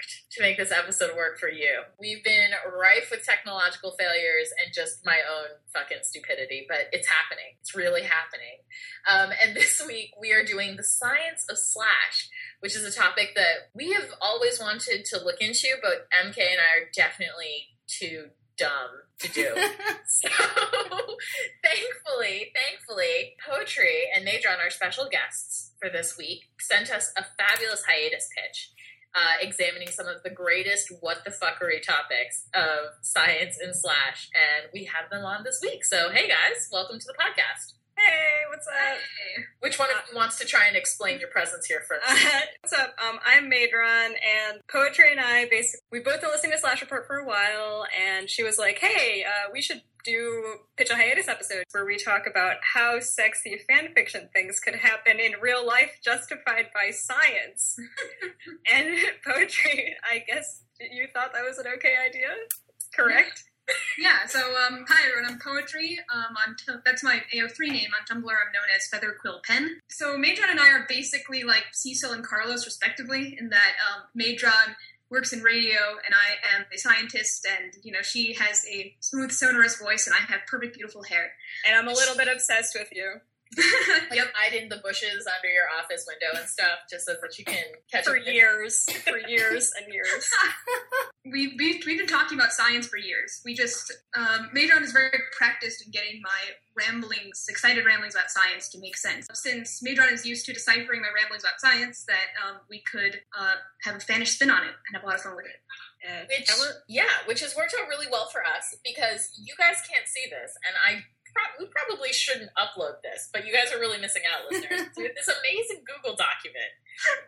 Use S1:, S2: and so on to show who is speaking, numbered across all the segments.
S1: worked to make this episode work for you. We've been rife with technological failures and just my own fucking stupidity, but it's happening. It's really happening. Um, and this week, we are doing the science of Slash, which is a topic that we have always wanted to look into, but MK and I are definitely too dumb to do. so thankfully, thankfully, Poetry and Madron, our special guests for this week, sent us a fabulous hiatus pitch. Uh, examining some of the greatest what the fuckery topics of science and slash, and we have them on this week. So, hey guys, welcome to the podcast.
S2: Hey, what's up?
S1: Hey. Which one of you wants to try and explain your presence here first?
S2: Uh, what's up? Um, I'm Madron, and Poetry and I basically we both been listening to Slash Report for a while, and she was like, "Hey, uh, we should do pitch a hiatus episode where we talk about how sexy fan fiction things could happen in real life, justified by science." and Poetry, I guess you thought that was an okay idea, correct?
S3: Yeah, so um, hi everyone, I'm Poetry. Um, on t- that's my AO3 name. On Tumblr, I'm known as Feather Quill Pen. So Madron and I are basically like Cecil and Carlos, respectively, in that um, Madron works in radio and I am a scientist, and you know she has a smooth, sonorous voice, and I have perfect, beautiful hair.
S2: And I'm a little bit obsessed with you.
S1: Yep, hide in the bushes under your office window and stuff, just so that you can catch
S2: for years, for years and years.
S3: we've, we've we've been talking about science for years. We just um, Madron is very practiced in getting my ramblings, excited ramblings about science to make sense. Since Madron is used to deciphering my ramblings about science, that um, we could uh, have a fanish spin on it and have a lot of fun with it.
S1: Uh, which, yeah, which has worked out really well for us because you guys can't see this, and I we probably shouldn't upload this, but you guys are really missing out, listeners. we have this amazing Google document.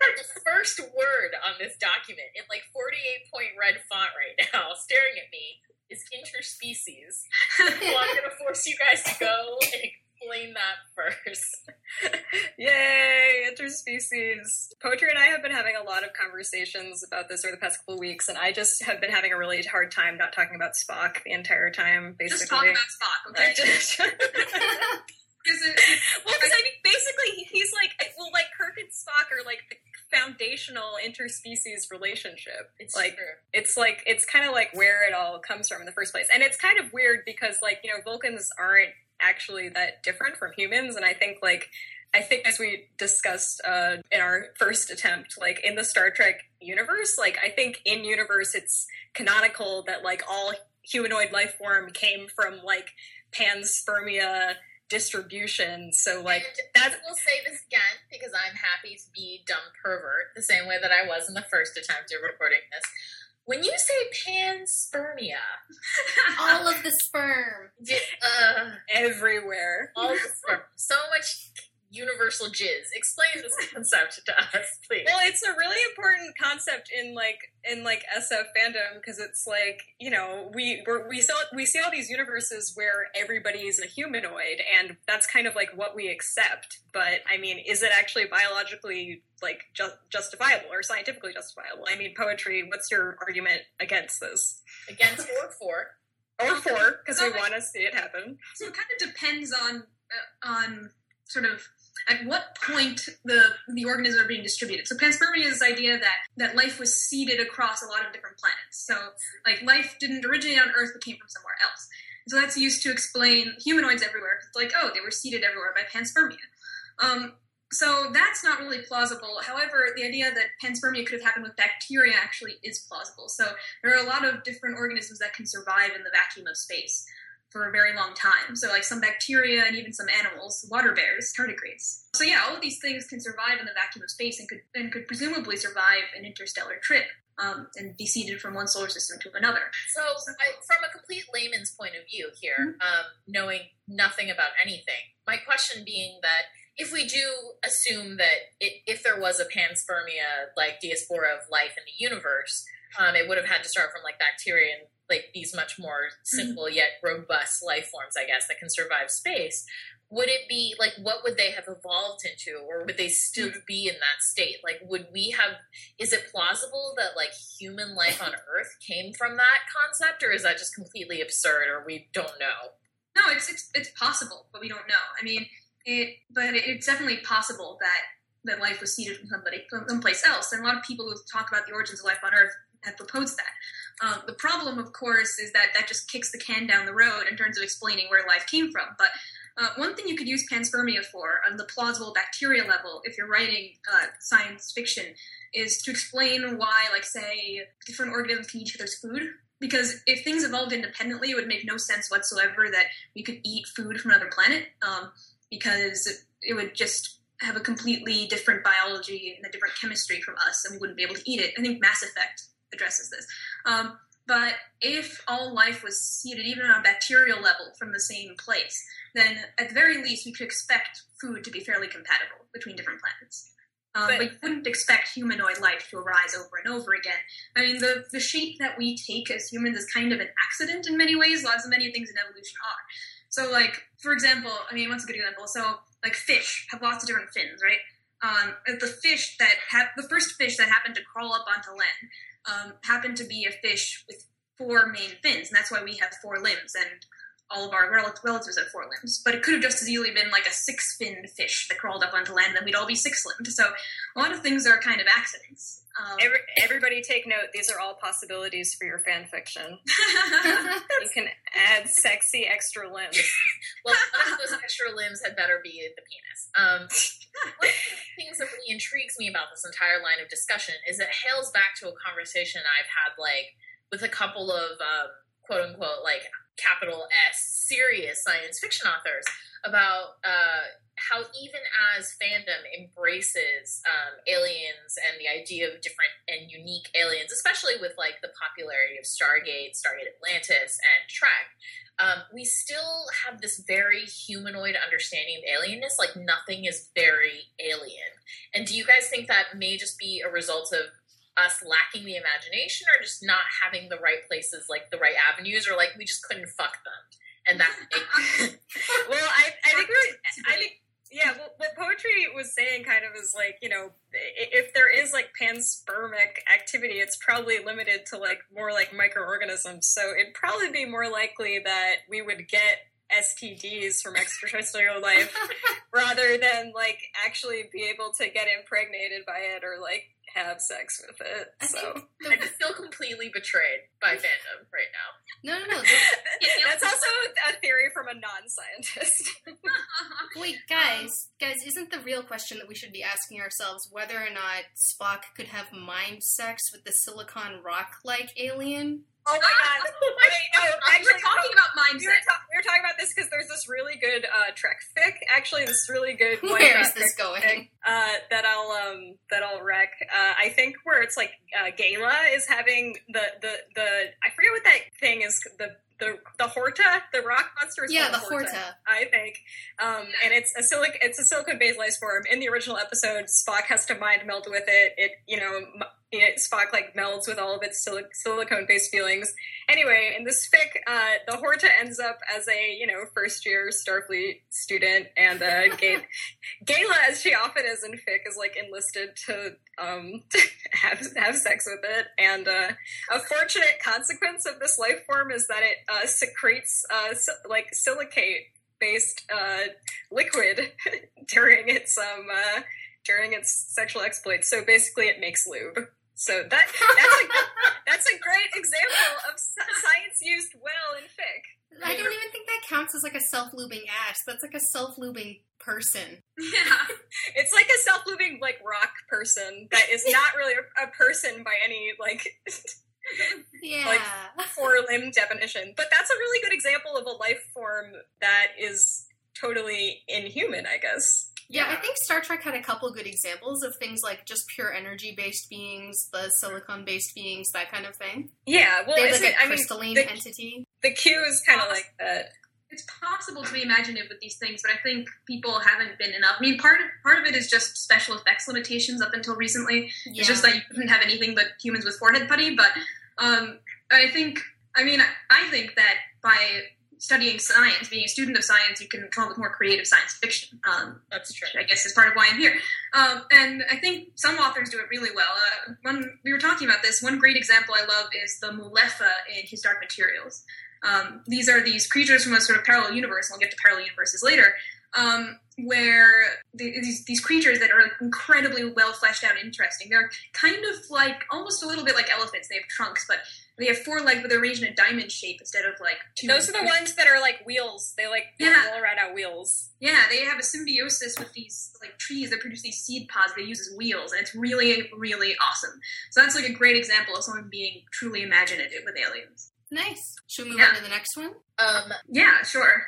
S1: the first word on this document in like 48 point red font right now, staring at me, is interspecies. so I'm going to force you guys to go and explain that first.
S2: Yay, interspecies. Poetry and I have been having a lot of conversations about this over the past couple weeks, and I just have been having a really hard time not talking about Spock the entire time, basically.
S3: Just talk about Spock, okay?
S2: Just... well, because I mean, basically, he's like, well, like Kirk and Spock are like the foundational interspecies relationship.
S1: It's
S2: like,
S1: true.
S2: it's like, it's kind of like where it all comes from in the first place, and it's kind of weird because, like, you know, Vulcans aren't actually that different from humans, and I think like I think as we discussed uh, in our first attempt, like in the Star Trek universe, like I think in universe it's canonical that like all humanoid life form came from like panspermia distribution. So like
S1: that we'll say this again because I'm happy to be dumb pervert the same way that I was in the first attempt of recording this. When you say panspermia,
S4: all of the sperm,
S1: uh,
S2: everywhere,
S1: all the sperm, so much universal jizz. Explain this concept to us, please.
S2: Well, it's a really important concept in like in like SF fandom because it's like you know we we're, we saw we see all these universes where everybody is a humanoid, and that's kind of like what we accept. But I mean, is it actually biologically like ju- justifiable or scientifically justifiable? I mean, poetry. What's your argument against this?
S1: Against or for?
S2: Or for because we want to see it happen.
S3: So it kind of depends on uh, on sort of at what point the the organisms are being distributed. So panspermia is this idea that that life was seeded across a lot of different planets. So like life didn't originate on Earth, but came from somewhere else. So that's used to explain humanoids everywhere. It's like oh, they were seeded everywhere by panspermia. Um, so that's not really plausible. However, the idea that panspermia could have happened with bacteria actually is plausible. So there are a lot of different organisms that can survive in the vacuum of space for a very long time. So, like some bacteria and even some animals, water bears, tardigrades. So, yeah, all of these things can survive in the vacuum of space and could and could presumably survive an interstellar trip. Um, and be seeded from one solar system to another.
S1: So, I, from a complete layman's point of view here, mm-hmm. um, knowing nothing about anything, my question being that if we do assume that it, if there was a panspermia like diaspora of life in the universe, um, it would have had to start from like bacteria and like these much more mm-hmm. simple yet robust life forms, I guess, that can survive space. Would it be like what would they have evolved into, or would they still mm-hmm. be in that state? Like, would we have? Is it plausible that like human life on Earth came from that concept, or is that just completely absurd, or we don't know?
S3: No, it's it's, it's possible, but we don't know. I mean, it, but it's definitely possible that that life was seeded from somebody from someplace else. And a lot of people who talk about the origins of life on Earth have proposed that. Um, the problem, of course, is that that just kicks the can down the road in terms of explaining where life came from. But uh, one thing you could use panspermia for, on the plausible bacteria level, if you're writing uh, science fiction, is to explain why, like, say, different organisms can eat each other's food. Because if things evolved independently, it would make no sense whatsoever that we could eat food from another planet, um, because it would just have a completely different biology and a different chemistry from us, and we wouldn't be able to eat it. I think Mass Effect addresses this. Um, but if all life was seeded, even on a bacterial level, from the same place, then at the very least we could expect food to be fairly compatible between different planets. Um, but, but you wouldn't expect humanoid life to arise over and over again. I mean, the, the shape that we take as humans is kind of an accident in many ways. Lots of many things in evolution are. So, like, for example, I mean, what's a good example? So, like, fish have lots of different fins, right? Um, the fish that ha- the first fish that happened to crawl up onto land um, happened to be a fish with four main fins, and that's why we have four limbs, and all of our relatives have four limbs. But it could have just as easily been like a six finned fish that crawled up onto land, then we'd all be six limbed. So a lot of things are kind of accidents.
S2: Um, Every, everybody take note. These are all possibilities for your fan fiction. you can add sexy extra limbs.
S1: well, one of those extra limbs had better be the penis. Um, one of the things that really intrigues me about this entire line of discussion is it hails back to a conversation I've had like with a couple of um, quote unquote like capital S serious science fiction authors about uh, how even as fandom embraces um, aliens and the idea of different and unique aliens, especially with like the popularity of Stargate, Stargate Atlantis, and Trek, um, we still have this very humanoid understanding of alienness. Like nothing is very alien. And do you guys think that may just be a result of us lacking the imagination or just not having the right places, like the right avenues, or like we just couldn't fuck them? And that.
S2: well, I, I think I think yeah, well, what poetry was saying kind of is like, you know, if there is like panspermic activity, it's probably limited to like more like microorganisms. So it'd probably be more likely that we would get STDs from extraterrestrial life rather than like actually be able to get impregnated by it or like have sex with it. I so
S1: I just feel completely betrayed by fandom right now.
S4: No, no, no.
S2: That's also a theory from a non-scientist. Uh-huh.
S4: Wait, guys, guys, isn't the real question that we should be asking ourselves whether or not Spock could have mind sex with the silicon rock-like alien?
S2: Oh my god! Wait, no,
S3: actually, we're talking about mindset.
S2: We were, ta- we were, talking about this because there's this really good uh, Trek fic. Actually, this really good.
S4: Where is this going?
S2: Fic, uh, that I'll um that I'll rec. Uh, I think where it's like uh, Gaila is having the the the I forget what that thing is the the the Horta, the rock monster is
S4: yeah,
S2: the
S4: Horta,
S2: Horta, I think. Um, and it's a silic it's a silicon based life form. In the original episode, Spock has to mind meld with it. It you know it, Spock like melds with all of its sil- silicone based feelings. Anyway, in this fic, uh, the Horta ends up as a you know first year Starfleet student, and uh, Ga- Gaila, as she often is in fic, is like enlisted to um, have have sex with it. And uh, a fortunate consequence of this life form is that it uh, secretes uh, si- like silicate based uh, liquid during its um during its sexual exploits. So basically, it makes lube. So that that's a that's a great example of science used well in fic.
S4: I don't even think that counts as like a self-lubing ass. That's like a self-lubing person.
S2: Yeah, it's like a self-lubing like rock person that is not really a, a person by any like.
S4: yeah.
S2: like four limb definition. But that's a really good example of a life form that is totally inhuman, I guess.
S4: Yeah, I think Star Trek had a couple good examples of things like just pure energy based beings, the silicon based beings, that kind of thing.
S2: Yeah, well,
S4: they
S2: like
S4: a
S2: I
S4: crystalline
S2: mean, the,
S4: entity.
S2: The Q is kind of like that.
S3: It's possible to be imaginative with these things, but I think people haven't been enough. I mean, part of, part of it is just special effects limitations up until recently. Yeah. It's just that you couldn't have anything but humans with forehead putty. But um, I think, I mean, I think that by studying science, being a student of science, you can come up with more creative science fiction. Um,
S1: That's true.
S3: I guess is part of why I'm here. Um, and I think some authors do it really well. Uh, one we were talking about this. One great example I love is the Mulefa in His Dark Materials. Um, these are these creatures from a sort of parallel universe. And we'll get to parallel universes later. Um, where the, these, these creatures that are incredibly well fleshed out and interesting. They're kind of like almost a little bit like elephants. They have trunks, but they have four legs, but they're arranged in a diamond shape instead of like two.
S2: Those are the ones that are like wheels. They like
S3: Yeah.
S2: roll around on wheels.
S3: Yeah, they have a symbiosis with these like trees that produce these seed pods they use as wheels, and it's really, really awesome. So that's like a great example of someone being truly imaginative with aliens.
S4: Nice. Should we move
S3: Yeah.
S4: on to the next one?
S1: Um,
S3: Yeah, sure.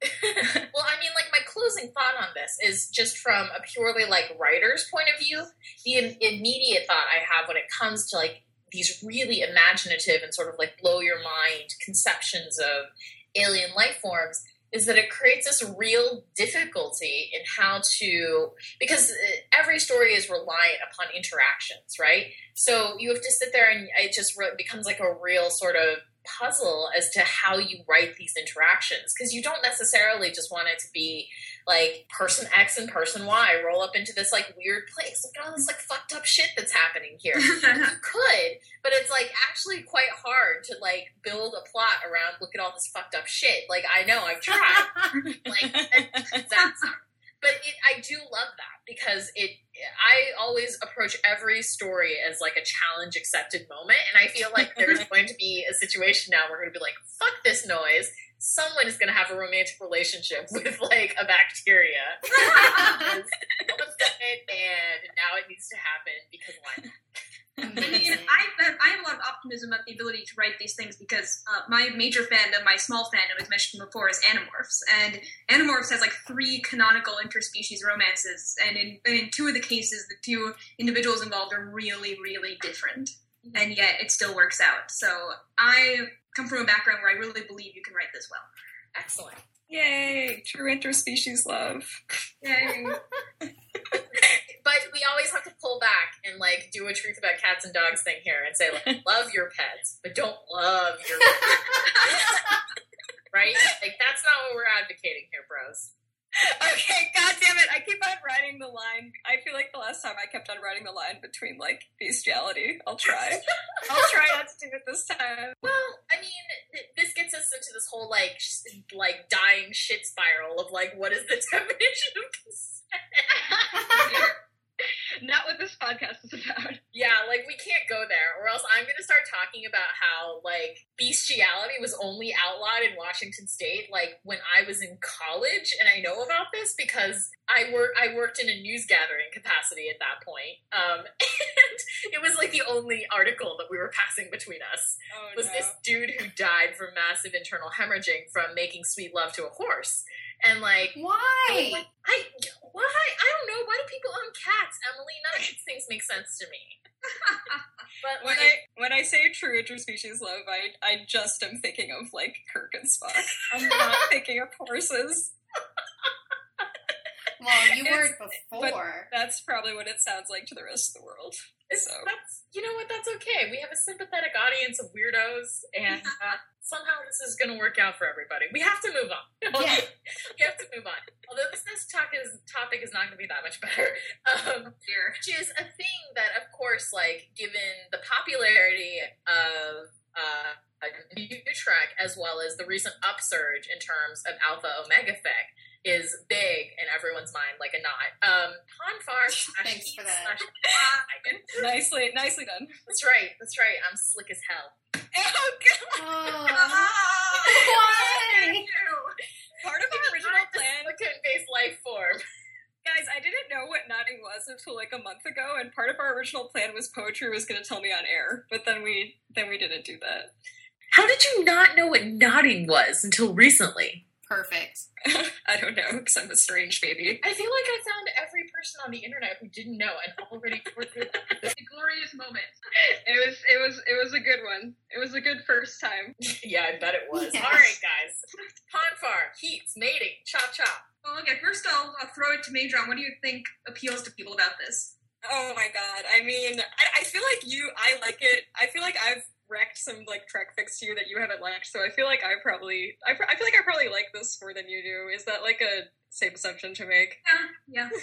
S1: well, I mean, like my closing thought on this is just from a purely like writer's point of view. The im- immediate thought I have when it comes to like these really imaginative and sort of like blow your mind conceptions of alien life forms is that it creates this real difficulty in how to because uh, every story is reliant upon interactions, right? So you have to sit there and it just re- becomes like a real sort of puzzle as to how you write these interactions because you don't necessarily just want it to be like person X and person Y roll up into this like weird place. Look at all this like fucked up shit that's happening here. you could, but it's like actually quite hard to like build a plot around look at all this fucked up shit. Like I know I've tried. like that's but it, I do love that because it I always approach every story as like a challenge accepted moment and I feel like there's going to be a situation now where we're going to be like fuck this noise someone is going to have a romantic relationship with like a bacteria Because someone's done it and now it needs to happen because why?
S3: I mean,
S4: Amazing.
S3: I, I have a lot of optimism about the ability to write these things because uh, my major fandom, my small fandom, as mentioned before, is Animorphs. And Animorphs has like three canonical interspecies romances, and in, and in two of the cases, the two individuals involved are really, really different. And yet it still works out. So I come from a background where I really believe you can write this well.
S1: excellent
S2: Yay! True interspecies love.
S3: Yay.
S1: but we always have to pull back and like do a truth about cats and dogs thing here and say like love your pets but don't love your right like that's not what we're advocating here bros
S2: Okay, god damn it. I keep on writing the line. I feel like the last time I kept on writing the line between like bestiality. I'll try. I'll try not to do it this time.
S1: well i mean th- this gets us into this whole like sh- like dying shit spiral of like what is the definition of consent
S2: Not what this podcast is about.
S1: Yeah, like we can't go there, or else I'm going to start talking about how like bestiality was only outlawed in Washington State, like when I was in college, and I know about this because I work I worked in a news gathering capacity at that point, um, and it was like the only article that we were passing between us
S2: Oh
S1: was this dude who died from massive internal hemorrhaging from making sweet love to a horse, and like
S4: Why?
S1: I why I don't know why do people own cats, Emily? None of these things make sense to me. But
S2: When
S1: like,
S2: I when I say true interspecies love, I I just am thinking of like Kirk and Spock. I'm not thinking of horses.
S4: Well, you
S2: It's-
S4: were before.
S2: That's probably what it sounds like to the rest of the world.
S1: It's,
S2: So
S1: that's you know what that's okay. We have a sympathetic audience of weirdos, and uh, somehow this is going to work out for everybody. We have to move on.
S4: Yeah.
S1: we have to move on. Although this next talk is topic is not going to be that much better. Um,
S3: Here.
S1: which is a thing that, of course, like given the popularity of uh, New Trek as well as the recent upsurge in terms of Alpha Omega Fic is big in everyone's mind, like a knot. Um, Pon farr slash
S4: Thanks for that.
S2: nicely nicely done.
S1: That's right. That's right. I'm slick as hell.
S2: Oh god!
S4: Oh. Why?
S2: Part of our original plan
S1: silicon-based life form.
S2: Guys, I didn't know what knotting was until like a month ago, and part of our original plan was poetry was going to tell me on air, but then we then we didn't do that.
S1: How did you not know what knotting was until recently?
S4: Perfect.
S2: I don't know because I'm a strange baby.
S1: I feel like I found every person on the internet who didn't know and already tore through.
S3: A glorious moment.
S2: It was it was it was a good one. It was a good first time.
S1: Yeah, I bet it was.
S4: Yes.
S1: All right, guys. Pon farr, heats, mating, chop chop.
S3: Oh, well, okay, first I'll, I'll throw it to Madron. What do you think appeals to people about this?
S2: Oh my god! I mean, I, I feel like you. I like it. I feel like I've wrecked some like Trek fics to you that you haven't liked. So I feel like I probably. I, pr- I feel like I probably like this more than you do. Is that like a safe assumption to make?
S3: Yeah, yeah.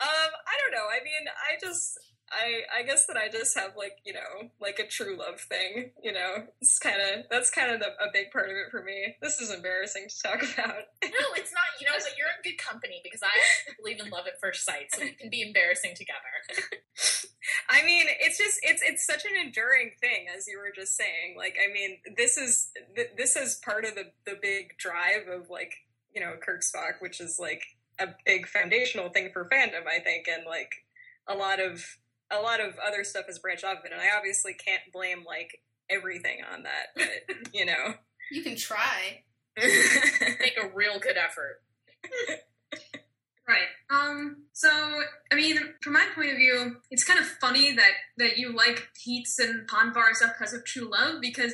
S2: um, I don't know. I mean, I just I I guess that I just have like you know like a true love thing. You know, it's kind of that's kind of the, a big part of it for me. This is embarrassing to talk about.
S1: no, it's not. You know, but you're in good company because I believe in love at first sight, so we can be embarrassing together.
S2: I mean, it's just it's it's such an enduring thing, as you were just saying. Like, I mean, this is th- this is part of the the big drive of like you know Kirk Spock, which is like a big foundational thing for fandom, I think, and like a lot of a lot of other stuff has branched off of it, and I obviously can't blame like everything on that, but you know,
S4: You can try.
S1: Make a real good effort.
S3: Right. Um. So, I mean, from my point of view, it's kind of funny that that you like heats and Pon farr and stuff because of true love, because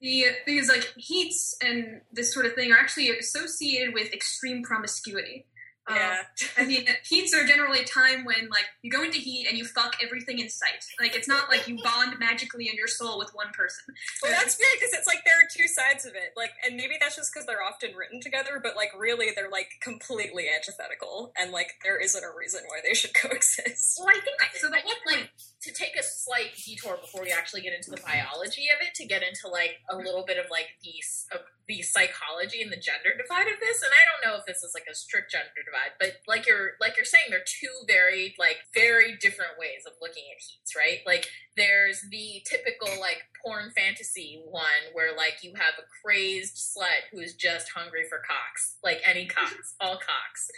S3: the because like heats and this sort of thing are actually associated with extreme promiscuity. Um,
S2: yeah.
S3: I mean, heats are generally a time when like you go into heat and you fuck everything in sight. Like it's not like you bond magically in your soul with one person.
S2: Well, that's weird because it's like there are two sides of it. Like, and maybe that's just because they're often written together, but like really they're like completely antithetical, and like there isn't a reason why they should coexist.
S1: Well, I think so. The whole like to take a slight detour before we actually get into the biology of it, to get into like a little bit of like the uh, the psychology and the gender divide of this. And I don't know if this is like a strict gender divide, but like you're like you're saying, they're two very like very different ways of looking at heats, right? Like there's the typical like porn fantasy one where like you have a crazed slut who's just hungry for cocks, like any cocks, all cocks,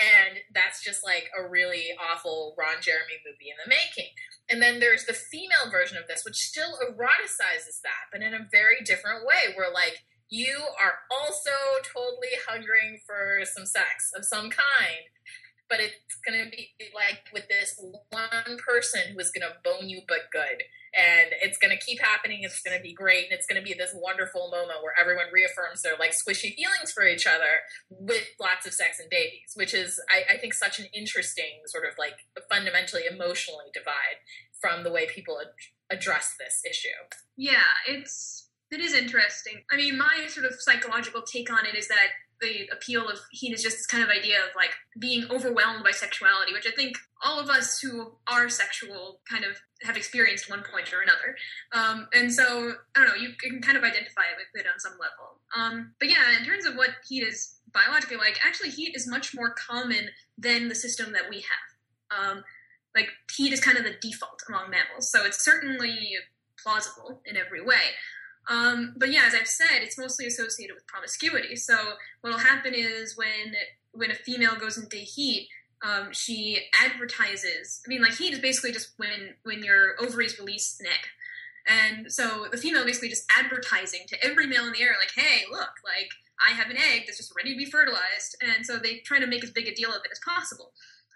S1: and that's just like a really awful Ron Jeremy movie in the making. And then there's the female version of this, which still eroticizes that, but in a very different way, where like you are also totally hungering for some sex of some kind, but it's gonna be like with this one person who is gonna bone you but good. And it's gonna keep happening, it's gonna be great, and it's gonna be this wonderful moment where everyone reaffirms their like squishy feelings for each other with lots of sex and babies, which is I, I think such an interesting sort of like fundamentally emotionally divide from the way people ad- address this issue.
S3: Yeah, it's it is interesting. I mean, my sort of psychological take on it is that the appeal of heat is just this kind of idea of like being overwhelmed by sexuality, which I think all of us who are sexual kind of have experienced one point or another. Um, and so I don't know, you can kind of identify with it on some level. Um, but yeah, in terms of what heat is biologically like, actually, heat is much more common than the system that we have. Um, like heat is kind of the default among mammals, so it's certainly plausible in every way. Um, but yeah, as I've said, it's mostly associated with promiscuity. So what'll happen is when when a female goes into heat, um, she advertises. I mean, like heat is basically just when when your ovaries release an egg, and so the female basically just advertising to every male in the air, like, "Hey, look, like I have an egg that's just ready to be fertilized," and so they try to make as big a deal of it as possible.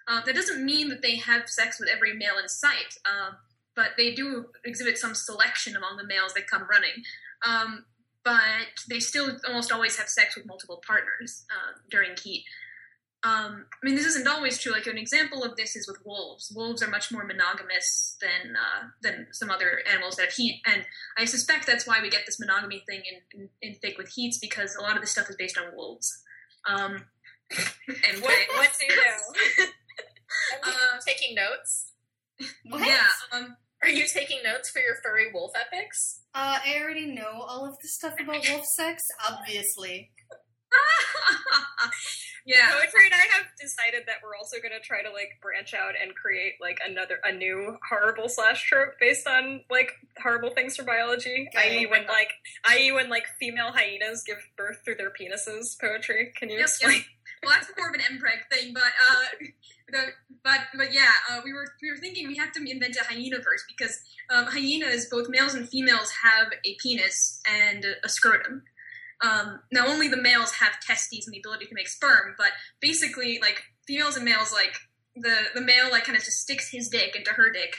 S3: Uh, that doesn't mean that they have sex with every male in sight. Um, but they do exhibit some selection among the males that come running. Um, but they still almost always have sex with multiple partners uh, during heat. Um, I mean, this isn't always true. Like an example of this is with wolves. Wolves are much more monogamous than uh, than some other animals that have heat, and I suspect that's why we get this monogamy thing in, in, in fic with Heats because a lot of this stuff is based on wolves. Um,
S2: and what what do you know?
S1: uh, taking notes.
S4: What?
S3: Yeah. Um,
S1: Are you taking notes for your furry wolf epics?
S4: Uh, I already know all of the stuff about wolf sex, obviously.
S3: yeah.
S2: Poetry and I have decided that we're also going to try to like branch out and create like another a new horrible slash trope based on like horrible things from biology.
S4: Okay.
S2: I.e. when like i.e. when like female hyenas give birth through their penises. Poetry. Can you
S3: Yep,
S2: explain?
S3: yep. Well, that's more of an MPreg thing, but uh, the, but but yeah, uh, we were we were thinking we have to invent a hyena verse because um, hyenas, both males and females, have a penis and a scrotum. Um, now, only the males have testes and the ability to make sperm, but basically, like females and males, like the the male like kind of just sticks his dick into her dick.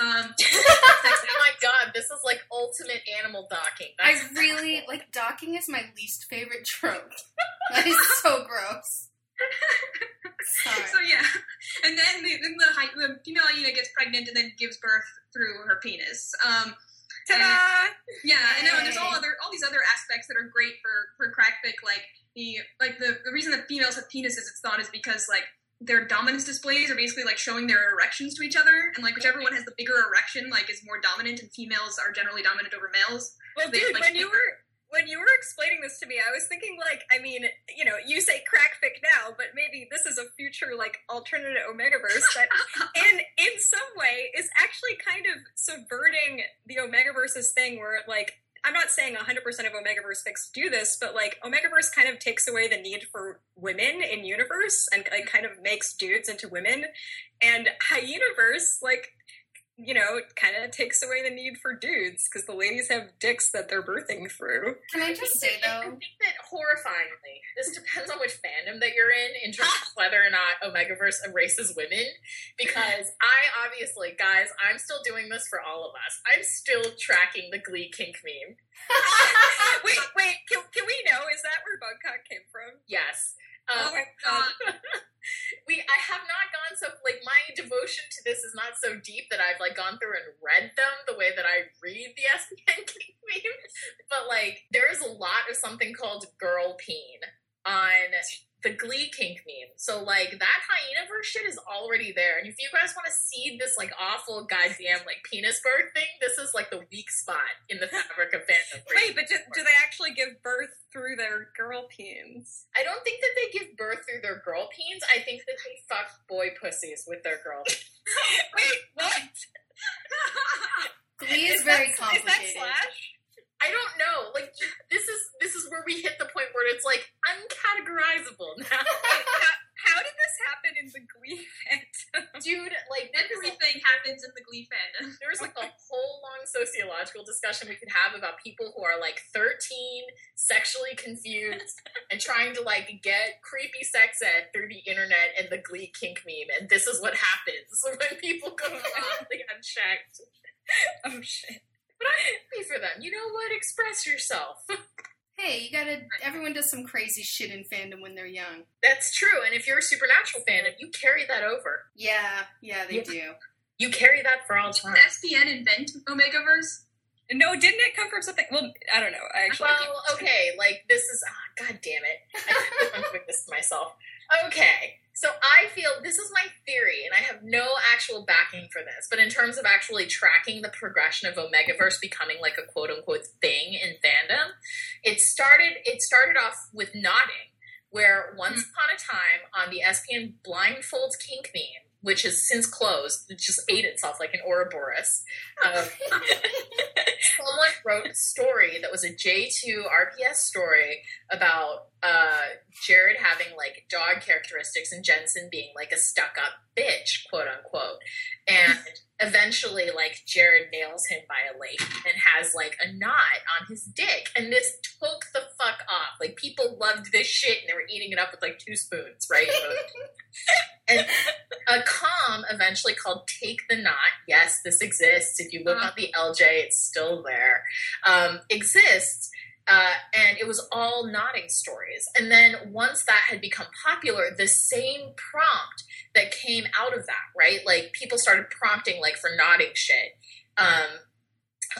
S3: Um,
S1: oh my god, this is like ultimate animal docking.
S4: I
S1: That's
S4: really like docking is my least favorite trope. That is so gross.
S3: So yeah, and then the, then the, the female hyena gets pregnant and then gives birth through her penis. Um,
S2: Ta-da!
S3: Yeah, I know. And there's all other all these other aspects that are great for for crackfic. Like the like the the reason that females have penises, it's thought, is because like their dominance displays are basically like showing their erections to each other, and like whichever one has the bigger erection, like is more dominant, and females are generally dominant over males.
S2: Well,
S3: They,
S2: dude,
S3: like,
S2: when you were when you were explaining this to me, I was thinking like, I mean, you know, you say crackfic now, but maybe this is a future like alternative Omegaverse that, in in some way, is actually kind of subverting the Omegaverse's thing, where like. I'm not saying 100% of Omegaverse fics do this, but like Omegaverse kind of takes away the need for women in universe and like kind of makes dudes into women. And Hyenaverse, like, you know, it kind of takes away the need for dudes because the ladies have dicks that they're birthing through.
S4: Can I just say though?
S1: I think that horrifyingly, this depends on which fandom that you're in, in terms of whether or not Omegaverse erases women. Because I obviously, guys, I'm still doing this for all of us. I'm still tracking the Glee kink meme.
S2: wait, wait, can, can we know? Is that where Bugcock came from?
S1: Yes.
S2: Oh
S1: Um,
S2: my god.
S1: we I have not gone so like my devotion to this is not so deep that I've like gone through and read them the way that I read the SPN kink meme. But like there is a lot of something called girl peen on the Glee kink meme. So like that Hyenaverse shit is already there. And if you guys want to see this like awful goddamn like penis bird thing, this is like the weak spot in the fabric of fandom.
S2: Wait, but do, do they actually give birth through their girl peens?
S1: I don't think that they give birth through their girl peens. I think that they fuck boy pussies with their girl.
S2: Wait, what?
S4: Glee is, very
S2: that,
S4: complicated.
S2: Is that Slash?
S1: I don't know. Like this is this is where we hit the point where it's like uncategorizable now,
S2: how, how did this happen in the Glee fandom?
S1: dude. Like there is a-
S3: Everything happens in the Glee fandom.
S1: there's like a whole long sociological discussion we could have about people who are like 13, sexually confused, and trying to like get creepy sex ed through the internet and the Glee kink meme. And this is what happens when people go wildly unchecked.
S2: oh shit.
S1: But I'm happy for them. You know what? Express yourself.
S4: Hey, you gotta. Everyone does some crazy shit in fandom when they're young.
S1: That's true. And if you're a supernatural fan, if you carry that over,
S4: Yeah, yeah, they
S1: Yeah.
S4: do.
S1: you carry that for all time.
S3: Did SPN invent Omegaverse?
S2: No, didn't it come from something? Well, I don't know. I actually.
S1: Well, okay, like this is ah, god damn it. I feel like I'm doing this to myself. Okay. So I feel this is my theory, and I have no actual backing for this, but in terms of actually tracking the progression of Omegaverse becoming like a quote unquote thing in fandom, it started it started off with knotting, where once upon a time on the SPN blindfolds kink meme, which has since closed, it just ate itself like an Ouroboros. Um, someone wrote a story that was a J2 RPS story about uh, Jared having like dog characteristics and Jensen being like a stuck up bitch, quote unquote. And eventually, like, Jared nails him by a lake and has like a knot on his dick. And this took the fuck off. Like, people loved this shit and they were eating it up with like two spoons, right? and a com eventually called Take the Knot. Yes, this exists. If you look
S3: Uh.
S1: up the LJ, it's still there. Um, exists. Uh, and it was all knotting stories. And then once that had become popular, the same prompt that came out of that, right? Like people started prompting like for knotting shit. Um,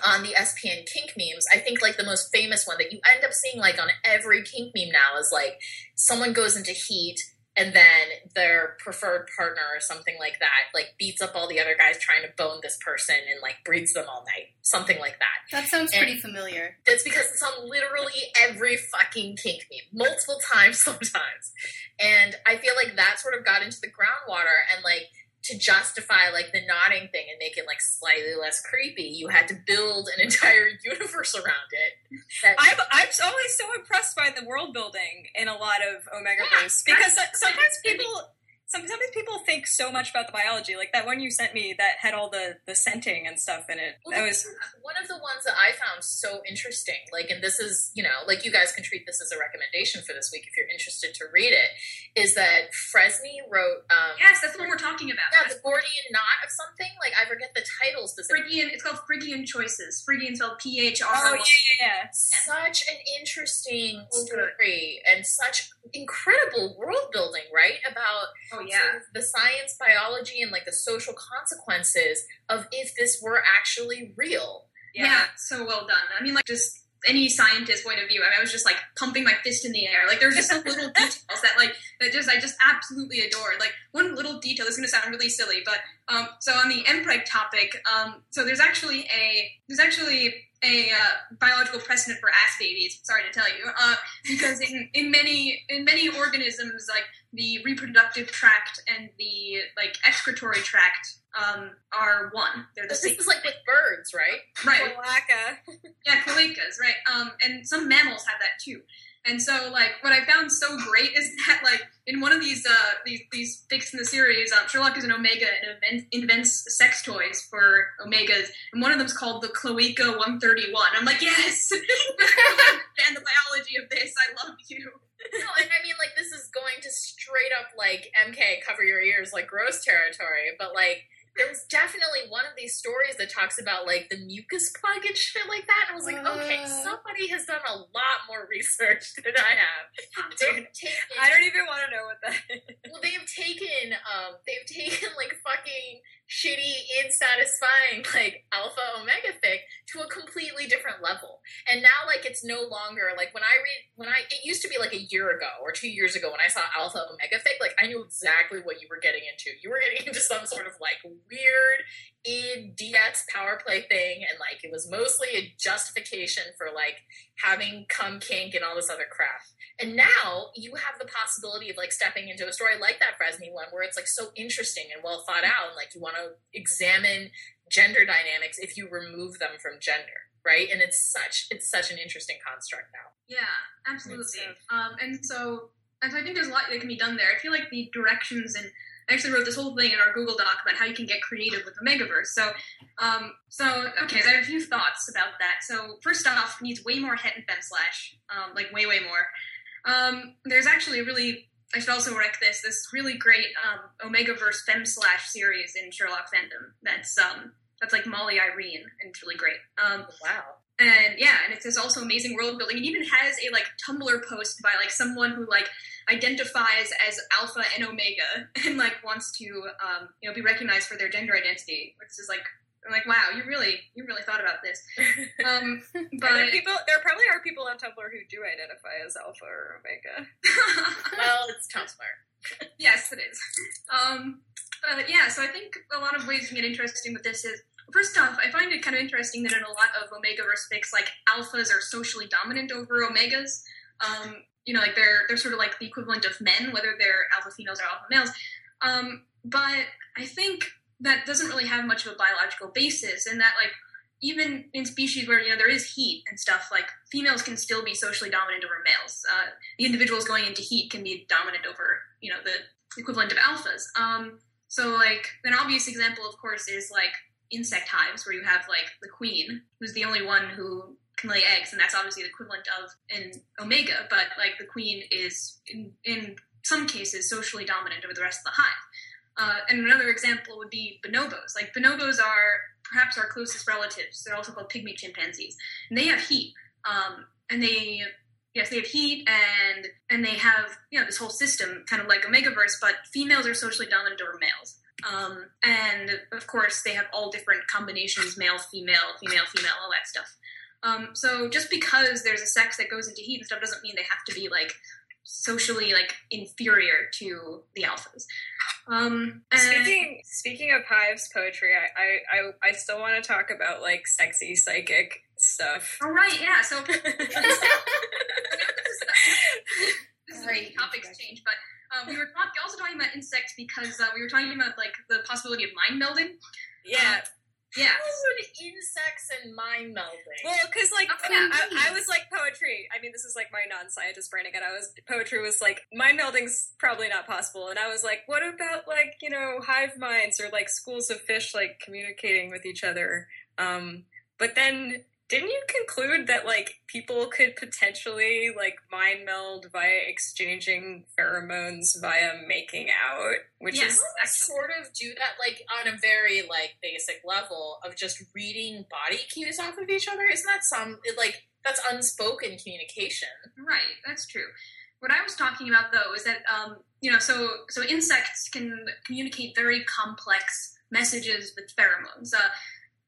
S1: on the SPN kink memes, I think like the most famous one that you end up seeing like on every kink meme now is like someone goes into heat and then their preferred partner or something like that like beats up all the other guys trying to bone this person and like breeds them all night. Something like that.
S4: That sounds
S1: And-
S4: pretty familiar.
S1: that's because it's on literally every fucking kink meme. Multiple times sometimes. And i feel like that sort of got into the groundwater and like to justify like the knotting thing and make it like slightly less creepy you had to build an entire universe around it. That
S2: I'm, I'm always so impressed by the world building in a lot of Omegaverse because sometimes people sometimes people think so much about the biology. Like that one you sent me that had all the the scenting and stuff in it.
S1: Well,
S2: That was
S1: one of the ones that I found so interesting. Like, and this is, you know, like you guys can treat this as a recommendation for this week if you're interested to read it. Is that Fresney wrote, um,
S3: Yes, that's the one we're talking about.
S1: yeah, the Gordian knot of something. Like, I forget the title specifically.
S3: Phrygian. It's called Phrygian Choices. Phrygian spelled P H R.
S2: oh yeah yeah yeah.
S1: Such an interesting
S3: So good.
S1: story and such incredible world building, right? About
S3: Oh
S1: sort
S3: yeah.
S1: of the science, biology, and like the social consequences of if this were actually real.
S3: yeah, so well done. I mean, like just any scientist point of view. I, mean, I was just like pumping my fist in the air. Like there's just some little details that like that just I just absolutely adore. Like one little detail. This is going to sound really silly, but um, so on the mpreg topic, um, so there's actually a there's actually a uh, biological precedent for ass babies. Sorry to tell you, uh, because in, in many in many organisms, like the reproductive tract and the like excretory tract um, are one. They're the
S1: This
S3: same.
S1: is like with birds, right?
S3: right.
S2: Cloaca.
S3: Yeah, cloacas, right? Um, and some mammals have that too. And so, like, what I found so great is that, like, in one of these uh, these these fics in the series, um, Sherlock is an Omega and invent, invents sex toys for Omegas, and one of them's called the Cloaca 131. I'm like, yes, understand the biology of this. I love you.
S1: No, and I mean, like, this is going to straight up, like, MK, cover your ears, like, gross territory, but, like, there was definitely one of these stories that talks about, like, the mucus plug and shit like that, and I was like, okay,
S4: Uh.
S1: somebody has done a lot more research than I have. Taken,
S2: I don't even want to know what that is.
S1: well, they've taken, um, they've taken, like, fucking shitty, insatisfying, like, alpha omega fic to a completely different level. And now, like, it's no longer like when I read when I it used to be like a year ago or two years ago when I saw Alpha Omega Fic, like I knew exactly what you were getting into. You were getting into some sort of like weird id DX power play thing, and like it was mostly a justification for like having cum kink and all this other crap. And now you have the possibility of like stepping into a story like that Fresney one where it's like so interesting and well thought out and like you want to examine gender dynamics if you remove them from gender right and it's such it's such an interesting construct now
S3: Yeah, absolutely. Um, and so, and so I think there's a lot that can be done there. I feel like the directions and I actually wrote this whole thing in our Google Doc about how you can get creative with the Megaverse. So, um, so okay, so I have a few thoughts about that. So first off, it needs way more het and fem slash, um, like way way more. Um, there's actually a really I should also rec this this really great um, Omegaverse fem slash series in Sherlock fandom. That's um that's like Molly Irene and it's really great. Um,
S1: wow
S3: and yeah, and it's has also amazing world building. It even has a like Tumblr post by like someone who like identifies as alpha and omega and like wants to um, you know be recognized for their gender identity, which is like I'm like wow, you really you really thought about this. Um,
S2: Are there
S3: but
S2: people? There probably are people on Tumblr who do identify as alpha or omega.
S1: well it's tumblr
S3: yes, it is. Um, but yeah, so I think a lot of ways to get interesting with this is first off, I find it kind of interesting that in a lot of Omegaverse fics, like alphas are socially dominant over omegas. Um, you know, like they're they're sort of like the equivalent of men, whether they're alpha females or alpha males. Um, but I think that doesn't really have much of a biological basis, and that like even in species where you know there is heat and stuff, like females can still be socially dominant over males. Uh, the individuals going into heat can be dominant over you know the equivalent of alphas. Um, so like an obvious example, of course, is like insect hives where you have like the queen, who's the only one who can lay eggs, and that's obviously the equivalent of an omega. But like the queen is in, in some cases socially dominant over the rest of the hive. Uh, and another example would be bonobos. Like bonobos are perhaps our closest relatives. They're also called pygmy chimpanzees, and they have heat. Um, and they yes, they have heat and and they have you know this whole system kind of like Omegaverse, but females are socially dominant over males. Um, and of course, they have all different combinations: male, female, female, female, all that stuff. Um, so just because there's a sex that goes into heat and stuff doesn't mean they have to be like socially like inferior to the alphas. Um, and-
S2: Speaking speaking of hives poetry, I I, I, I still want to talk about like sexy psychic stuff.
S3: all right, yeah. So this is a topics change, but um, we were talk- also talking about insects because uh, we were talking about like the possibility of mind melding.
S2: yeah.
S3: Yeah.
S1: Would insects and mind melding
S2: Well, because like
S3: Okay.
S2: I, I was like poetry. I mean, this is like my non-scientist brain again. I was poetry was like mind melding's probably not possible, and I was like, what about like you know hive minds or like schools of fish like communicating with each other? Um, but then didn't you conclude that like people could potentially like mind meld via exchanging pheromones via making out, which
S3: Yes.
S2: is
S1: I sort of do that like on a very like basic level of just reading body cues off of each other isn't that some it, like that's unspoken communication
S3: Right, that's true. What I was talking about though is that um, you know, so so insects can communicate very complex messages with pheromones. Uh,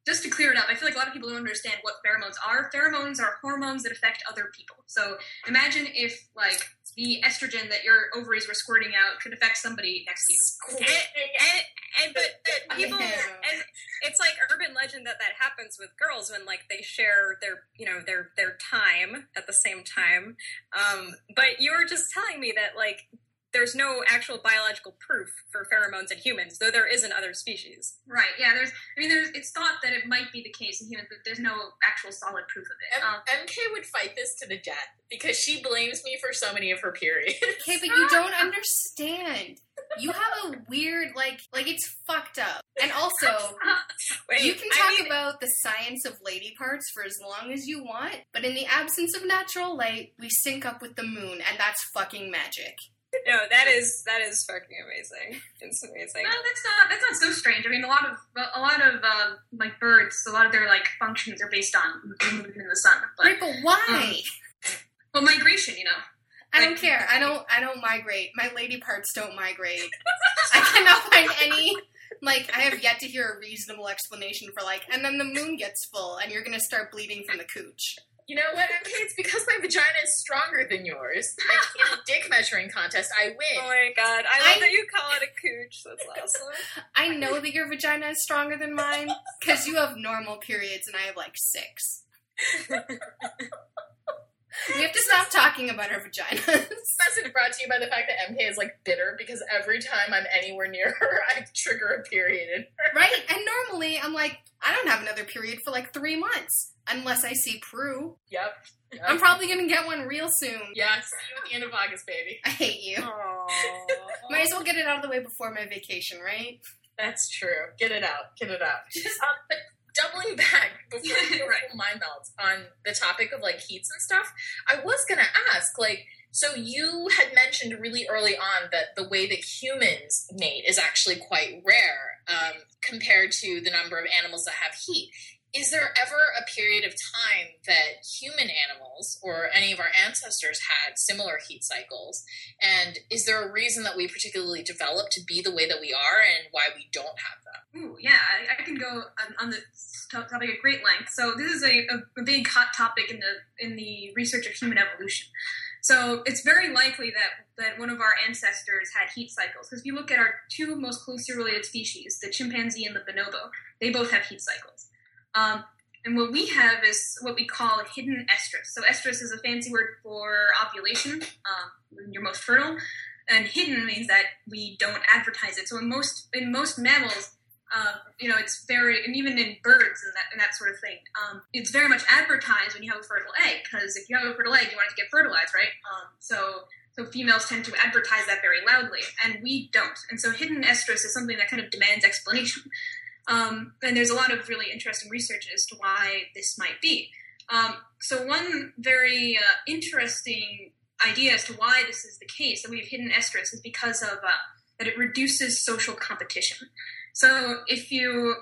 S3: just to clear it up, I feel like a lot of people don't understand what pheromones are. Pheromones are hormones that affect other people. So imagine if like the estrogen that your ovaries were squirting out could affect somebody next to you.
S2: and, and, and but, but people and it's like urban legend that that happens with girls when like they share their you know their their time at the same time um but you were just telling me that like there's no actual biological proof for pheromones in humans though there is in other species
S3: Right. Yeah. There's. I mean, there's. It's thought that it might be the case in humans, but there's no actual solid proof of it. Um,
S1: M- MK would fight this to the death because she blames me for so many of her periods.
S4: Okay, but you don't understand. You have a weird, like, like it's fucked up. And also,
S2: Wait,
S4: you can
S2: I
S4: talk
S2: mean,
S4: about the science of lady parts for as long as you want, but in the absence of natural light, we sync up with the moon, and that's fucking magic.
S2: no that is that is fucking amazing it's amazing
S3: No, that's not that's not so strange. I mean, a lot of a lot of um, like birds, a lot of their like functions are based on the moon and the sun. But
S4: Right, but why?
S3: well, migration, you know.
S4: I don't care. I don't. I don't migrate. My lady parts don't migrate. I cannot find any. Like, I have yet to hear a reasonable explanation for like, and then the moon gets full, and you're gonna start bleeding from the cooch.
S1: You know what, MK? It's because my vagina is stronger than yours. And in a dick measuring contest, I win.
S2: oh my god i love
S4: I-
S2: that you call it a cooch that's awesome
S4: I know that your vagina is stronger than mine because you have normal periods, and I have like six. We have to stop talking about our vaginas.
S1: This message brought to you by the fact that MK is like bitter because every time I'm anywhere near her, I trigger a period in her.
S4: right? And normally, I'm like, I don't have another period for like three months unless I see Prue.
S1: Yep. yep.
S4: I'm probably gonna get one real soon.
S1: Yeah, see you at the end of August, baby.
S4: I hate you. Might as well get it out of the way before my vacation, right?
S1: That's true. Get it out. Get it out. Um, doubling back before
S3: Right.
S1: mind melts on the topic of like heats and stuff, I was gonna ask, like, so you had mentioned really early on that the way that humans mate is actually quite rare um, compared to the number of animals that have heat. Is there ever a period of time that human animals or any of our ancestors had similar heat cycles? And is there a reason that we particularly developed to be the way that we are and why we don't have them?
S3: Ooh, yeah, I, I can go on, on the to- topic at great length. So this is a, a, a big hot topic in the in the research of human evolution. So it's very likely that that one of our ancestors had heat cycles. Because if you look at our two most closely related species, the chimpanzee and the bonobo, they both have heat cycles. Um, and what we have is what we call hidden estrus. So estrus is a fancy word for ovulation, um, when you're most fertile. And hidden means that we don't advertise it. So in most in most mammals, uh, you know, it's very, and even in birds and that and that sort of thing, um, it's very much advertised when you have a fertile egg. Because if you have a fertile egg, you want it to get fertilized, right? Um, so so females tend to advertise that very loudly, and we don't. And so hidden estrus is something that kind of demands explanation. Um, and there's a lot of really interesting research as to why this might be. Um, so one very uh, interesting idea as to why this is the case that we have hidden estrus is because of uh, that it reduces social competition. So if you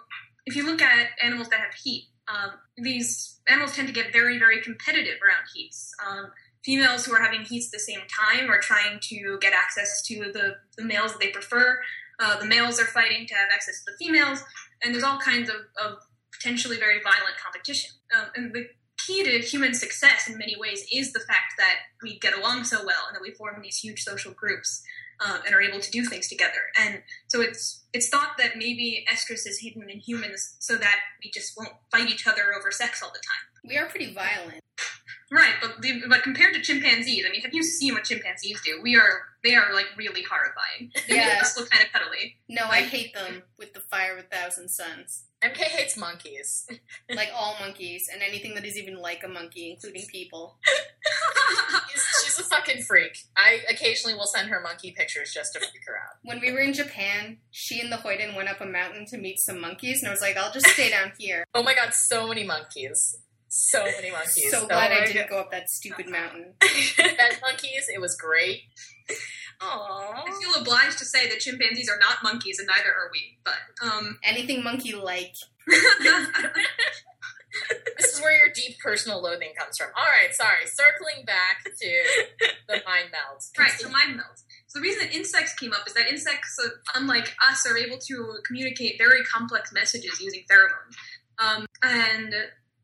S3: if you look at animals that have heat, um, these animals tend to get very very competitive around heats. Um, females who are having heats at the same time are trying to get access to the, the males that they prefer. Uh, the males are fighting to have access to the females, and there's all kinds of, of potentially very violent competition. Um, and the key to human success in many ways is the fact that we get along so well and that we form these huge social groups uh, and are able to do things together. And so it's it's thought that maybe estrus is hidden in humans so that we just won't fight each other over sex all the time.
S4: We are pretty violent.
S3: Right, but the, but compared to chimpanzees, I mean, have you seen what chimpanzees do? We are they are like really horrifying. They
S4: Yeah.
S3: just look kind of cuddly.
S4: No, I hate them with the fire of a thousand suns.
S1: MK hates monkeys.
S4: Like all monkeys, and anything that is even like a monkey, including people.
S1: She's, she's a fucking freak. I occasionally will send her monkey pictures just to freak her out.
S4: When we were in Japan, she and the Hoyden went up a mountain to meet some monkeys, and I was like, I'll just stay down here.
S1: Oh my god, so many monkeys. So many monkeys.
S4: So glad I didn't go up that stupid mountain.
S1: Fed monkeys, it was great.
S2: Aww.
S3: I feel obliged to say that chimpanzees are not monkeys, and neither are we. But um,
S4: Anything monkey like.
S1: This is where your deep personal loathing comes from. Alright, sorry. Circling back to the mind meld.
S3: right. So mind melt. So the reason that insects came up is that insects, uh, unlike us, are able to communicate very complex messages using pheromones. Um, and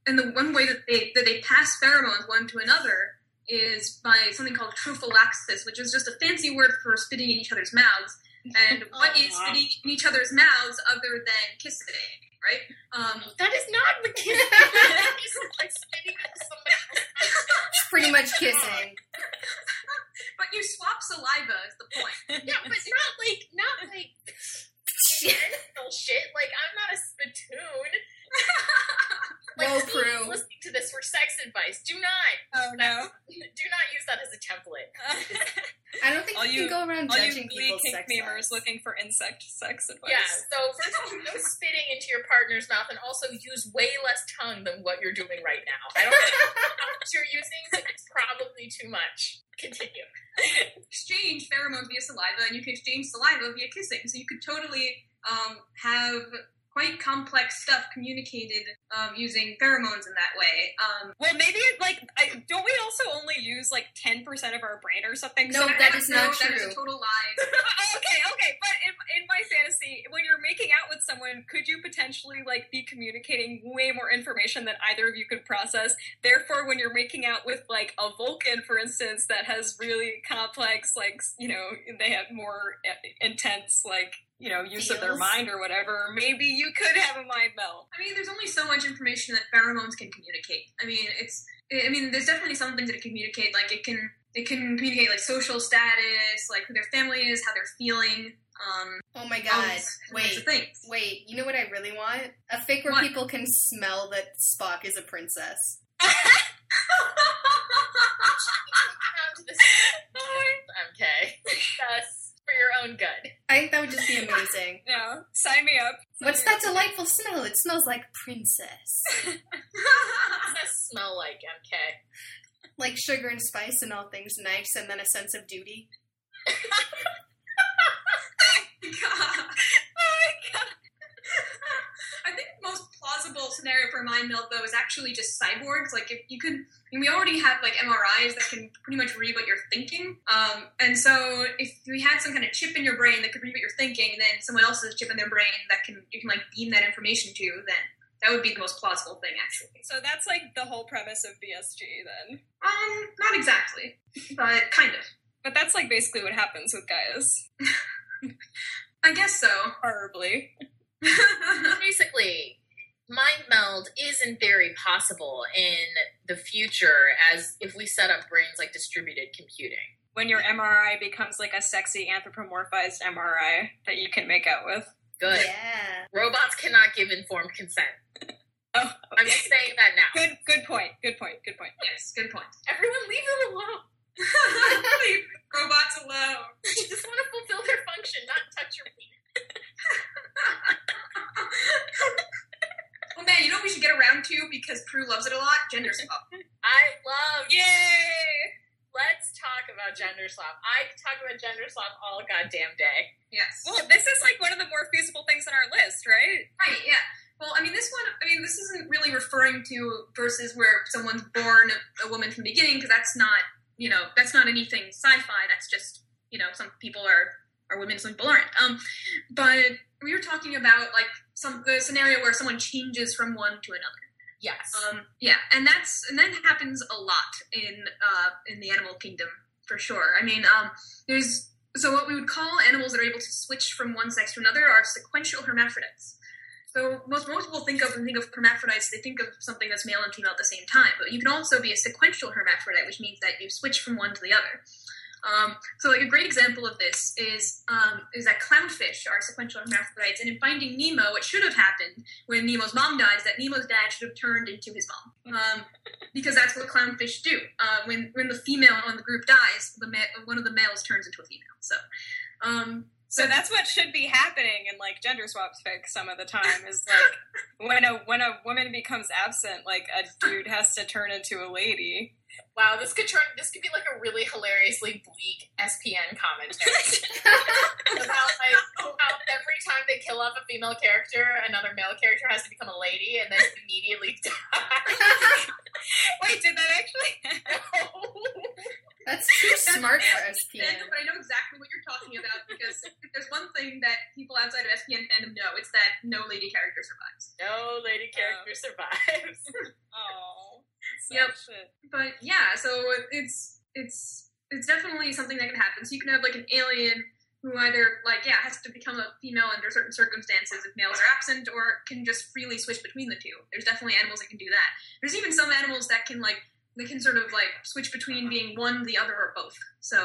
S3: and the one way that they that they pass pheromones one to another is by something called trophallaxis, which is just a fancy word for spitting in each other's mouths. And what is
S2: Aw.
S3: spitting in each other's mouths other than kissing, right? Um,
S1: That is not the kissing. It's like spitting into somebody else's
S4: pretty much kissing.
S3: but you swap saliva is the point.
S1: Yeah, but not like not like intentional shit. Like I'm not a spittoon. Like
S4: Whoa,
S1: please,
S4: crew.
S1: listening to this for sex advice. Do not
S2: Oh no.
S1: do not use that as a template.
S4: I don't think
S2: All
S4: you
S2: you-
S4: can go around
S2: All you
S4: judging
S2: Glee
S4: people's
S2: kink
S4: sex
S2: memers
S4: lives.
S2: looking for insect sex advice.
S1: Yeah. So first of all, no spitting into your partner's mouth, and also use way less tongue than what you're doing right now. I don't know how much you're using, but it's probably too much. Continue.
S3: exchange pheromones via saliva, and you can exchange saliva via kissing. So you could totally um, have quite complex stuff communicated um, using pheromones in that way. Um,
S2: Well, maybe like I, don't we also only use like ten percent of our brain or something?
S4: No,
S2: So-
S4: that is not true.
S3: That is a total lie.
S2: okay, okay, but in, in my fantasy, when you're making out with someone, could you potentially like be communicating way more information than either of you could process? Therefore, when you're making out with like a Vulcan, for instance, that has really complex, like you know, they have more uh, intense, like you know, use of their mind or whatever, maybe you could have a mind meld.
S3: I mean, there's only so much information that pheromones can communicate. I mean, it's. I mean, there's definitely some things that it can communicate. Like it can. It can communicate like social status, like who their family is, how they're feeling. Um,
S4: Oh my
S3: all
S4: god. Wait. Wait, you know what I really want? A fic where
S3: What?
S4: people can smell that Spock is a princess.
S1: Down to this MK. Just for your own good.
S4: I think that would just be amazing.
S2: Yeah, sign me up.
S4: What's that delightful smell? It smells like princess.
S1: Does smell like, MK?
S4: Like sugar and spice and all things nice, and then a sense of duty.
S3: Oh I think the most plausible scenario for mind meld though is actually just cyborgs. Like if you could, I mean, we already have like MRIs that can pretty much read what you're thinking. Um, and so if we had some kind of chip in your brain that could read what you're thinking, and then someone else's chip in their brain that can you can like beam that information to, then that would be the most plausible thing actually.
S2: So that's like the whole premise of BSG then.
S3: Um, not exactly, but kind of.
S2: But that's like basically what happens with Gaius.
S3: I guess so.
S2: Horribly.
S1: Basically, mind meld is in theory possible in the future as if we set up brains like distributed computing.
S2: When your MRI becomes like a sexy anthropomorphized MRI that you can make out with.
S1: Good.
S4: Yeah.
S1: Robots cannot give informed consent.
S2: Oh,
S1: I'm just saying that now.
S2: good good point. Good point. Good point.
S3: yes, good point.
S1: Everyone leave them alone.
S3: Robots alone.
S1: They just want to fulfill their function, not touch your penis.
S3: oh man, you know what we should get around to because Prue loves it a lot? Gender swap.
S1: I love
S2: Yay!
S1: Let's talk about gender swap. I could talk about gender swap all goddamn day.
S3: Yes.
S2: Well, this is like one of the more feasible things on our list, right?
S3: right, yeah. Well, I mean, this one, I mean, this isn't really referring to verses where someone's born a woman from the beginning, because that's not, you know, that's not anything sci-fi. That's just, you know, some people are are women, some people aren't. Um, but we were talking about like some the scenario where someone changes from one to another.
S1: Yes.
S3: Um, yeah, and that's and that happens a lot in uh, in the animal kingdom for sure. I mean, um, there's so what we would call animals that are able to switch from one sex to another are sequential hermaphrodites. So most most people think of when they think of hermaphrodites, they think of something that's male and female at the same time. But you can also be a sequential hermaphrodite, which means that you switch from one to the other. Um, so, like a great example of this is um, is that clownfish are sequential hermaphrodites, and in Finding Nemo, what should have happened when Nemo's mom died is that Nemo's dad should have turned into his mom, um, because that's what clownfish do. Uh, when when the female on the group dies, the ma- one of the males turns into a female. So, um,
S2: So that's what should be happening in like gender swaps fic some of the time is like when a when a woman becomes absent, like a dude has to turn into a lady.
S1: Wow, this could turn. This could be like a really hilariously bleak SPN commentary about like how every time they kill off a female character, another male character has to become a lady and then immediately die.
S2: Wait, did that actually?
S4: That's too smart for
S3: I know,
S4: SPN.
S3: but I know exactly what you're talking about because if there's one thing that people outside of SPN fandom know. It's that no lady character survives.
S1: No lady um, character survives.
S2: Oh.
S3: Yep. But yeah, so it's it's it's definitely something that can happen. So you can have like an alien who either like yeah has to become a female under certain circumstances if males are absent, or can just freely switch between the two. There's definitely animals that can do that. There's even some animals that can like they can sort of like switch between being one, the other, or both. So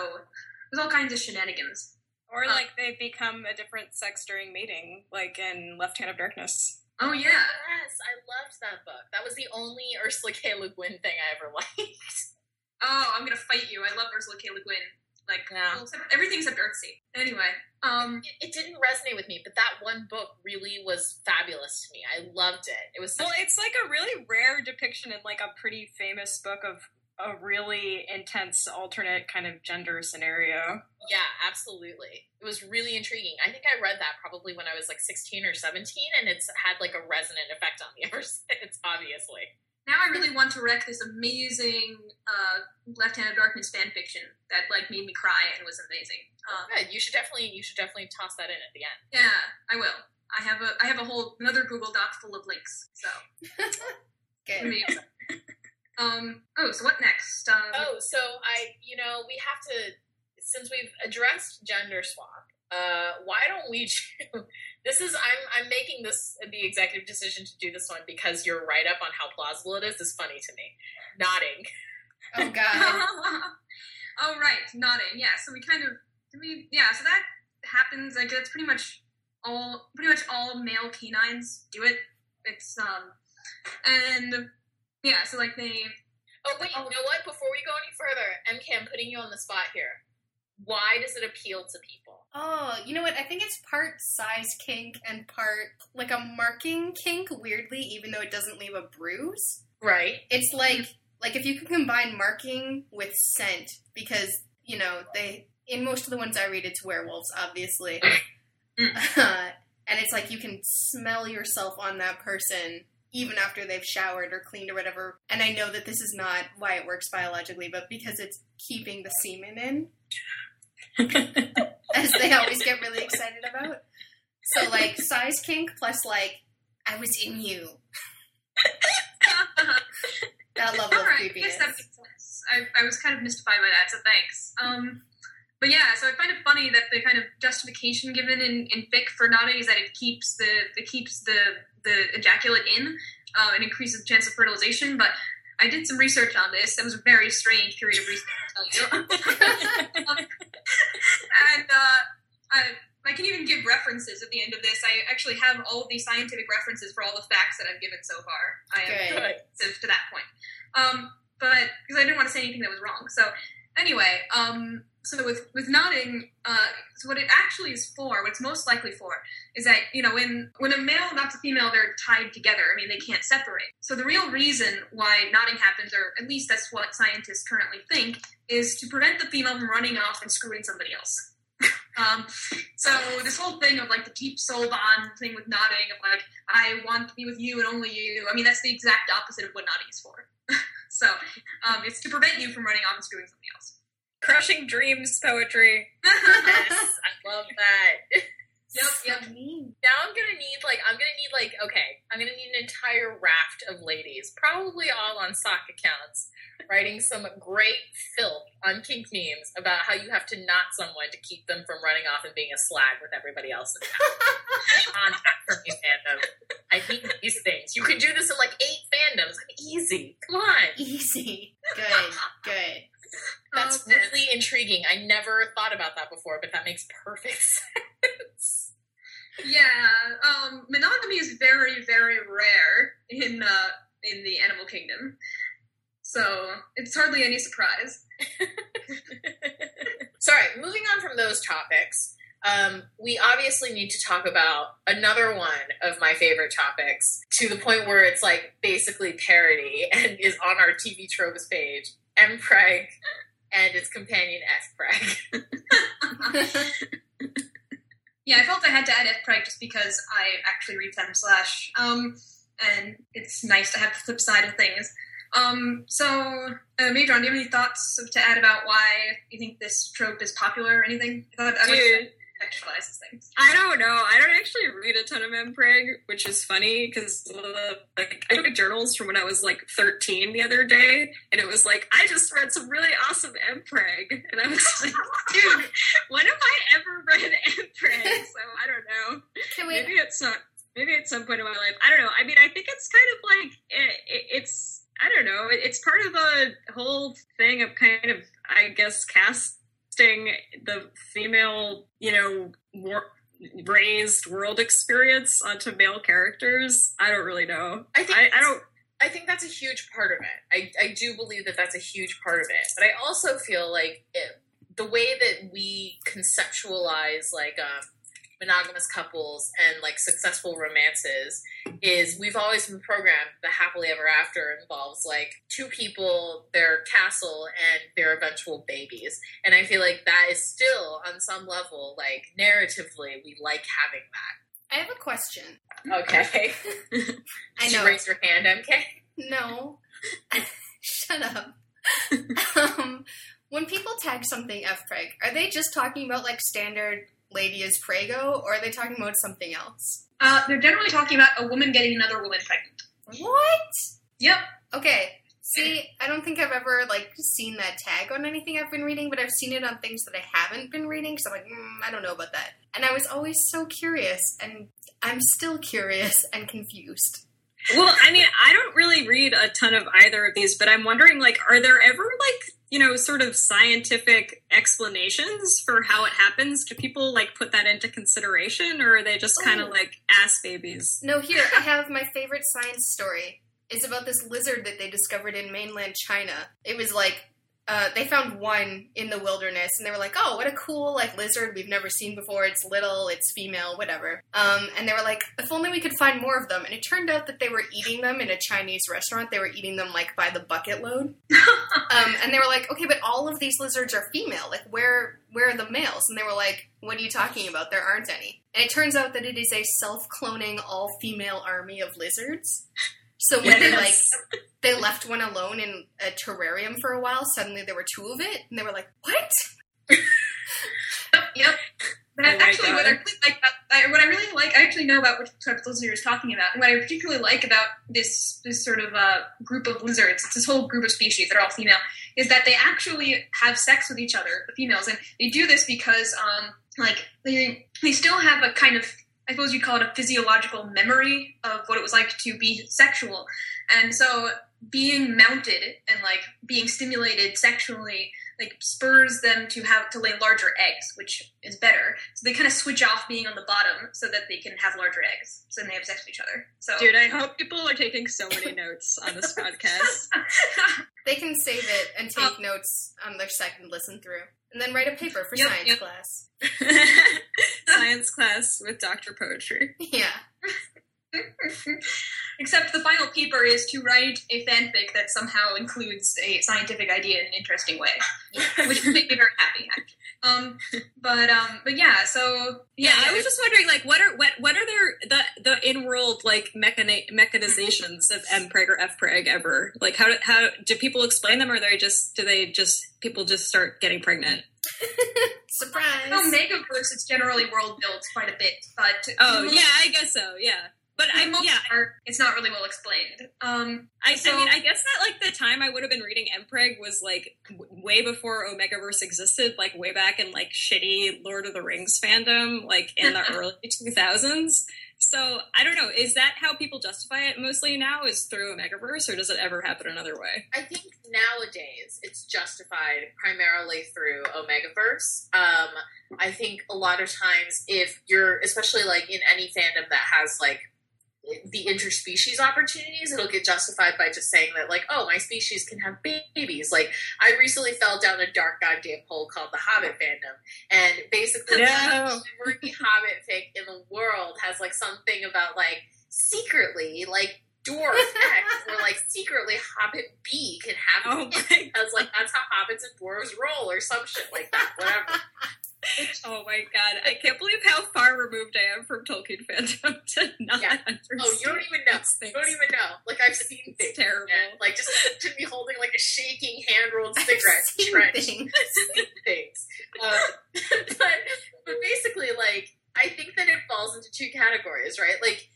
S3: there's all kinds of shenanigans.
S2: Or uh, like they become a different sex during mating, like in Left Hand of Darkness.
S3: Oh yeah,
S1: Yes, I loved that book. That was the only Ursula K. Le Guin thing I ever liked.
S3: Oh, I'm gonna fight you. I love Ursula K. Le Guin. Like
S1: Yeah.
S3: well, except, everything except Earthsea. Anyway, um,
S1: It, it didn't resonate with me, but that one book really was fabulous to me. I loved it. It was such
S2: Well, it's like a really rare depiction in like a pretty famous book of a really intense alternate kind of gender scenario.
S1: Yeah, absolutely. It was really intriguing. I think I read that probably when I was like 16 or 17, and it's had like a resonant effect on me ever since, obviously.
S3: Now I really want to rec this amazing uh, Left Hand of Darkness fan fiction that like made me cry and was amazing. Um,
S1: Good. You should definitely you should definitely toss that in at the end.
S3: yeah, I will. I have a I have a whole another Google Doc full of links. So
S4: Good.
S3: amazing. um. Oh, so what next? Um,
S1: Oh, so I, you know, we have to since we've addressed gender swap. Uh, why don't we do this? Is I'm I'm making this the executive decision to do this one because your write up on how plausible it is is funny to me. Knotting.
S4: Oh God.
S3: oh right, knotting. Yeah. So we kind of we yeah. So that happens. Like that's pretty much all pretty much all male canines do it. It's um and yeah. So like they
S1: Oh wait, you know what? Before we go any further, MK, I'm putting you on the spot here. Why does it appeal to people?
S4: Oh, you know what? I think it's part size kink and part like a marking kink. Weirdly, even though it doesn't leave a bruise,
S1: Right.
S4: it's like like if you can combine marking with scent, because you know they in most of the ones I read, it's werewolves, obviously, mm. uh, and it's like you can smell yourself on that person even after they've showered or cleaned or whatever. And I know that this is not why it works biologically, but because it's keeping the semen in. as they always get really excited about. So like size kink plus like I was in you. That level
S3: All
S4: of
S3: right, I
S4: creepiness.
S3: guess that. I, I was kind of mystified by that, so thanks. Um, but yeah, so I find it funny that the kind of justification given in, in fic for knotting is that it keeps the it keeps the the ejaculate in uh, and increases the chance of fertilization. But I did some research on this. It was a very strange period of research, I'll tell you. Um, and uh, I, I can even give references at the end of this. I actually have all of the scientific references for all the facts that I've given so far. I am
S4: Good.
S1: Good.
S3: sensitive to that point. Um, but because I didn't want to say anything that was wrong. So anyway, um, so with with knotting, uh, so what it actually is for, what it's most likely for, is that you know when when a male knocks a female, they're tied together. I mean, they can't separate. So the real reason why knotting happens, or at least that's what scientists currently think, is to prevent the female from running off and screwing somebody else. Um, so this whole thing of like the deep soul bond thing with knotting of like I want to be with you and only you. I mean that's the exact opposite of what knotting is for. so um, it's to prevent you from running off and screwing somebody else.
S2: Crushing dreams poetry.
S1: Yes, I love that.
S3: Yep, yep.
S4: So.
S1: Now I'm gonna need like I'm gonna need like okay, I'm gonna need an entire raft of ladies, probably all on sock accounts, writing some great filth on kink memes about how you have to knot someone to keep them from running off and being a slag with everybody else in town. From me, fandom. I need these things. You can do this in like eight fandoms. I'm easy. Come on.
S4: Easy. Good. Good.
S1: That's
S3: Um,
S1: really intriguing. I never thought about that before, but that makes perfect sense.
S3: yeah. Um, monogamy is very, very rare in uh, in the animal kingdom. So it's hardly any surprise.
S1: Sorry, moving on from those topics, um, we obviously need to talk about another one of my favorite topics to the point where it's like basically parody and is on our TV tropes page. M. Preg and its companion F. Preg.
S3: Yeah, I felt I had to add F Preg just because I actually read Fem Slash, um, and it's nice to have the flip side of things. Um, so, uh, Madron, do you have any thoughts to add about why you think this trope is popular or anything? I thought I
S1: Dude,
S3: contextualizes things.
S2: I don't know. I don't actually read a ton of Mpreg, which is funny because like I took journals from when I was like 13 the other day, and it was like I just read some really awesome Mpreg, and I was like, dude, when have I ever read Mpreg? So I don't know.
S4: Can we?
S2: Maybe at some maybe at some point in my life. I don't know. I mean, I think it's kind of like it, it, it's. I don't know. It's part of the whole thing of kind of, I guess, casting the female, you know, war, raised world experience onto male characters. I don't really know.
S1: I think
S2: I, I don't.
S1: I think that's a huge part of it. I, I do believe that that's a huge part of it. But I also feel like it, the way that we conceptualize like um, monogamous couples and like successful romances is we've always been programmed the happily ever after involves like two people, their castle, and their eventual babies. And I feel like that is still on some level like narratively we like having that.
S4: I have a question.
S1: Okay.
S4: I
S1: Did you
S4: know.
S1: raise your hand, MK?
S4: No. Shut up. um, when people tag something FPreg, are they just talking about like standard lady is prego, or are they talking about something else?
S3: Uh, they're generally talking about a woman getting another woman pregnant.
S4: What?
S3: Yep.
S4: Okay. See, I don't think I've ever like seen that tag on anything I've been reading, but I've seen it on things that I haven't been reading. So I'm like, mm, I don't know about that. And I was always so curious, and I'm still curious and confused.
S2: Well, I mean, I don't really read a ton of either of these, but I'm wondering, like, are there ever like you know sort of scientific explanations for how it happens? Do people like put that into consideration, or are they just kind of
S4: Oh.
S2: like ass babies?
S4: No, here I have my favorite science story. It's about this lizard that they discovered in mainland China. It was like uh, they found one in the wilderness, and they were like, "Oh, what a cool like lizard we've never seen before. It's little, it's female, whatever." Um, and they were like, "If only we could find more of them." And it turned out that they were eating them in a Chinese restaurant. They were eating them like by the bucket load. Um, and they were like, "Okay, but all of these lizards are female. Like, where where are the males?" And they were like, "What are you talking about? There aren't any." And it turns out that it is a self-cloning all-female army of lizards. So when they like they left one alone in a terrarium for a while, suddenly there were two of it, and they were like, "What?"
S3: Yep. But
S2: Oh my
S3: actually, what I really like, about, I, what I really like, I actually know about what sort of lizard is talking about, and what I particularly like about this this sort of uh, group of lizards, this whole group of species that are all female, is that they actually have sex with each other, the females, and they do this because, um, like, they they still have a kind of I suppose you'd call it a physiological memory of what it was like to be sexual. And so being mounted and like being stimulated sexually like spurs them to have to lay larger eggs, which is better. So they kind of switch off being on the bottom so that they can have larger eggs. So then they have sex with each other. So
S2: Dude, I hope people are taking so many notes on this podcast.
S4: They can save it and take um, notes on their second listen through, and then write a paper for
S3: Yep,
S4: science
S3: yep.
S4: class.
S2: Science class with Dr. Poetry.
S4: Yeah.
S3: Except the final paper is to write a fanfic that somehow includes a scientific idea in an interesting way, which would make me very happy. Actually. Um, but um, but yeah. So
S2: Yeah, I was just wondering, like, what are what what are their the the in world like mechani- mechanizations of M Mpreg or F Fpreg ever? Like, how do, how do people explain them, or they just do they just people just start getting pregnant?
S4: Surprise.
S3: Oh, Megaverse, it's generally world built quite a bit, but
S2: Oh yeah, I guess so. Yeah, but
S3: for the
S2: I
S3: most
S2: yeah,
S3: part, it's not really well explained. Um,
S2: I,
S3: So-
S2: I mean, I guess that like the time I would have been reading Mpreg was like w- way before Omegaverse existed, like way back in like shitty Lord of the Rings fandom, like in the early two thousands. So I don't know. Is that how people justify it mostly now? Is through Omegaverse, or does it ever happen another way?
S1: I think nowadays it's justified primarily through Omegaverse. Um, I think a lot of times, if you're, especially like in any fandom that has like the interspecies opportunities, it'll get justified by just saying that, like, oh, my species can have babies. Like, I recently fell down a dark goddamn hole called the Hobbit fandom, and basically,
S2: No.
S1: every Hobbit fic in the world has like something about like secretly, like dwarf X or like secretly Hobbit B can have
S2: Oh
S1: because like that's how hobbits and dwarves roll or some shit like that. Whatever.
S2: oh my god! I can't believe how far removed I am from Tolkien fandom to not
S1: Yeah.
S2: understand.
S1: Oh, you don't even know.
S2: these
S1: You don't even know. Like I've seen
S2: It's
S1: things.
S2: terrible.
S1: Like just to be holding like a shaking hand rolled cigarette
S4: I've seen
S1: trench.
S4: things.
S1: things. Uh, but but basically, like is, right? Like,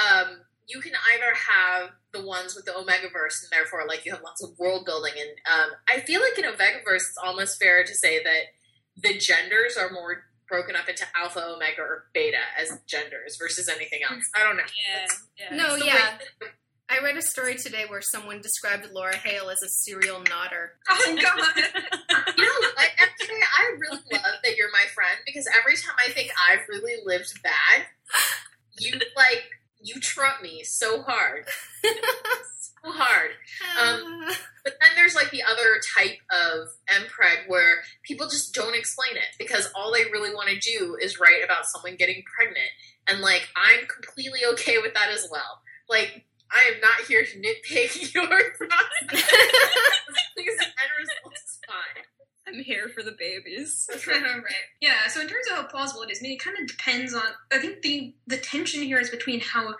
S1: um, you can either have the ones with the Omegaverse, and therefore, like, you have lots of world building. And um, I feel like in Omegaverse, it's almost fair to say that the genders are more broken up into alpha, omega, or beta as genders versus anything else. I don't know.
S2: Yeah, yeah.
S4: No,
S1: that's
S4: yeah.
S1: way-
S4: I read a story today where someone described Laura Hale as a serial knotter.
S3: Oh god.
S1: You know, like, actually, I really love that you're my friend because every time I think I've really lived bad, you like you trump me so hard, so hard. Um, But then there's like the other type of MPreg where people just don't explain it because all they really want to do is write about someone getting pregnant, and like I'm completely okay with that as well. Like I am not here to nitpick your process. the end result is fine.
S2: I'm here for the babies.
S3: right. Yeah. So in terms of how plausible it is, I mean, it kind of depends on. I think the the tension here is between how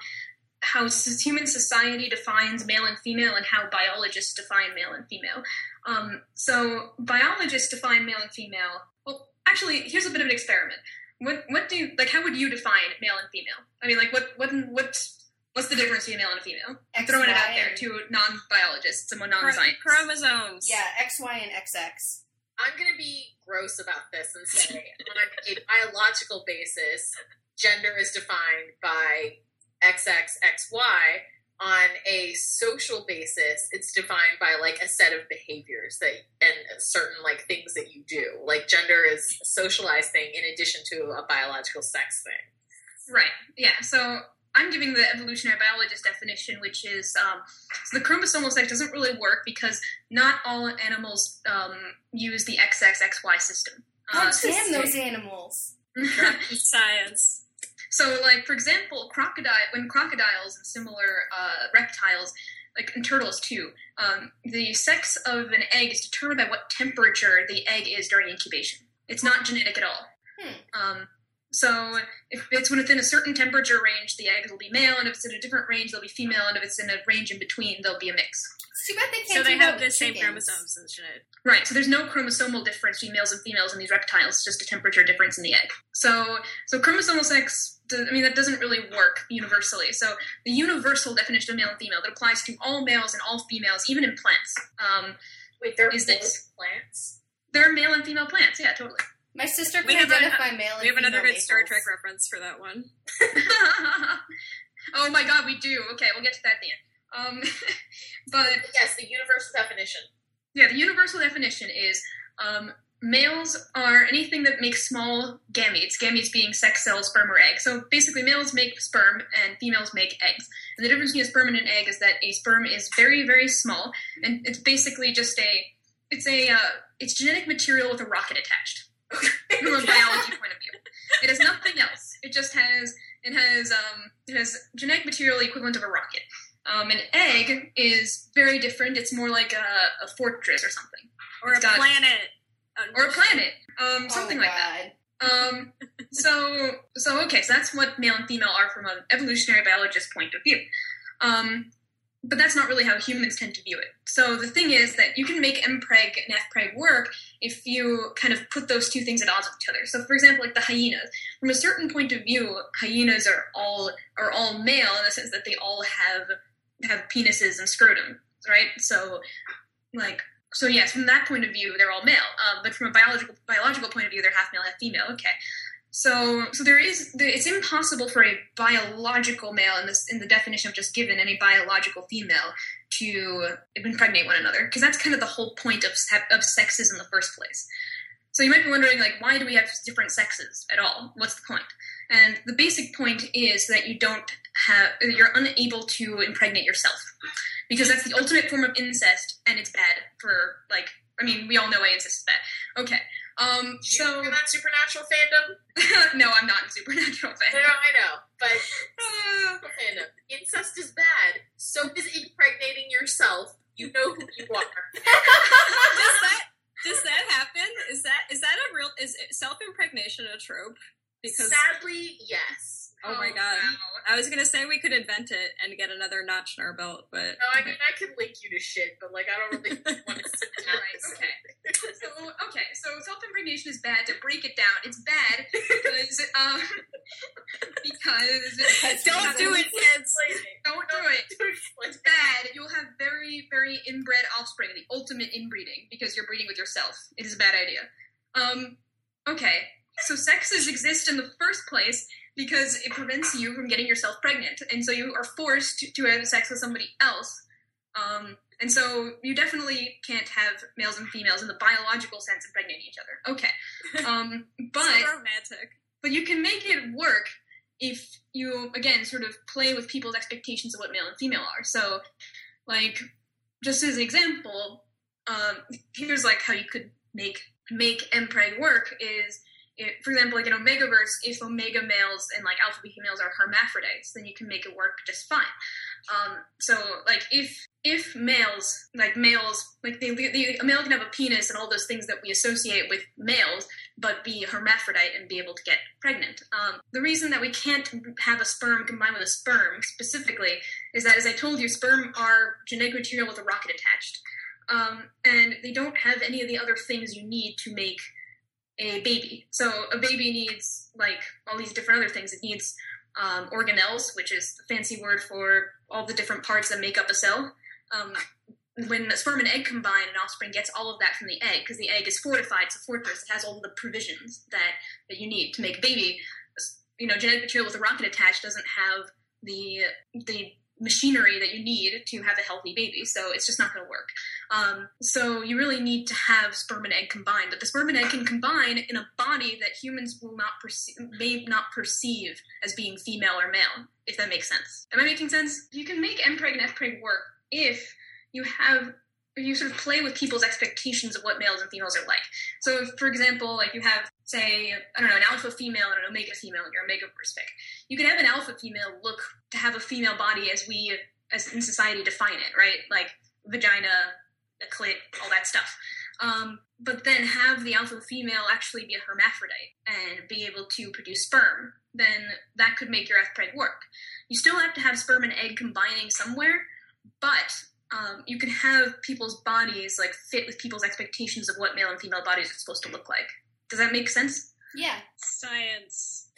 S3: how human society defines male and female, and how biologists define male and female. Um, so biologists define male and female. Well, actually, here's a bit of an experiment. What what do you like? How would you define male and female? I mean, like what what what what's the difference between male and female? I'm throwing it out there to non-biologists and non-scientists.
S2: Chromosomes.
S4: Yeah, XY and XX.
S1: I'm going to be gross about this and say, on a biological basis, gender is defined by XXXY. On a social basis, it's defined by like a set of behaviors that and certain like things that you do. Like gender is a socialized thing in addition to a biological sex thing.
S3: Right. Yeah. So I'm giving the evolutionary biologist definition, which is um, so the chromosomal sex doesn't really work because not all animals um, use the XXXY system.
S4: God
S3: Uh,
S4: damn those animals.
S2: Science.
S3: So, like for example, crocodile when crocodiles and similar uh, reptiles, like and turtles too, um, the sex of an egg is determined by what temperature the egg is during incubation. It's not genetic at all.
S4: Hmm.
S3: Um, so if it's within a certain temperature range, the eggs will be male, and if it's in a different range, they'll be female, and if it's in a range in between, they'll be a mix.
S4: It's too bad they
S2: So
S4: can't
S2: they have the
S4: with
S2: same
S4: chickens.
S2: chromosomes as Jeanette.
S3: Right. So there's no chromosomal difference between males and females in these reptiles. Just a temperature difference in the egg. So so chromosomal sex. I mean that doesn't really work universally. So the universal definition of male and female that applies to all males and all females, even in plants. Um,
S1: Wait, there are
S3: Is this-
S1: plants?
S3: there are male and female plants. Yeah, totally.
S4: My sister
S2: We
S4: can
S2: have a-
S4: identify male and
S2: We have another
S4: female
S2: good Star. Trek reference for that one.
S3: oh my god, we do. Okay, we'll get to that at the end. Um, but
S1: Yes, the universal definition.
S3: Yeah, the universal definition is um, males are anything that makes small gametes, gametes being sex cells, sperm, or egg. So basically, males make sperm and females make eggs. And the difference between a sperm and an egg is that a sperm is very, very small, and it's basically just a it's a uh, it's genetic material with a rocket attached. From a biology point of view, it has nothing else. It just has it has um, it has genetic material equivalent of a rocket. Um, an egg is very different. It's more like a, a fortress or something,
S2: Or
S3: It's
S2: a
S3: got-
S2: planet.
S3: or a planet, um,
S4: Oh,
S3: something like that. Um, so, so okay, so that's what male and female are from an evolutionary biologist point of view. Um, but that's not really how humans tend to view it. So the thing is that you can make mpreg and fpreg work if you kind of put those two things at odds with each other. So, for example, like the hyenas, from a certain point of view, hyenas are all are all male in the sense that they all have have penises and scrotum, right? So, like so yes, from that point of view, they're all male. Um, but from a biological biological point of view, they're half male, half female. Okay, so so there is it's impossible for a biological male in this in the definition I've just given and a biological female to impregnate one another because that's kind of the whole point of of sexes in the first place. So you might be wondering, like, why do we have different sexes at all? What's the point? And the basic point is that you don't have, you're unable to impregnate yourself because that's the ultimate form of incest, and it's bad for like. I mean, we all know why incest is bad. Okay, um,
S1: Did
S3: so
S1: hear that supernatural fandom?
S3: no, I'm not in supernatural
S1: No. I know, but fandom. Incest is bad. So is impregnating yourself. You know who you are.
S2: does that happen? Is that is that a real is self impregnation a trope? Because
S1: Sadly, yes.
S2: Oh my god. I was gonna say we could invent it and get another notch in our belt, but
S1: No, I mean I can link you to shit, but like I don't really want to sit down.
S3: Right, okay. So okay, so self impregnation is bad. To break it down, it's bad because um because
S2: don't do it, kids.
S3: Don't do it. It's bad. You'll have very, very inbred offspring, the ultimate inbreeding, because you're breeding with yourself. It is a bad idea. Um, okay, so sexes exist in the first place because it prevents you from getting yourself pregnant, and so you are forced to, have sex with somebody else. Um, and so you definitely can't have males and females in the biological sense impregnating each other. Okay, um, but
S2: so romantic.
S3: but you can make it work if you again sort of play with people's expectations of what male and female are so like just as an example um, here's like how you could make make mpreg work is it, for example like in omegaverse if omega males and like alpha females are hermaphrodites then you can make it work just fine um, so like if if males like males like they, they, a male can have a penis and all those things that we associate with males but be hermaphrodite and be able to get pregnant. Um, the reason that we can't have a sperm combined with a sperm specifically is that, as I told you, sperm are genetic material with a rocket attached. Um, and they don't have any of the other things you need to make a baby. So a baby needs like all these different other things. It needs um, organelles, which is the fancy word for all the different parts that make up a cell. Um, when a sperm and egg combine, an offspring gets all of that from the egg because the egg is fortified, it's a fortress. It has all the provisions that, that you need to make a baby. You know, genetic material with a rocket attached doesn't have the the machinery that you need to have a healthy baby, so it's just not going to work. Um, so you really need to have sperm and egg combined, but the sperm and egg can combine in a body that humans will not perceive, may not perceive as being female or male. If that makes sense. Am I making sense? You can make mpreg and fpreg work if you have you sort of play with people's expectations of what males and females are like. So, if, for example, like you have, say, I don't know, an alpha female and an omega female in your omega fic. You can have an alpha female look to have a female body as we, as in society, define it, right? Like vagina, a clit, all that stuff. Um, but then have the alpha female actually be a hermaphrodite and be able to produce sperm. Then that could make your FPreg work. You still have to have sperm and egg combining somewhere, but um, you can have people's bodies like fit with people's expectations of what male and female bodies are supposed to look like. Does that make sense?
S4: Yeah.
S2: Science.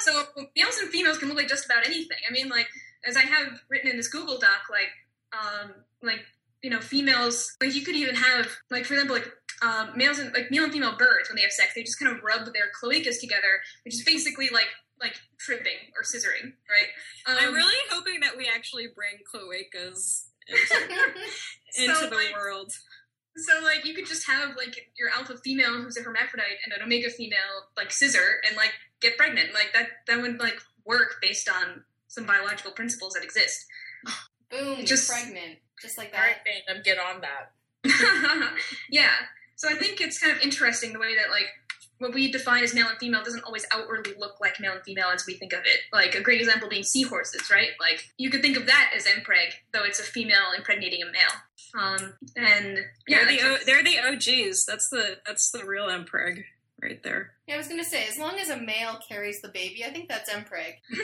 S3: so males and females can look like just about anything. I mean, like as I have written in this Google Doc, like um, like you know, females like you could even have like for example, like um, males and like male and female birds when they have sex, they just kind of rub their cloacas together, which is basically like like tripping or scissoring, right? Um,
S2: I'm really hoping that we actually bring cloacas into, into
S3: So,
S2: the
S3: like,
S2: world.
S3: So like you could just have like your alpha female who's a hermaphrodite and an omega female like scissor and like get pregnant. Like that that would like work based on some biological principles that exist.
S4: Boom,
S3: Just-
S4: pregnant. Just like that.
S1: All right,
S4: that.
S1: fandom, get on that.
S3: yeah. So I think it's kind of interesting the way that like what we define as male and female doesn't always outwardly look like male and female as we think of it. Like a great example being seahorses, right? Like you could think of that as Mpreg, though it's a female impregnating a male. Um, and yeah,
S2: they're the o-
S3: it's-
S2: they're the OGs. That's the that's the real Mpreg right there.
S4: Yeah, I was gonna say, as long as a male carries the baby, I think that's Mpreg.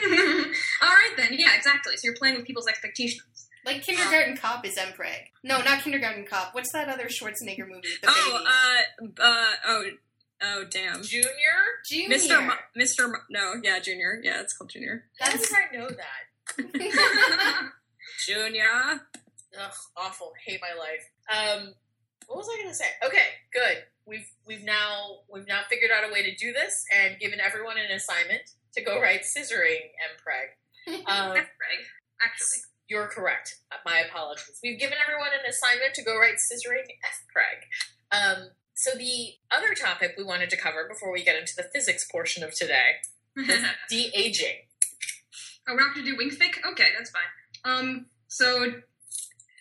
S3: All right then, yeah, exactly. So you're playing with people's expectations.
S4: Like Kindergarten Cop is Mpreg. No, not Kindergarten Cop. What's that other Schwarzenegger movie? with The
S2: Oh, uh, uh, oh, oh, damn.
S1: Junior?
S4: Junior.
S2: Mr. Mo- Mr. Mo- no, yeah, Junior. Yeah, it's called Junior.
S1: How
S4: That's
S1: did I know that?
S2: Junior.
S1: Ugh, awful. Hate my life. Um, what was I going to say? Okay, good. We've we've now we've now figured out a way to do this and given everyone an assignment to go write scissoring mpreg. Um,
S3: Impreg, actually.
S1: you're correct. Uh, My apologies. We've given everyone an assignment to go write scissoring fpreg. Um, so the other topic we wanted to cover before we get into the physics portion of today is de aging.
S3: Oh, we're not going to do wing fic? Okay, that's fine. Um, so,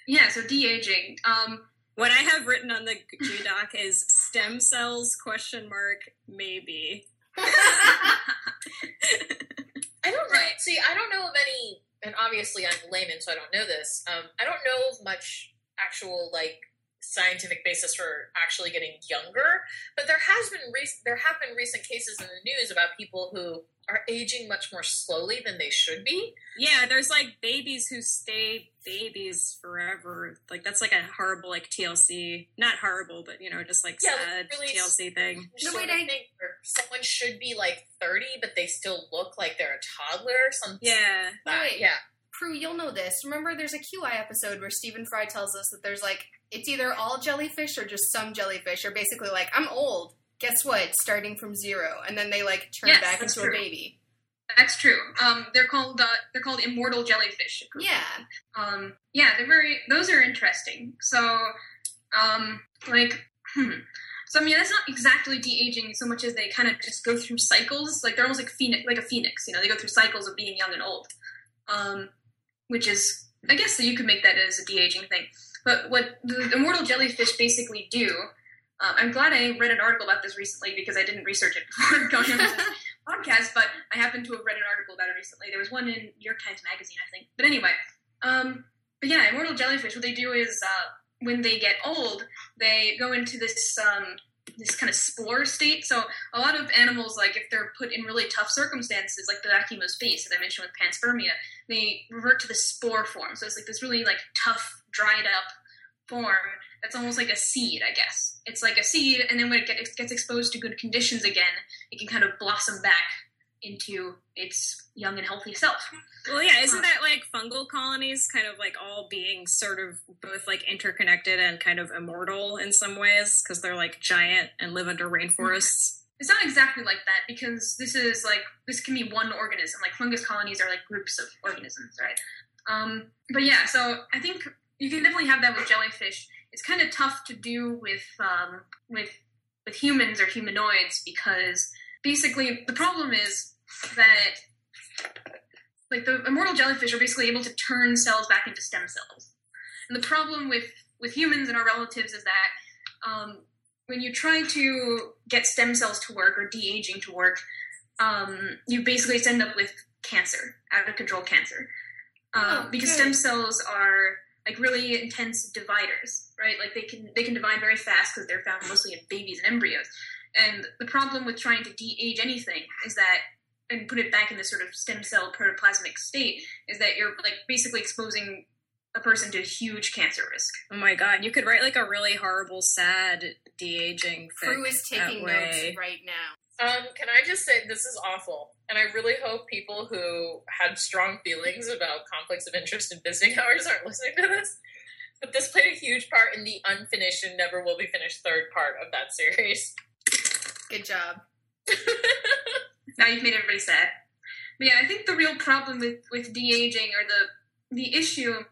S3: yeah, so de-aging. Um,
S2: What I have written on the G doc is stem cells question mark maybe.
S1: I don't know.
S3: Right.
S1: See, I don't know of any, and obviously I'm a layman, so I don't know this. Um, I don't know of much actual like scientific basis for actually getting younger. But there has been rec- there have been recent cases in the news about people who are aging much more slowly than they should be.
S2: Yeah, there's like babies who stay babies forever. Like that's like a horrible like TLC, not horrible, but you know, just like
S1: Yeah,
S2: sad
S1: really
S2: TLC thing.
S4: No,
S1: sort
S4: wait, I-
S1: thing where someone should be like 30, but they still look like they're a toddler. Or something
S2: Yeah,
S1: like that.
S4: Wait.
S1: yeah.
S4: Prue, you'll know this. Remember, there's a QI episode where Stephen Fry tells us that there's like it's either all jellyfish or just some jellyfish are basically like I'm old. Guess what? Starting from zero, and then they like turn
S3: Yes,
S4: back into
S3: true.
S4: a baby.
S3: That's true. Um, they're called uh, they're called immortal jellyfish.
S4: Yeah,
S3: Um, yeah, they're very. Those are interesting. So, um, like, hmm. So I mean, that's not exactly de aging so much as they kind of just go through cycles. Like they're almost like phoenix, like a phoenix. You know, they go through cycles of being young and old. Um, which is, I guess, you could make that as a de aging thing. But what the immortal jellyfish basically do. Uh, I'm glad I read an article about this recently because I didn't research it before going on this podcast, but I happened to have read an article about it recently. There was one in New York Times Magazine, I think. But anyway, um, but yeah, immortal jellyfish. What they do is uh, when they get old, they go into this um, this kind of spore state. So a lot of animals, like if they're put in really tough circumstances, like the Akimos base, as I mentioned with panspermia, they revert to the spore form. So it's like this really like tough, dried up form that's almost like a seed, I guess. It's like a seed, and then when it gets exposed to good conditions again, it can kind of blossom back into its young and healthy self.
S2: Well, yeah, isn't that like fungal colonies kind of like all being sort of both like interconnected and kind of immortal in some ways because they're like giant and live under rainforests?
S3: It's not exactly like that because this is like this can be one organism. Like fungus colonies are like groups of organisms, right? Um, but yeah, so I think you can definitely have that with jellyfish. It's kind of tough to do with um, with with humans or humanoids because basically the problem is that like the immortal jellyfish are basically able to turn cells back into stem cells. And the problem with with humans and our relatives is that um, when you try to get stem cells to work or de aging to work, um, you basically end up with cancer, out of control cancer, uh,
S4: Oh,
S3: because
S4: good.
S3: stem cells are like really intense dividers, right? Like they can they can divide very fast because they're found mostly in babies and embryos. And the problem with trying to de-age anything is that and put it back in this sort of stem cell protoplasmic state is that you're like basically exposing a person to huge cancer risk.
S2: Oh my god, you could write like a really horrible, sad de aging
S4: Prue
S2: fic
S4: is taking notes
S2: way.
S4: right now.
S1: Um, can I just say this is awful, and I really hope people who had strong feelings about conflicts of interest in visiting hours aren't listening to this. But this played a huge part in the unfinished and never will be finished third part of that series.
S4: Good job.
S3: Now you've made everybody sad. But yeah, I think the real problem with with de aging or the the issue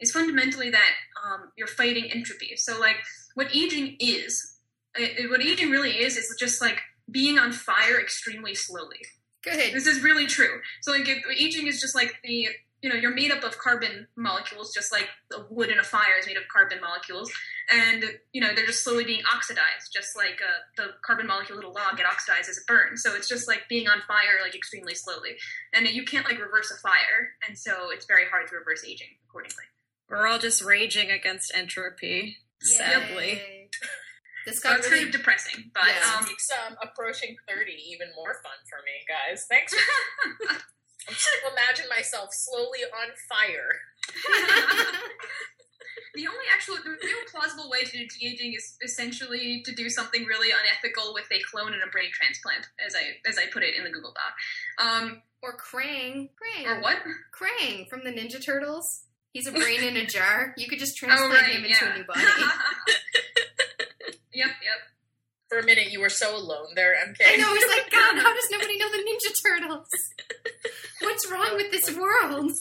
S3: is fundamentally that um, you're fighting entropy. So like what aging is, uh, what aging really is, is just like being on fire extremely slowly.
S4: Good.
S3: This is really true. So like if, aging is just like the you know you're made up of carbon molecules, just like the wood in a fire is made of carbon molecules, and you know they're just slowly being oxidized, just like uh, the carbon molecule little log get oxidized as it burns. So it's just like being on fire like extremely slowly, and you can't like reverse a fire, and so it's very hard to reverse aging accordingly.
S2: We're all just raging against entropy, sadly.
S4: Yay. This
S3: So
S4: got
S3: it's kind of depressing, but
S4: Yeah.
S3: um,
S1: makes um, approaching 30 even more fun for me, guys. Thanks. For- I'm just going to imagine myself slowly on fire.
S3: the only actual, the real plausible way to do de-aging is essentially to do something really unethical with a clone and a brain transplant, as I as I put it in the Google Doc. Um,
S4: or Krang. Krang.
S3: or what?
S4: Krang from the Ninja Turtles. He's a brain in a jar. You could just
S3: Oh,
S4: transplant
S3: right,
S4: him into
S3: yeah.
S4: a new body.
S3: yep, yep.
S1: For a minute, you were so alone there, MK.
S4: I know. I was like, God, how does nobody know the Ninja Turtles? What's wrong with this world?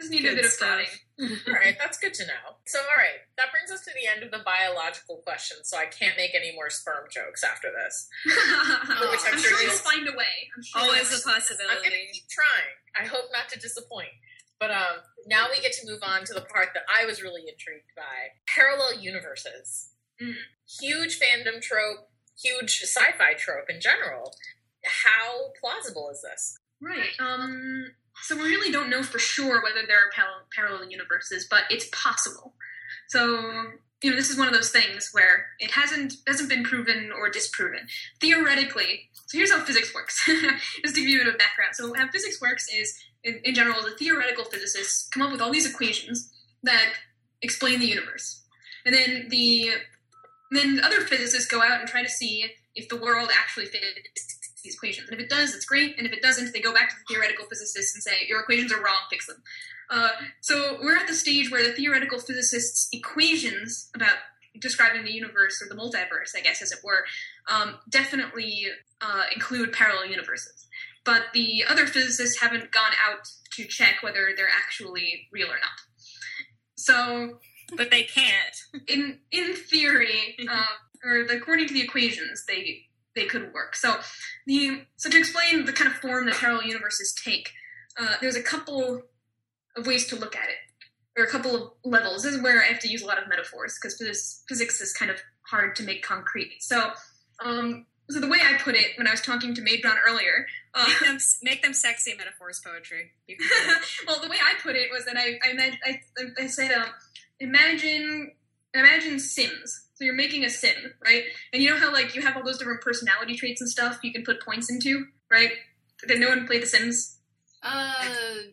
S3: Just need a bit of
S2: stuff.
S1: all right, that's good to know. So, all right, that brings us to the end of the biological questions. So I can't make any more sperm jokes after this.
S4: Oh,
S1: which I'm
S3: I'm
S1: sure
S3: sure
S1: you-
S3: you'll find a way. I'm sure
S2: Always a
S3: find
S1: I'm going to keep trying. I hope not to disappoint. But um, now we get to move on to the part that I was really intrigued by parallel universes.
S3: Mm.
S1: Huge fandom trope, huge sci fi trope in general. How plausible is this?
S3: Right. Um. So we really don't know for sure whether there are parallel, universes, but it's possible. So you know, this is one of those things where it hasn't hasn't been proven or disproven. Theoretically, so here's how physics works. Just to give you a bit of background. So how physics works is, in, in general, the theoretical physicists come up with all these equations that explain the universe, and then the then other physicists go out and try to see if the world actually fits these equations. And if it does, it's great. And if it doesn't, they go back to the theoretical physicists and say, your equations are wrong, fix them. Uh, so we're at the stage where the theoretical physicists' equations about describing the universe or the multiverse, I guess, as it were, um, definitely uh, include parallel universes. But the other physicists haven't gone out to check whether they're actually real or not. So,
S2: but they can't.
S3: in in theory, uh, or according to the equations, they they could work. So the so to explain the kind of form that parallel universes take, uh, there's a couple of ways to look at it, or a couple of levels. This is where I have to use a lot of metaphors because physics, physics is kind of hard to make concrete. So, um, so the way I put it when I was talking to Maid Brown earlier, uh,
S2: Make them, make them sexy metaphors poetry. You can do it.
S3: well, the way I put it was that I I, I, I said, um, imagine imagine Sims. So you're making a sim, right? And you know how like you have all those different personality traits and stuff you can put points into, right? Did no one play The Sims?
S4: Uh,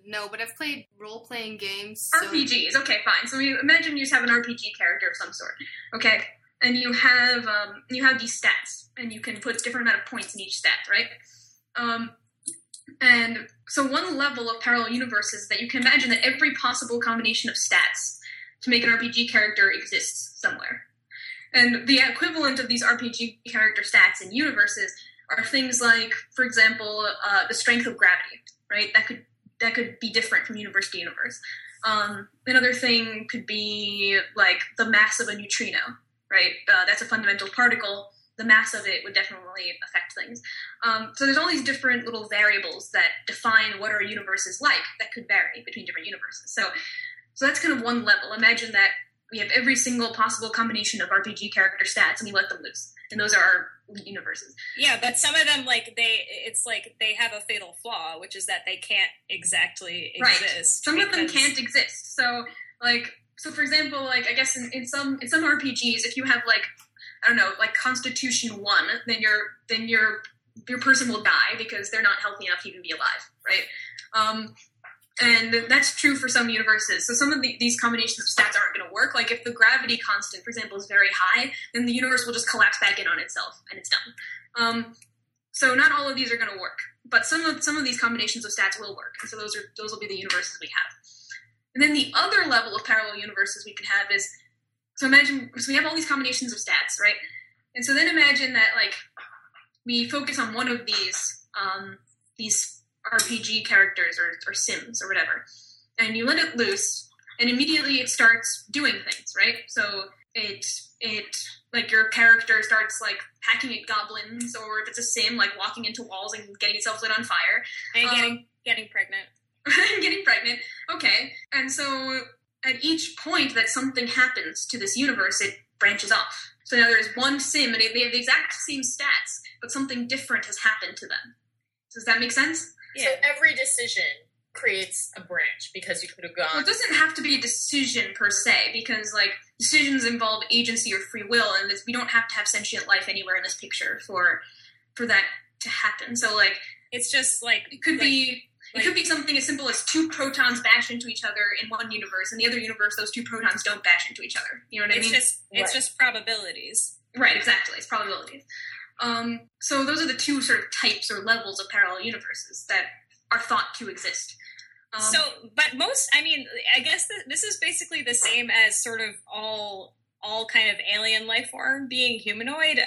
S4: no, but I've played role playing games. So
S3: RPGs. Okay, fine. So you imagine you just have an RPG character of some sort. Okay, and you have um, you have these stats, and you can put different amount of points in each stat, right? Um, and so one level of parallel universe is that you can imagine that every possible combination of stats to make an RPG character exists somewhere. And the equivalent of these RPG character stats in universes are things like, for example, uh, the strength of gravity, right? That could that could be different from universe to universe. Um, another thing could be like the mass of a neutrino, right? Uh, that's a fundamental particle. The mass of it would definitely affect things. Um, so there's all these different little variables that define what our universe is like that could vary between different universes. So, so that's kind of one level. Imagine that we have every single possible combination of RPG character stats and we let them loose, and those are our universes.
S2: Yeah, but some of them like they it's like they have a fatal flaw, which is that they can't exactly
S3: Right.
S2: exist.
S3: Some of them can't exist. So, like, so for example, like I guess in, in some in some RPGs, if you have like I don't know, like Constitution one, then your then your your person will die because they're not healthy enough to even be alive, right? Um, and that's true for some universes. So some of the, these combinations of stats aren't going to work. Like if the gravity constant, for example, is very high, then the universe will just collapse back in on itself, and it's done. Um, so not all of these are going to work, but some of some of these combinations of stats will work, and so those are those will be the universes we have. And then the other level of parallel universes we could have is so imagine so we have all these combinations of stats, right? And so then imagine that like we focus on one of these um, these RPG characters or, or Sims or whatever, and you let it loose, and immediately it starts doing things, right? So it it like your character starts like hacking at goblins, or if it's a Sim, like walking into walls and getting itself lit on fire,
S2: and
S3: um,
S2: getting getting pregnant.
S3: and getting pregnant. Okay, and so at each point that something happens to this universe, it branches off. So now there's one sim, and they have the exact same stats, but something different has happened to them. Does that make sense?
S2: Yeah.
S1: So every decision creates a branch because you could have
S3: Well,
S1: gone.
S3: it doesn't have to be a decision per se, because like decisions involve agency or free will, and we don't have to have sentient life anywhere in this picture for for that to happen. So like
S2: It's just like
S3: it could
S2: like-
S3: be.
S2: like-
S3: it could be something as simple as two protons bash into each other in one universe, and the other universe, those two protons don't bash into each other. You know what I
S2: it's
S3: mean?
S2: just it's
S1: Right.
S2: just probabilities.
S3: Right, exactly. It's probabilities. Um, so those are the two sort of types or levels of parallel universes that are thought to exist. Um,
S2: so, but most, I mean, I guess th- this is basically the same as sort of all all kind of alien life form being humanoid.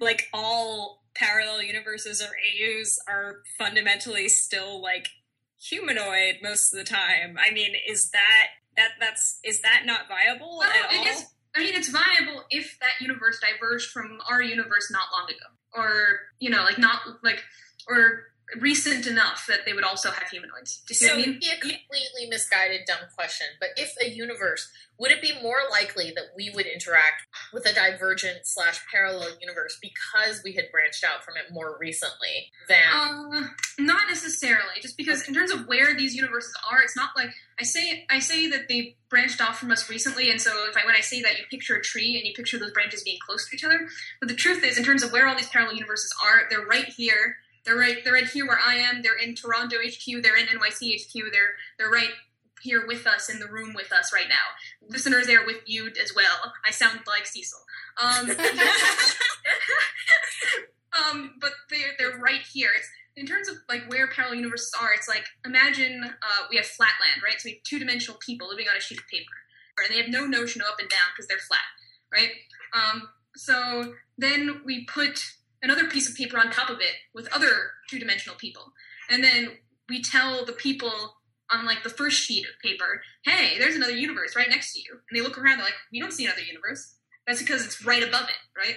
S2: Like all parallel universes or AUs are fundamentally still like humanoid most of the time. I mean, is that that that's is that not viable
S3: well,
S2: at all?
S3: is- I mean, it's viable if that universe diverged from our universe not long ago, or you know, like not like, or recent enough that they would also have humanoids. Do you see
S1: So
S3: what I mean?
S1: be a completely misguided, dumb question. But if a universe, would it be more likely that we would interact with a divergent slash parallel universe because we had branched out from it more recently than
S3: Uh, not necessarily. Just because in terms of where these universes are, it's not like I say. I say that they branched off from us recently, and so if I when I say that, you picture a tree and you picture those branches being close to each other. But the truth is, in terms of where all these parallel universes are, they're right here. They're right. They're right here where I am. They're in Toronto HQ. They're in NYC HQ. They're they're right here with us in the room with us right now. Listeners, they're with you as well. I sound like Cecil. Um, um, but they're they're right here. It's in terms of like where parallel universes are. It's like imagine uh, we have flatland, right? So we have two dimensional people living on a sheet of paper, and they have no notion of up and down because they're flat, right? Um, so then we put another piece of paper on top of it with other two dimensional people, and then we tell the people on like the first sheet of paper, "Hey, there's another universe right next to you," and they look around, they're like, "We don't see another universe." That's because it's right above it, right?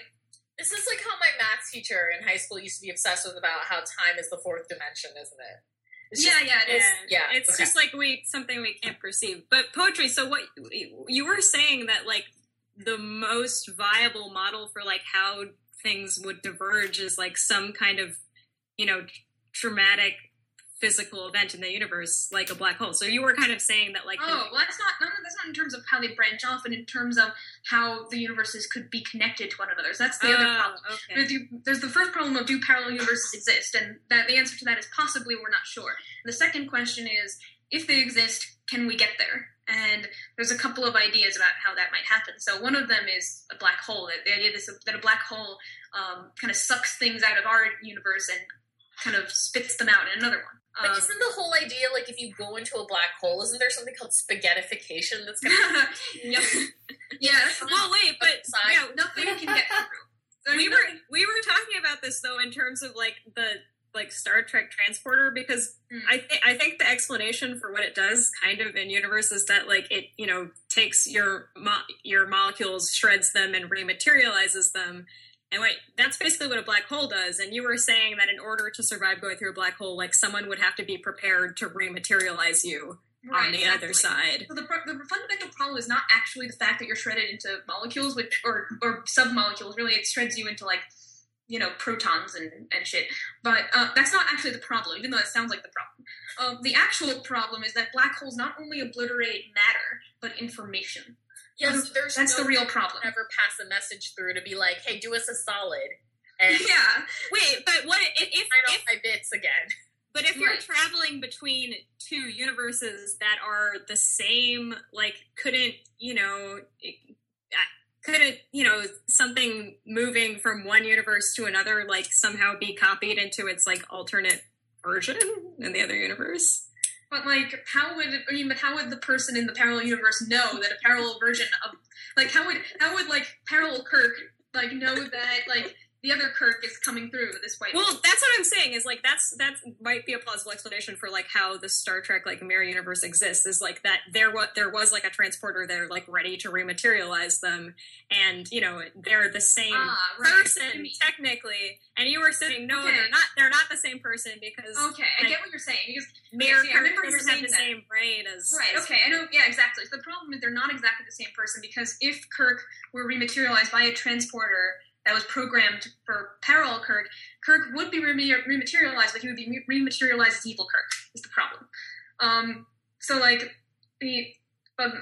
S1: This is like how my math teacher in high school used to be obsessed with about how time is the fourth dimension, isn't it? It's
S3: yeah,
S1: just-
S3: yeah, it is.
S1: yeah,
S2: it's
S1: okay.
S2: just like we something we can't perceive. But poetry. So what you were saying that like the most viable model for like how things would diverge is like some kind of you know traumatic physical event in the universe, like a black hole. So you were kind of saying that like the-
S3: Oh, well, that's not. No, that's not in terms of how they branch off, and in terms of how the universes could be connected to one another. So that's the other
S2: Oh,
S3: problem.
S2: Okay.
S3: The- There's the first problem of do parallel universes exist, and that the answer to that is possibly we're not sure. The second question is if they exist, can we get there? And there's a couple of ideas about how that might happen. So one of them is a black hole. The- The idea is that a black hole um, kind of sucks things out of our universe and kind of spits them out in another one.
S1: But
S3: Um,
S1: isn't the whole idea like if you go into a black hole, isn't there something called spaghettification that's gonna
S3: yep. Yeah. that's-
S2: well, wait, but yeah,
S3: nothing can get through.
S2: we were we were talking about this though in terms of like the like Star Trek transporter because
S3: Mm.
S2: I think I think the explanation for what it does kind of in universe is that like it you know takes your mo- your molecules shreds them and rematerializes them and wait that's basically what a black hole does and you were saying that in order to survive going through a black hole like someone would have to be prepared to rematerialize you on the other side
S3: So the, the fundamental problem is not actually the fact that you're shredded into molecules, which or or submolecules. Really, it shreds you into like you know protons and and shit. But uh, that's not actually the problem, even though it sounds like the problem. Um, the actual problem is that black holes not only obliterate matter but information.
S1: Yes, there's
S3: That's
S1: no
S3: the real problem.
S1: ever pass a message through to be like, hey, do us a solid. And
S3: Yeah,
S2: wait but what if if,
S1: I
S2: if
S1: my bits again.
S2: But if you're
S3: Right.
S2: traveling between two universes that are the same, like, couldn't, you know, it- uh, couldn't, you know, something moving from one universe to another, like, somehow be copied into its, like, alternate version in the other universe?
S3: but like, how would I mean? But how would the person in the parallel universe know that a parallel version of like how would how would like parallel Kirk like know that like the other Kirk is coming through this way?
S2: Well, that's what I'm saying. Is like that's that might be a plausible explanation for like how the Star Trek like mirror universe exists. Is like that there what there was like a transporter there like ready to rematerialize them, and you know they're the same
S3: Ah, right.
S2: Person technically. And you were saying no,
S3: Okay.
S2: they're not. They're not the same person because
S3: Okay, I get what you're saying because
S2: mirror
S3: yeah, I remember you
S2: characters
S3: saying
S2: have the
S3: that.
S2: same brain as
S3: right.
S2: as-
S3: Okay, I know. Yeah, exactly. So the problem is they're not exactly the same person because if Kirk were rematerialized by a transporter that was programmed for parallel Kirk, Kirk would be rematerialized, but he would be rematerialized as evil Kirk. Is the problem? Um, so like the.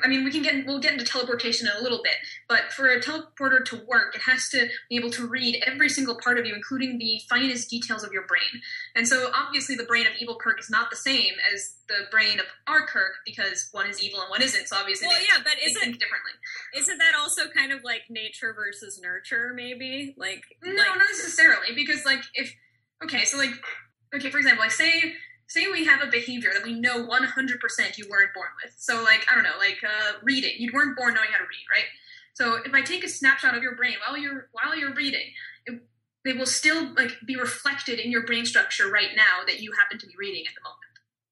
S3: I mean, we can get we'll get into teleportation in a little bit, but for a teleporter to work, it has to be able to read every single part of you, including the finest details of your brain. And so, obviously, the brain of evil Kirk is not the same as the brain of our Kirk because one is evil and one isn't. So obviously,
S2: Well, yeah, but isn't
S3: think differently.
S2: isn't that also kind of like nature versus nurture? Maybe like
S3: No,
S2: like,
S3: not necessarily, because like if okay, so like okay, for example, like say say we have a behavior that we know one hundred percent you weren't born with. So like I don't know, like uh, reading, you weren't born knowing how to read, right? So if I take a snapshot of your brain while you're while you're reading, it, it will still like be reflected in your brain structure right now that you happen to be reading at the moment.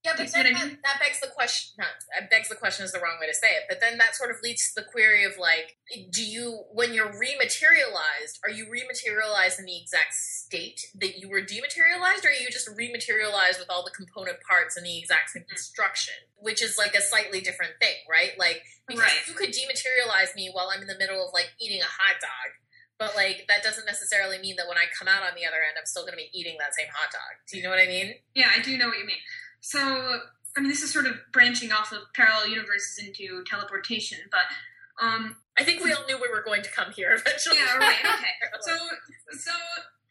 S1: Yeah, but then
S3: what I
S1: that, that begs the question. Not that begs the question is the wrong way to say it. But then that sort of leads to the query of like, do you when you're rematerialized, are you rematerialized in the exact state that you were dematerialized, or are you just rematerialized with all the component parts in the exact same mm-hmm. construction? Which is like a slightly different thing, right? Like because
S3: Right.
S1: you could dematerialize me while I'm in the middle of like eating a hot dog. But like that doesn't necessarily mean that when I come out on the other end, I'm still going to be eating that same hot dog. Do you know what I mean?
S3: Yeah, I do know what you mean. So, I mean, this is sort of branching off of parallel universes into teleportation, but um,
S1: I think we all knew we were going to come here eventually.
S3: yeah, right, okay. So, so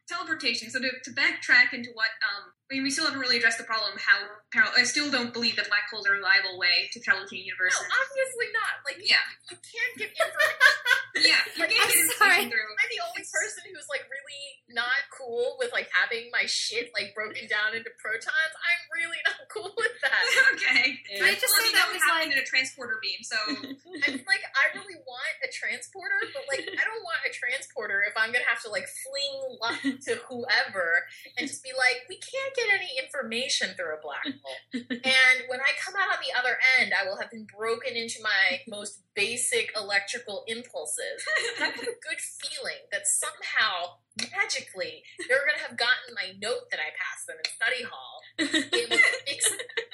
S3: teleportation. So to, to backtrack into what um, I mean, we still haven't really addressed the problem how parallel. I still don't believe that black holes are a reliable way to travel between
S1: no,
S3: universes.
S1: obviously not. Like,
S3: Yeah,
S1: you can't get information.
S3: yeah. You
S1: Like,
S3: can't
S4: I'm
S3: get
S4: sorry.
S3: information through.
S1: I'm the only person who's like really not cool with like having my shit like broken down into protons. I'm really not cool with that.
S3: okay.
S4: Can I just
S3: Well,
S4: say
S3: I mean,
S4: that
S3: would
S4: was
S3: happen
S4: like
S3: in a transporter beam. So
S1: I mean, like, I really want a transporter, but like, I don't want a transporter if I'm gonna have to like fling luck to whoever and just be like, we can't get any information through a black hole. and when I come out on the other end, I will have been broken into my most basic electrical impulses. And I have a good feeling that somehow, magically, they're gonna have gotten my note that I passed them in study hall, be able fix it,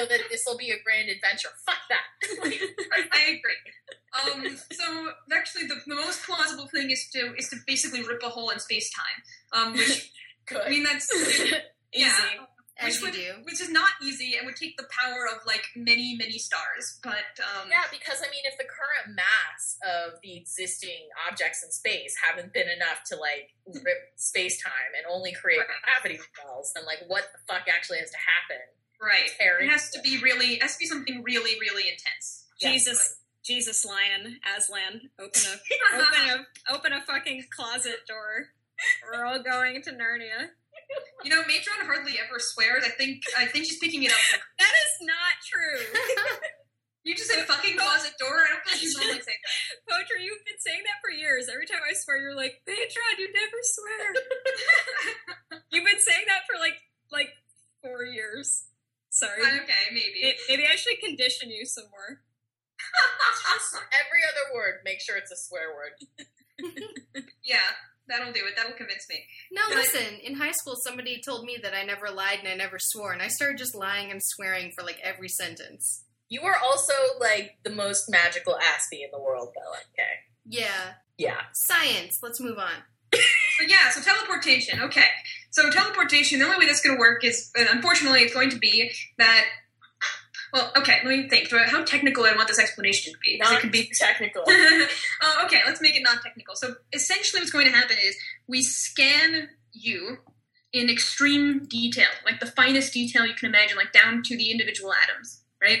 S1: so that this will be a grand adventure. Fuck that.
S3: I agree. Um, so actually, the, the most plausible thing is to is to basically rip a hole in space time. Um, which
S1: Good.
S3: I mean, that's yeah,
S4: as
S3: which would
S4: do.
S3: which is not easy and would take the power of like many many stars. But um,
S1: Yeah, because I mean, if the current mass of the existing objects in space haven't been enough to like rip space time and only create gravity wells, then like what the fuck actually has to happen?
S3: Right,
S1: Tear
S3: it has to be really it has to be something really really intense.
S2: Jesus, Jesus, lion, Aslan, open a open a open a fucking closet door. We're all going to Narnia.
S3: You know, Matron hardly ever swears. I think I think she's picking it up.
S2: That is not true.
S3: you just said fucking closet door. I don't think say that.
S2: Poetry, you've been saying that for years. Every time I swear, you're like, Matron, you never swear. you've been saying that for like like four years. Sorry.
S3: okay, maybe.
S2: May- Maybe I should condition you some more.
S1: Just every other word, make sure it's a swear word.
S3: yeah, that'll do it. That'll convince me.
S4: No,
S3: But-
S4: listen. In high school, somebody told me that I never lied and I never swore, and I started just lying and swearing for like every sentence.
S1: You are also like the most magical Aspie in the world, though. Okay.
S4: Yeah,
S1: Yeah.
S4: science. Let's move on.
S3: But yeah, so teleportation. Okay, so teleportation. The only way that's going to work is, uh, unfortunately, it's going to be that. Well, okay. Let me think. How technical I want this explanation to be?
S1: Not
S3: it could be.
S1: technical.
S3: uh, okay, let's make it non-technical. So essentially, what's going to happen is we scan you in extreme detail, like the finest detail you can imagine, like down to the individual atoms, right?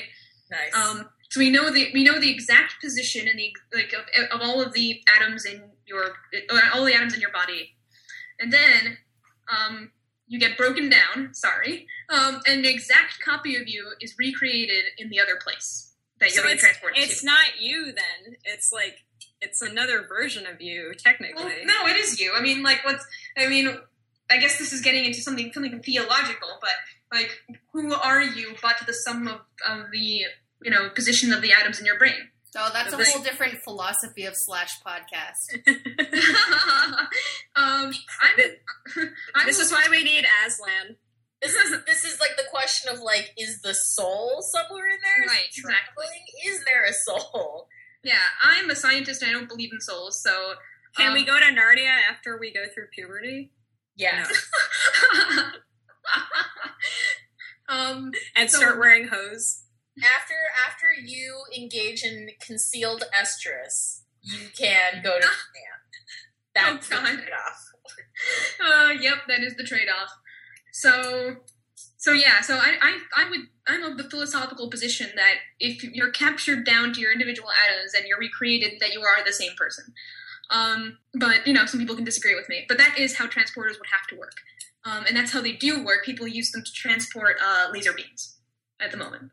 S1: Nice.
S3: Um, so we know the we know the exact position and the like of, of all of the atoms in your all the atoms in your body, and then um, you get broken down. Sorry, um, and an exact copy of you is recreated in the other place that you're being
S2: it's,
S3: transported
S2: it's
S3: to.
S2: not you then. It's like it's another version of you, technically.
S3: Well, no, it is you. I mean, like what's I mean. I guess this is getting into something something theological, but like, who are you but the sum of, of the you know position of the atoms in your brain?
S4: Oh, that's a
S3: This-
S4: whole different philosophy of slash podcast.
S3: um, I'm, I'm
S2: this is why we need Aslan.
S1: This is this is like the question of like, is the soul somewhere in there?
S3: Right,
S1: traveling? Is there a soul?
S3: yeah, I'm a scientist and I don't believe in souls, so
S2: Can
S3: um,
S2: we go to Narnia after we go through puberty?
S1: Yes.
S3: um,
S2: And
S3: So-
S2: start wearing hose?
S1: After after you engage in concealed estrus, you can go to Japan. That's
S3: Oh, God. Uh, yep, that is the trade-off. So, so yeah, so I, I, I would, I'm of the philosophical position that if you're captured down to your individual atoms and you're recreated, that you are the same person. Um, but you know, some people can disagree with me. But that is how transporters would have to work, um, and that's how they do work. People use them to transport uh, laser beams at the moment.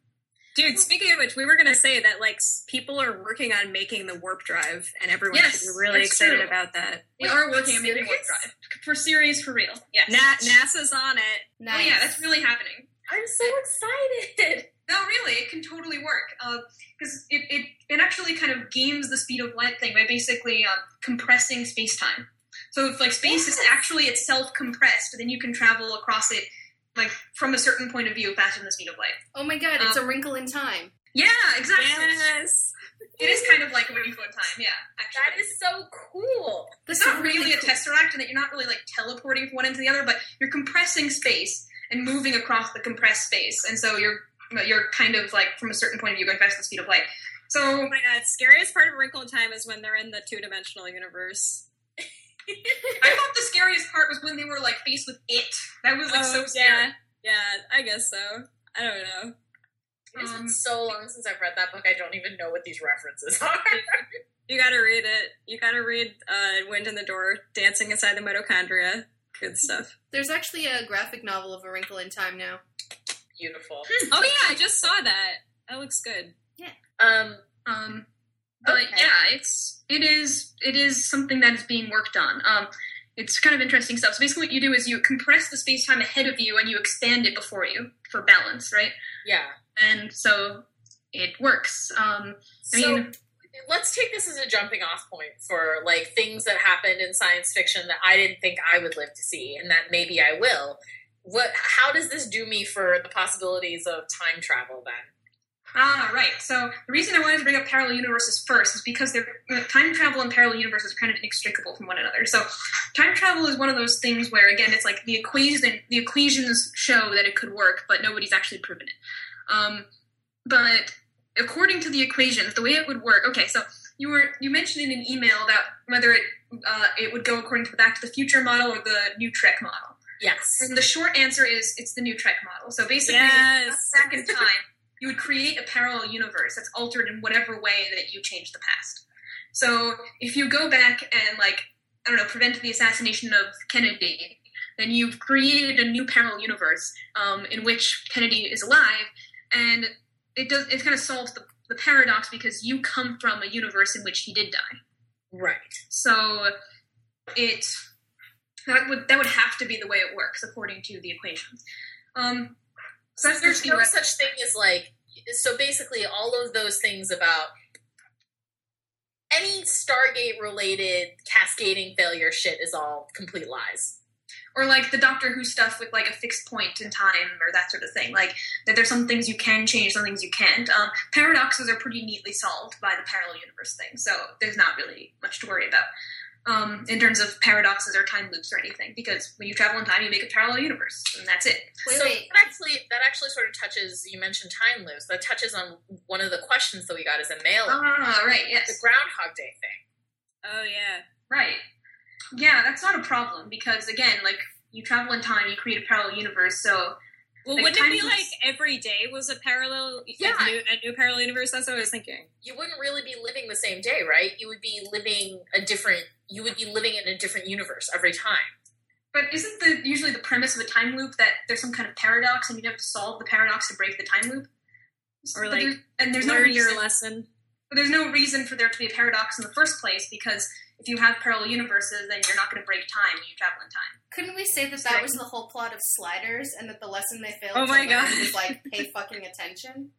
S2: Dude, speaking of which, we were going to say that like people are working on making the warp drive, and everyone
S3: Yes,
S2: should be really excited
S3: true.
S2: about that.
S3: We
S1: Wait,
S3: are working on making warp drive for serious, for real. Yes.
S2: Na- NASA's on it.
S4: Nice.
S3: Oh yeah, that's really happening.
S1: I'm so excited.
S3: No, really, it can totally work because it, it it actually kind of games the speed of light thing by basically um, compressing space time. So if like space is actually itself compressed, then you can travel across it like from a certain point of view faster than the speed of light.
S4: Oh my god, it's
S3: Um,
S4: a wrinkle in time.
S3: Yeah, exactly.
S2: Yes.
S3: It is kind of like a wrinkle in time. Yeah, actually.
S1: That is so cool.
S4: This
S3: it's not
S4: is
S3: really a tesseract in that you're not really like teleporting from one end to the other, but you're compressing space and moving across the compressed space, and so you're you're kind of like from a certain point of view going faster than the speed of light. So
S2: Oh my god, scariest part of Wrinkle in Time is when they're in the two dimensional universe.
S3: I thought the scariest part was when they were like faced with it. That was like so
S2: Oh,
S3: scary.
S2: yeah, yeah, I guess so. I don't know.
S1: It's
S3: Um,
S1: been so long since I've read that book. I don't even know what these references are.
S2: You gotta read it. You gotta read uh, Wind in the Door, Dancing Inside the Mitochondria. Good stuff.
S4: There's actually a graphic novel of A Wrinkle in Time now.
S1: Beautiful.
S2: Oh yeah, I just saw that. That looks good. Yeah.
S1: Um,
S3: Um, but
S1: Okay.
S3: yeah, it's it is it is something that is being worked on. Um, it's kind of interesting stuff. So basically, what you do is you compress the space time ahead of you and you expand it before you for balance, right?
S1: yeah.
S3: And so it works. Um, I
S1: So
S3: mean,
S1: let's take this as a jumping off point for like things that happened in science fiction that I didn't think I would live to see, and that maybe I will. What? How does this do me for the possibilities of time travel? Then
S3: Ah, right. So the reason I wanted to bring up parallel universes first is because they're, time travel and parallel universes are kind of inextricable from one another. So time travel is one of those things where, again, it's like the equation, the equations show that it could work, but nobody's actually proven it. Um, but according to the equations, the way it would work. Okay, so you were you mentioned in an email about whether it uh, it would go according to the Back to the Future model or the New Trek model.
S1: yes,
S3: And the short answer is it's the New Trek model. So basically,
S2: Yes.
S3: back in time, you would create a parallel universe that's altered in whatever way that you change the past. So if you go back and like I don't know, prevent the assassination of Kennedy, then you've created a new parallel universe um, in which Kennedy is alive, and it does it kind of solves the, the paradox because you come from a universe in which he did die.
S1: right.
S3: So it that would that would have to be the way it works according to the equations. Um, so
S1: There's
S3: the
S1: no such thing as like. So basically, all of those things about any Stargate related cascading failure shit is all complete lies.
S3: or like the Doctor Who stuff with like a fixed point in time or that sort of thing. Like that there's some things you can change, some things you can't. Um, paradoxes are pretty neatly solved by the parallel universe thing, so there's not really much to worry about. Um, in terms of paradoxes or time loops or anything, because when you travel in time, you make a parallel universe, and that's it.
S4: Wait,
S1: so
S4: wait.
S1: that actually that actually sort of touches. You mentioned time loops. That touches on one of the questions that we got as a mail.
S3: Ah, right, Yes.
S1: the Groundhog Day thing.
S2: Oh yeah.
S3: right. Yeah, that's not a problem because again, like you travel in time, you create a parallel universe, so
S2: Well,
S3: Like,
S2: wouldn't it be
S3: time
S2: like every day was a parallel,
S1: Yeah.
S2: a, new, a new parallel universe? That's what I was thinking.
S1: You wouldn't really be living the same day, right? You would be living a different. You would be living in a different universe every time.
S3: But isn't the usually the premise of a time loop that there's some kind of paradox and you have to solve the paradox to break the time loop?
S2: Or,
S3: But
S2: like,
S3: there's, and there's no
S2: Learn
S3: reason,
S2: your lesson.
S3: but there's no reason for there to be a paradox in the first place because if you have parallel universes, then you're not going to break time when you travel in time.
S4: Couldn't we say that that was the whole plot of Sliders, and that the lesson they failed
S2: Oh
S4: to
S2: my
S4: learn
S2: God.
S4: was like pay fucking attention?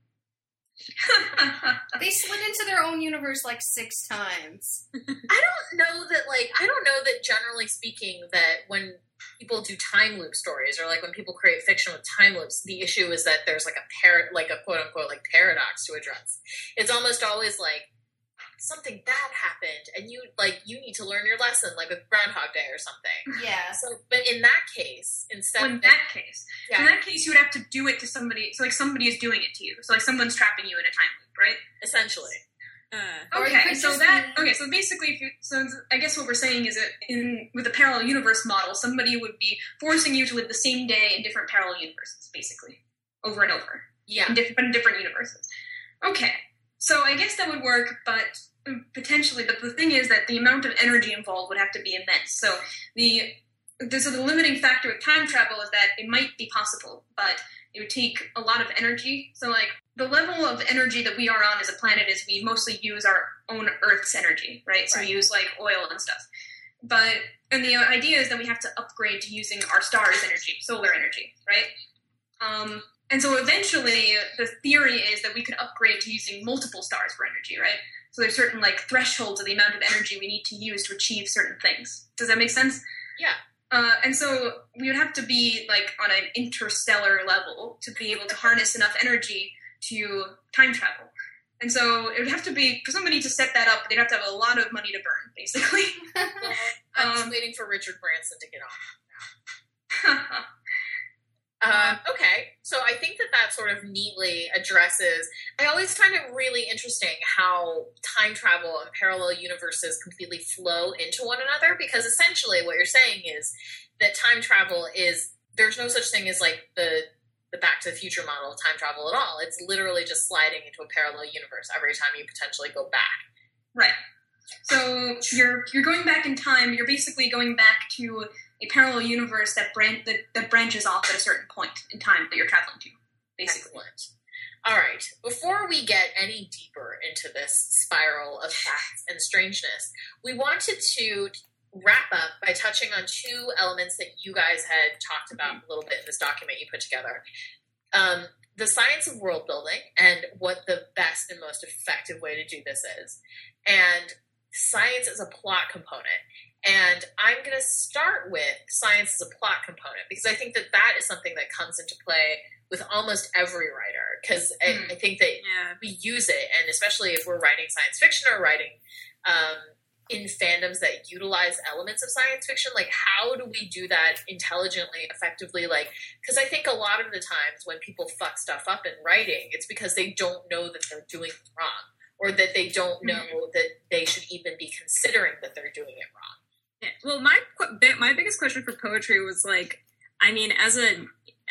S4: They slid into their own universe like six times.
S1: I don't know that. Like, I don't know that. Generally speaking, that when people do time loop stories or like when people create fiction with time loops, the issue is that there's like a par- like a quote unquote like paradox to address. It's almost always like something bad happened and you like you need to learn your lesson like with groundhog day or something
S4: Yeah.
S1: so but in that case instead
S3: Well, in
S1: of
S3: that case,
S1: yeah,
S3: in that case, you would have to do it to somebody. So like somebody is doing it to you. So like someone's trapping you in a time loop, right?
S1: essentially
S2: Uh,
S3: Okay, so that
S4: be-
S3: okay, so basically, if you, so I guess what we're saying is that in with a parallel universe model, somebody would be forcing you to live the same day in different parallel universes, basically, over and over,
S1: yeah
S3: in different, but in different universes. Okay, so I guess that would work, but potentially, but the thing is that the amount of energy involved would have to be immense. So the the, so the limiting factor with time travel is that it might be possible, but it would take a lot of energy. So like the level of energy that we are on as a planet is we mostly use our own Earth's energy, right? So
S1: Right.
S3: we use like oil and stuff. But and the idea is that we have to upgrade to using our star's energy, solar energy, right? Um, and so eventually, the theory is that we could upgrade to using multiple stars for energy, right? So there's certain like thresholds of the amount of energy we need to use to achieve certain things. Does that make sense?
S1: Yeah.
S3: Uh, and so we would have to be like on an interstellar level to be able to harness enough energy to time travel. And so it would have to be for somebody to set that up. They'd have to have a lot of money to burn, basically.
S1: Well, I'm just
S3: Um,
S1: waiting for Richard Branson to get on. Uh, okay, so I think that that sort of neatly addresses. I always find it really interesting how time travel and parallel universes completely flow into one another because essentially what you're saying is that time travel is there's no such thing as like the the Back to the Future model of time travel at all. It's literally just sliding into a parallel universe every time you potentially go back.
S3: Right. So you're you're going back in time. You're basically going back to a parallel universe that bran- that, that branches off at a certain point in time that you're traveling to. Basically.
S1: Excellent. All right. Before we get any deeper into this spiral of facts and strangeness, we wanted to wrap up by touching on two elements that you guys had talked about a little bit in this document you put together. Um, the science of world building and what the best and most effective way to do this is, and science as a plot component. And I'm going to start with science as a plot component because I think that that is something that comes into play with almost every writer because I,
S3: Hmm.
S1: I think that
S2: Yeah.
S1: we use it, and especially if we're writing science fiction or writing um, in fandoms that utilize elements of science fiction, like how do we do that intelligently, effectively? Like, because I think a lot of the times when people fuck stuff up in writing, it's because they don't know that they're doing it wrong, or that they don't know that they should even be considering that they're doing it wrong.
S2: Well, my my biggest question for poetry was like, I mean, as a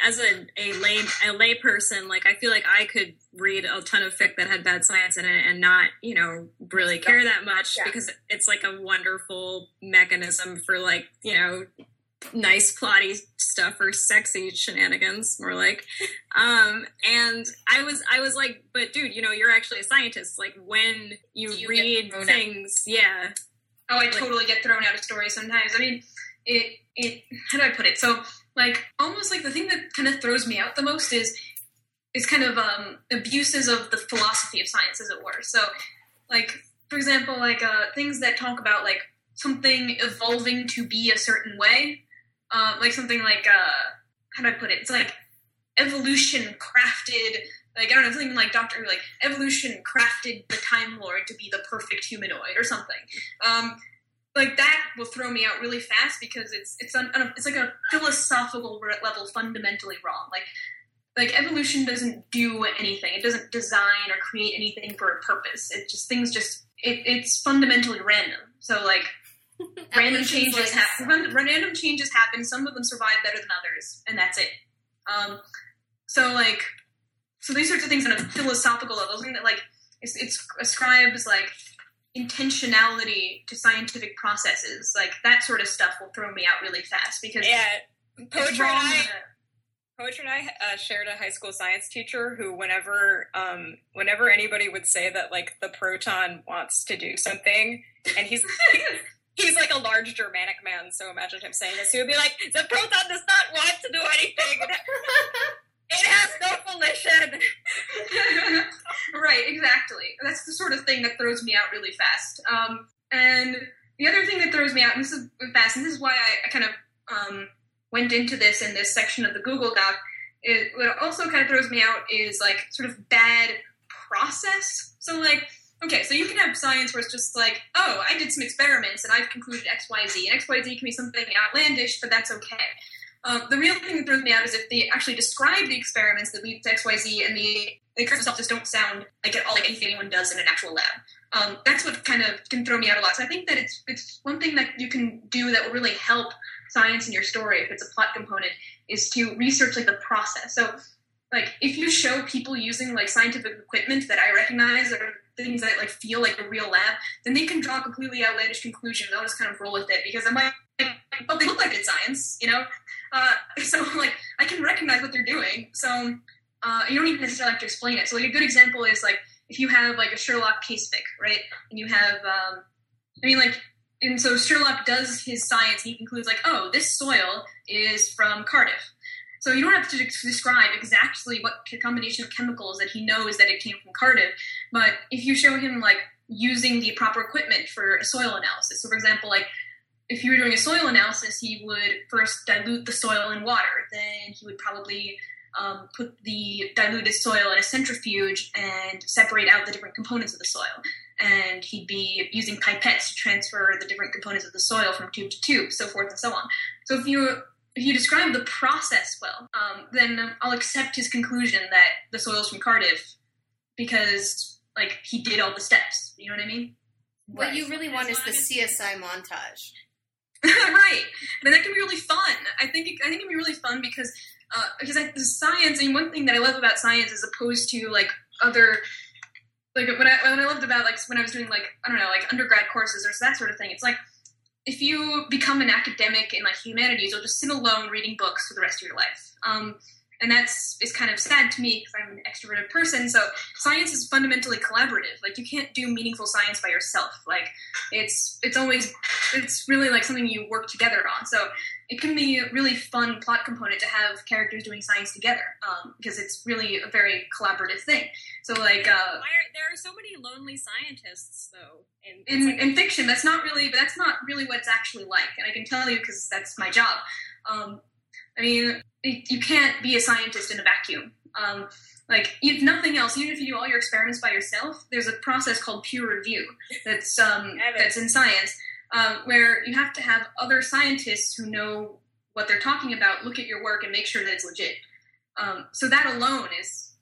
S2: as a a lay a lay person, like I feel like I could read a ton of fic that had bad science in it and not, you know, really care that much
S1: Yeah.
S2: because it's like a wonderful mechanism for like, you know, nice plotty stuff or sexy shenanigans more like. Um and i was i was like but dude you know you're actually a scientist. Like when you
S1: you
S2: read things yeah
S3: Oh, I totally get thrown out of stories sometimes. I mean, it it how do I put it? So like almost like the thing that kind of throws me out the most is is kind of um, abuses of the philosophy of science, as it were. So like for example, like uh, things that talk about like something evolving to be a certain way, uh, like something like uh, how do I put it? It's like evolution crafted like I don't know, something like Doctor Who, like evolution crafted the Time Lord to be the perfect humanoid or something. Um, like that will throw me out really fast because it's it's it's like a philosophical level fundamentally wrong. Like like evolution doesn't do anything. It doesn't design or create anything for a purpose. It just things just it, it's fundamentally random. So like random changes
S4: like-
S3: happen. Random changes happen. Some of them survive better than others, and that's it. Um, so like, so these sorts of things on a philosophical level, something that like it's, it ascribes like intentionality to scientific processes, like that sort of stuff will throw me out really fast because
S2: yeah poetry and I, Poetry and I uh, shared a high school science teacher who, whenever, um, whenever anybody would say that like the proton wants to do something, and he's he's like a large Germanic man, so imagine him saying this. He would be like, "The proton does not want to do anything. It has no volition."
S3: right, exactly. That's the sort of thing that throws me out really fast. Um, and the other thing that throws me out, and this is fast, and this is why I, I kind of um, went into this in this section of the Google Doc. It, what also kind of throws me out is like sort of bad process. So like, okay, so you can have science where it's just like, oh, I did some experiments and I've concluded X, Y, Z, and X, Y, Z can be something outlandish, but that's okay. Um, the real thing that throws me out is if they actually describe the experiments that lead to X, Y, Z, and the experiments themselves just don't sound like at all like anything anyone does in an actual lab. Um, that's what kind of can throw me out a lot. So I think that it's it's one thing that you can do that will really help science in your story if it's a plot component is to research like the process. So like if you show people using like scientific equipment that I recognize or things that like feel like a real lab, then they can draw completely outlandish conclusions. I'll just kind of roll with it because I'm like, oh, they look like it's science, you know. Uh, so like I can recognize what they're doing. So uh, you don't even necessarily have to explain it. So like a good example is like if you have like a Sherlock case fic, right? And you have, um, I mean like, and so Sherlock does his science. He concludes like, oh, this soil is from Cardiff. So you don't have to describe exactly what combination of chemicals that he knows that it came from Cardiff, but if you show him like using the proper equipment for a soil analysis. So, for example, like if you were doing a soil analysis, he would first dilute the soil in water. Then he would probably um, put the diluted soil in a centrifuge and separate out the different components of the soil. And he'd be using pipettes to transfer the different components of the soil from tube to tube, so forth and so on. So if you if you describe the process well, um, then I'll accept his conclusion that the soil is from Cardiff because like he did all the steps. You know what I mean?
S4: What you really want is the CSI montage.
S3: right, and that can be really fun. I think it, I think it can be really fun because uh, because I, the science. I mean, one thing that I love about science as opposed to like other like what I what I loved about like when I was doing like I don't know like undergrad courses or that sort of thing. It's like if you become an academic in like humanities, you'll just sit alone reading books for the rest of your life. Um, and that's is kind of sad to me because I'm an extroverted person. So science is fundamentally collaborative. Like you can't do meaningful science by yourself. Like it's it's always it's really like something you work together on. So it can be a really fun plot component to have characters doing science together um, because it's really a very collaborative thing. So like uh,
S2: are, there are so many lonely scientists though
S3: in in, like in, fiction. That's not really but that's not really what it's actually like, and I can tell you because that's my job. Um, I mean, you can't be a scientist in a vacuum. Um, like if nothing else, even if you do all your experiments by yourself, there's a process called peer review that's um, that's in science, um, where you have to have other scientists who know what they're talking about look at your work and make sure that it's legit. Um, so that alone is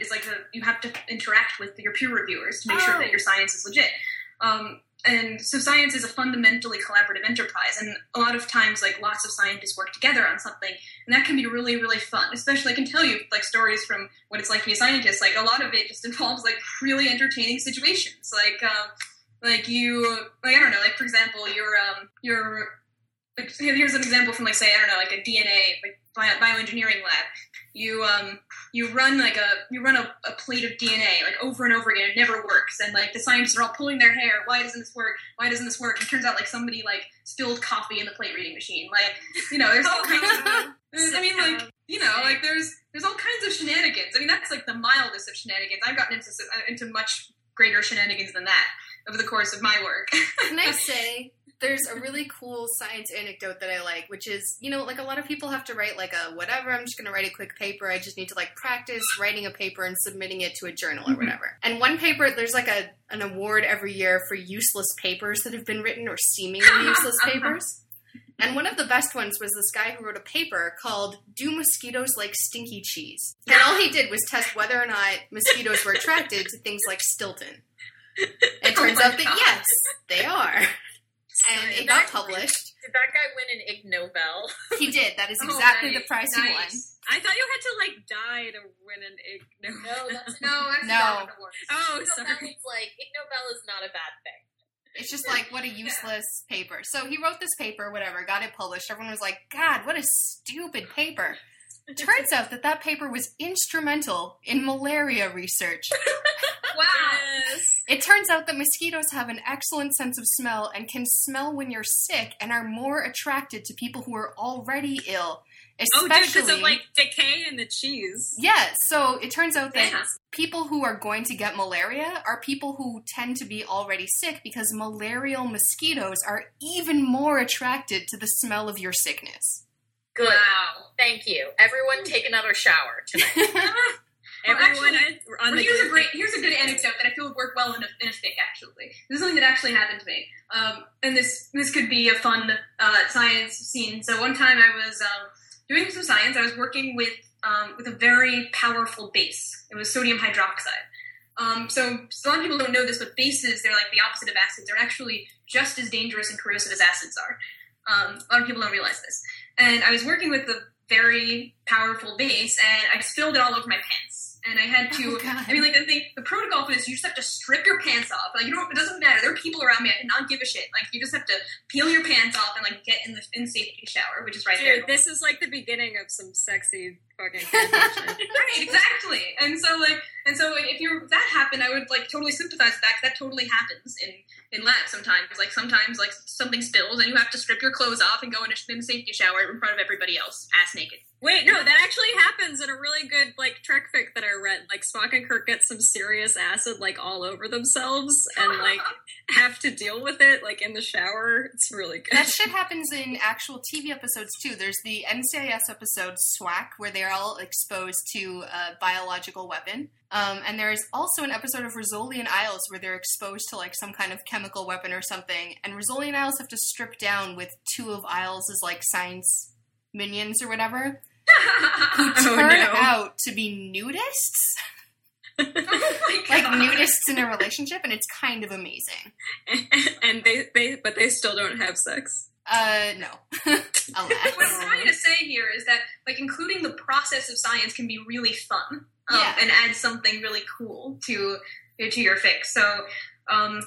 S3: is like a, you have to interact with your peer reviewers to make oh. sure that oh. your science is legit. Um, and so science is a fundamentally collaborative enterprise and a lot of times like lots of scientists work together on something and that can be really really fun. Especially i can tell you like stories from what it's like to be a scientist like a lot of it just involves like really entertaining situations. Like um, like you like i don't know like for example you're um you're like, here's an example from like say i don't know like a dna like bioengineering lab you um you run like a you run a, a, plate of DNA like over and over again. It never works, and like the scientists are all pulling their hair. Why doesn't this work? Why doesn't this work? And it turns out like somebody like spilled coffee in the plate reading machine. Like you know, there's all kinds of. I mean, like you know, like there's there's all kinds of shenanigans. I mean, that's like the mildest of shenanigans. I've gotten into into much greater shenanigans than that over the course of my work.
S4: Can I say there's a really cool science anecdote that I like, which is, you know, like a lot of people have to write like a whatever, I'm just going to write a quick paper. I just need to like practice writing a paper and submitting it to a journal or mm-hmm. whatever. And one paper, there's like a an award every year for useless papers that have been written or seemingly useless papers. And one of the best ones was this guy who wrote a paper called Do Mosquitoes Like Stinky Cheese? And all he did was test whether or not mosquitoes were attracted to things like Stilton. It oh turns oh out that God. yes, they are and it got published.
S1: Did that guy win an Ig Nobel?
S4: He did. That is oh, exactly oh, nice. the prize nice. he won.
S2: I thought you had to like die to win an Ig
S1: Nobel. No, that's
S3: no, that's
S4: no.
S3: not
S2: Oh,
S1: Ig
S2: sorry.
S1: like Ig Nobel is not a bad thing.
S4: It's just like what a useless yeah. paper. So he wrote this paper, whatever, got it published. Everyone was like, "God, what a stupid paper." Turns out that that paper was instrumental in malaria research.
S3: wow.
S2: Yes.
S4: It turns out that mosquitoes have an excellent sense of smell and can smell when you're sick and are more attracted to people who are already ill. Oh, especially,
S2: oh, because of like decay in the cheese.
S4: Yeah, so it turns out that yeah. people who are going to get malaria are people who tend to be already sick because malarial mosquitoes are even more attracted to the smell of your sickness.
S1: Good. Wow. Thank you. Everyone take another shower tonight.
S2: Everyone
S3: well, actually, here's a great here's a good anecdote that I feel would work well in a, in a fic. Actually, this is something that actually happened to me, um, and this this could be a fun uh, science scene. So one time I was um, doing some science. I was working with um, with a very powerful base. It was sodium hydroxide. Um, so, so a lot of people don't know this, but bases they're like the opposite of acids. They're actually just as dangerous and corrosive as acids are. Um, a lot of people don't realize this. And I was working with a very powerful base, and I spilled it all over my pants and I had to. Oh, I mean, like I think the protocol for this, you just have to strip your pants off. Like you don't. It doesn't matter. There are people around me. I did not give a shit. Like you just have to peel your pants off and like get in the in safety shower, which is right
S2: Dude,
S3: there.
S2: This is like the beginning of some sexy fucking.
S3: right, exactly. And so like, and so if you that happened, I would like totally sympathize with that because that totally happens in in labs sometimes. Like sometimes like something spills and you have to strip your clothes off and go in a, in a safety shower in front of everybody else, ass naked.
S2: Wait, no, that actually happens in a really good like Trek fic that I read. Like Spock and Kirk get some serious acid like all over themselves and like have to deal with it like in the shower. It's really good.
S4: That shit happens in actual TV episodes too. There's the NCIS episode SWAK where they're all exposed to a biological weapon. Um, and there's also an episode of Rizzoli and Isles where they're exposed to like some kind of chemical weapon or something. And Rizzoli and Isles have to strip down with two of Isles' like science minions or whatever, who
S2: Oh,
S4: turn
S2: no.
S4: out to be nudists.
S3: oh
S4: Like nudists in a relationship, and it's kind of amazing.
S2: and they they but they still don't have sex.
S4: Uh, no.
S3: What I'm trying to say here is that, like, including the process of science can be really fun um,
S4: Yeah.
S3: and add something really cool to to your fic. So, um,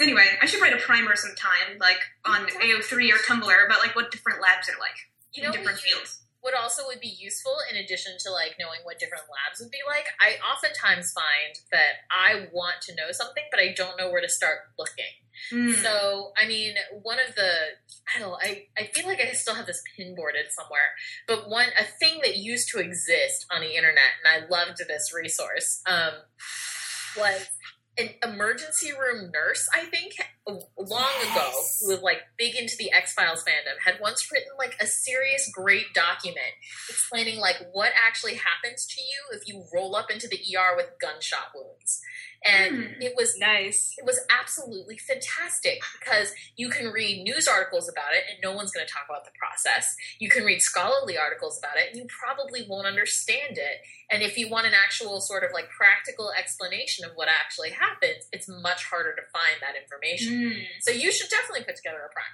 S3: anyway, I should write a primer sometime, like on AO3 or Tumblr, about like what different labs are like
S1: You
S3: in
S1: know,
S3: different
S1: what you-
S3: fields.
S1: What also would be useful in addition to like knowing what different labs would be like i oftentimes find that i want to know something but i don't know where to start looking
S3: Hmm.
S1: so i mean one of the i don't I, I feel like i still have this pinboarded somewhere but one a thing that used to exist on the internet and i loved this resource um, was an emergency room nurse i think long ago
S4: Yes.
S1: who was like big into the x-files fandom had once written like a serious great document explaining like what actually happens to you if you roll up into the er with gunshot wounds and
S3: Hmm.
S1: it was
S2: Nice.
S1: it was absolutely fantastic because you can read news articles about it and no one's going to talk about the process. You can read scholarly articles about it and you probably won't understand it. And if you want an actual sort of like practical explanation of what actually happens, it's much harder to find that information.
S3: Hmm.
S1: So you should definitely put together a primer.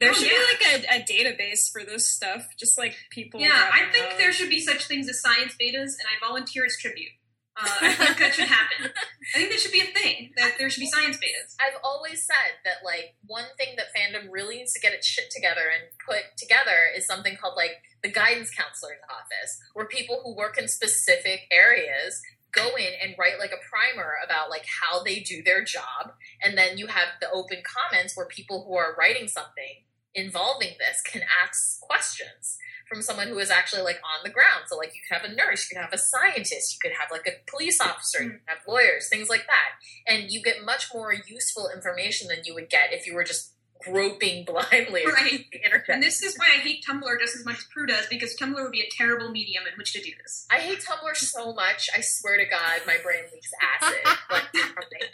S2: There
S3: Oh,
S2: should
S3: yeah.
S2: be like a, a database for this stuff, just like people.
S3: Yeah, I think
S2: out.
S3: there should be such things as science betas, and I volunteer as tribute. Uh, I think that should happen. I think that should be a thing. That there should be science betas.
S1: I've always said that like one thing that fandom really needs to get its shit together and put together is something called like the guidance counselor's office, where people who work in specific areas go in and write like a primer about like how they do their job, and then you have the open comments where people who are writing something involving this can ask questions from someone who is actually like on the ground. So like you could have a nurse, you could have a scientist, you could have like a police officer, you could have lawyers, things like that. And you get much more useful information than you would get if you were just groping blindly
S3: Right.
S1: the internet.
S3: And this is why I hate Tumblr just as much as Prue does, because Tumblr would be a terrible medium in which to do this.
S1: I hate Tumblr so much. I swear to God, my brain leaks acid. like, something.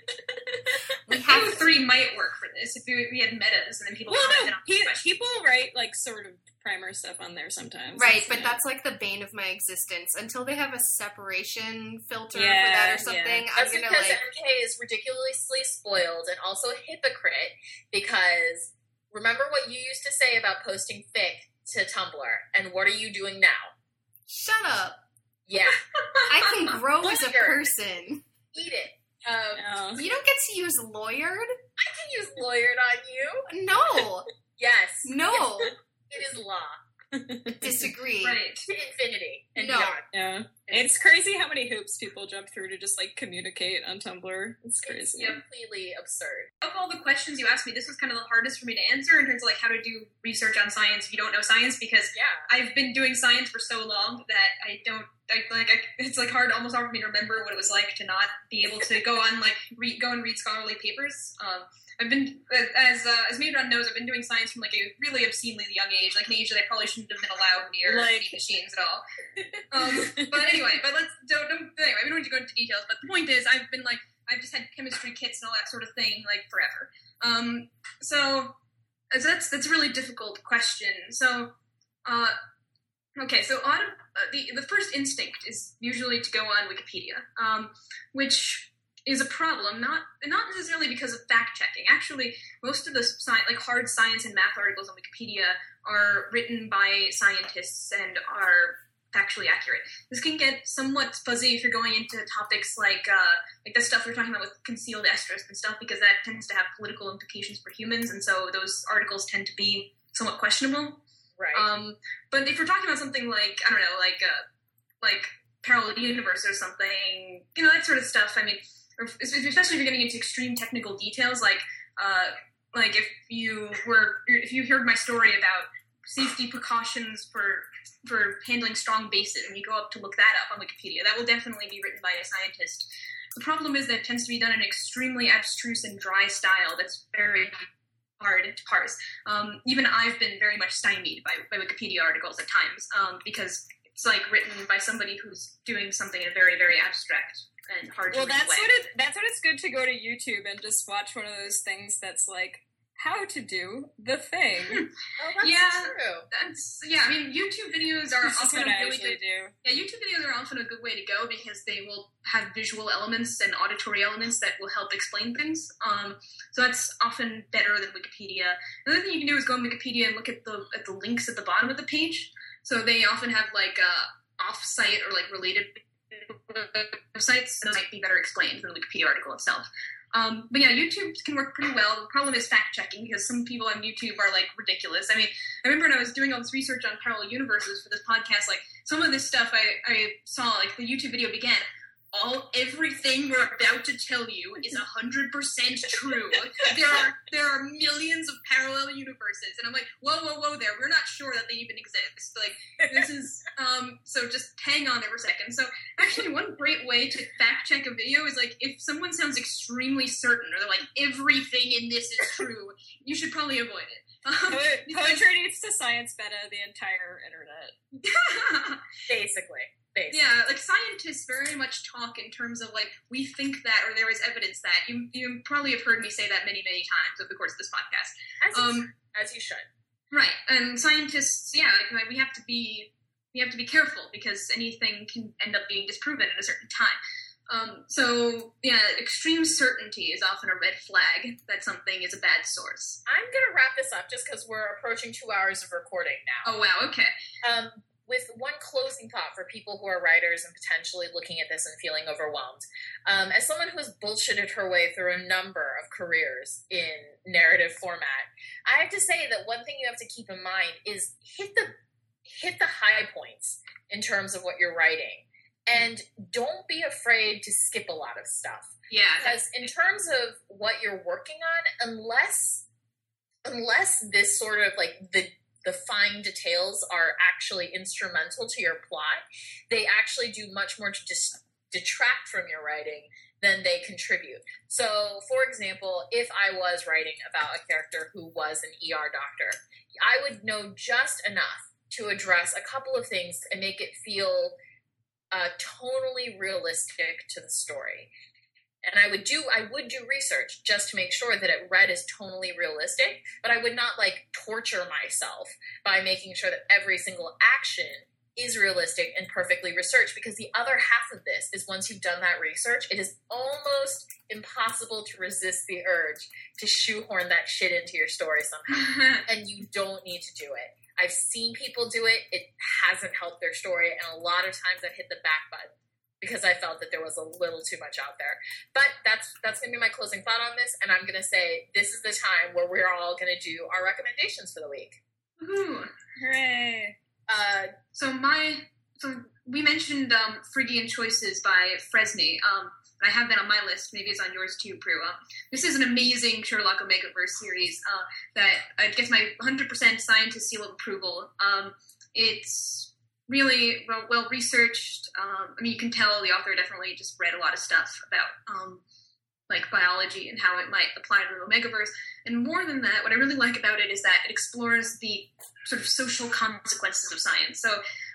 S4: We have
S3: AO3 might work for this if we, we had metas and then people
S2: Well, no,
S3: on
S2: he, people write like sort of primer stuff on there sometimes.
S4: Right,
S2: That's
S4: but
S2: it.
S4: that's like the bane of my existence. Until they have a separation filter for that or something,
S1: That's
S4: I'm gonna
S1: because
S4: like.
S1: MK is ridiculously spoiled and also a hypocrite because remember what you used to say about posting fic to Tumblr, and what are you doing now?
S4: Shut up!
S1: Yeah,
S4: I can grow as a person.
S1: eat it. Um,
S2: No.
S4: You don't get to use lawyered.
S1: I can use lawyered on you.
S4: No,
S1: Yes.
S4: no,
S1: It is law.
S4: disagree.
S3: Right.
S1: To infinity and
S4: No.
S1: beyond.
S2: Yeah, it's crazy how many hoops people jump through to just like communicate on Tumblr. It's crazy.
S1: It's
S2: crazy.
S1: completely absurd.
S3: Of all the questions you asked me, this was kind of the hardest for me to answer in terms of like how to do research on science if you don't know science, because
S1: Yeah.
S3: I've been doing science for so long that I don't I, like I, it's like hard almost hard for me to remember what it was like to not be able to go on like read, go and read scholarly papers. Um, I've been as uh, as Madron knows, I've been doing science from like a really obscenely young age, like an age that I probably shouldn't have been allowed near
S2: like,
S3: machines at all. Um, but anyway, but let's don't, don't anyway. We don't need to go into details. But the point is, I've been like I've just had chemistry kits and all that sort of thing like forever. Um, so, so that's that's a really difficult question. So, uh, okay, so on uh, the the first instinct is usually to go on Wikipedia, um, which is a problem. Not not necessarily because of fact checking. Actually, most of the sci- like hard science and math articles on Wikipedia are written by scientists and are factually accurate. This can get somewhat fuzzy if you're going into topics like uh, like the stuff we're talking about with concealed estrus and stuff, because that tends to have political implications for humans, and so those articles tend to be somewhat questionable.
S1: Right.
S3: Um, but if we're talking about something like I don't know, like uh, like parallel universe or something, you know, that sort of stuff. I mean, especially if you're getting into extreme technical details, like uh, like if you were if you heard my story about safety precautions for for handling strong bases, and you go up to look that up on Wikipedia, that will definitely be written by a scientist. The problem is that it tends to be done in an extremely abstruse and dry style that's very hard to parse. Um, even I've been very much stymied by, by Wikipedia articles at times um, because it's like written by somebody who's doing something in a very, very abstract and hard
S2: Well,
S3: to
S2: that's what it. That's what it's good to go to YouTube and just watch one of those things that's like how to do the thing.
S1: Oh, that's
S3: Yeah.
S1: true.
S3: That's yeah. I mean, YouTube videos are
S2: That's just
S3: often
S2: what
S3: a
S2: I
S3: really good.
S2: do.
S3: Yeah, YouTube videos are often a good way to go because they will have visual elements and auditory elements that will help explain things. Um, so that's often better than Wikipedia. Another thing you can do is go on Wikipedia and look at the at the links at the bottom of the page. So they often have like uh, off-site or like related websites. Those might be better explained than the Wikipedia article itself. Um, but yeah, YouTube can work pretty well. The problem is fact checking because some people on YouTube are like ridiculous. I mean, I remember when I was doing all this research on parallel universes for this podcast, like some of this stuff I, I saw, like the YouTube video began. All everything we're about to tell you is hundred percent true. There are there are millions of parallel universes, and I'm like, whoa, whoa, whoa! There, we're not sure that they even exist. Like this is um. So just hang on there for a second. So actually, one great way to fact check a video is like if someone sounds extremely certain, or they're like everything in this is true, you should probably avoid it. Um,
S2: Poetry needs to science beta the entire internet.
S1: Basically. Basically.
S3: Yeah, like scientists very much talk in terms of like we think that or there is evidence that. You you probably have heard me say that many many times over the course of this podcast.
S1: As, you,
S3: Um,
S1: as you should.
S3: right, and scientists, yeah, like, we have to be we have to be careful because anything can end up being disproven at a certain time. Um, so yeah, extreme certainty is often a red flag that something is a bad source.
S1: I'm going to wrap this up just because we're approaching two hours of recording now.
S3: Oh wow, okay.
S1: Um, with one closing thought for people who are writers and potentially looking at this and feeling overwhelmed. Um, as someone who has bullshitted her way through a number of careers in narrative format, I have to say that one thing you have to keep in mind is hit the hit the high points in terms of what you're writing, and don't be afraid to skip a lot of stuff
S3: Yeah,
S1: because in terms of what you're working on unless unless this sort of like the the fine details are actually instrumental to your plot. They actually do much more to dis- detract from your writing than they contribute. So for example if i was writing about a character who was an er doctor i would know just enough to address a couple of things and make it feel uh, tonally realistic to the story and I would do I would do research just to make sure that it read as tonally realistic, but I would not like torture myself by making sure that every single action is realistic and perfectly researched because the other half of this is once you've done that research, it is almost impossible to resist the urge to shoehorn that shit into your story somehow. And you don't need to do it. I've seen people do it. It hasn't helped their story, and a lot of times I've hit the back button because I felt that there was a little too much out there. But that's that's gonna be my closing thought on this, and I'm gonna say this is the time where we're all gonna do our recommendations for the week.
S3: Woohoo.
S2: Hooray!
S1: Uh,
S3: So my so we mentioned um, Phrygian Choices by Fresney. Um, I have that on my list. Maybe it's on yours too, Prue. Um, this is an amazing Sherlock Omegaverse series uh, that uh, gets my 100% scientist seal of approval. Um, it's really well, well researched. Um, I mean, you can tell the author definitely just read a lot of stuff about um, like biology and how it might apply to the Omegaverse. And more than that, what I really like about it is that it explores the sort of social consequences of science. So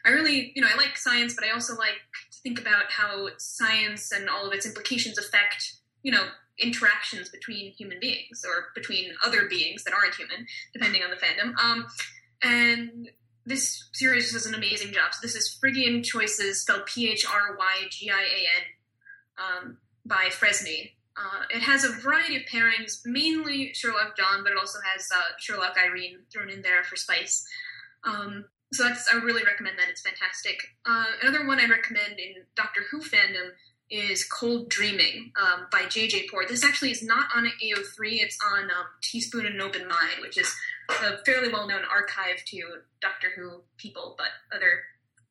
S3: I really, you know, I like science, but I also like to think about how science and all of its implications affect, you know, interactions between human beings or between other beings that aren't human, depending on the fandom. Um, and this series does an amazing job. So this is Phrygian Choices, spelled P H R Y G I A N, um, by Fresney. Uh, it has a variety of pairings, mainly Sherlock John, but it also has uh, Sherlock Irene thrown in there for spice. Um, so that's I really recommend that. It's fantastic. Uh, another one I recommend in Doctor Who fandom is Cold Dreaming um, by J.J. Port. This actually is not on AO3. It's on um, Teaspoon and Open Mind, which is a fairly well-known archive to Doctor Who people, but other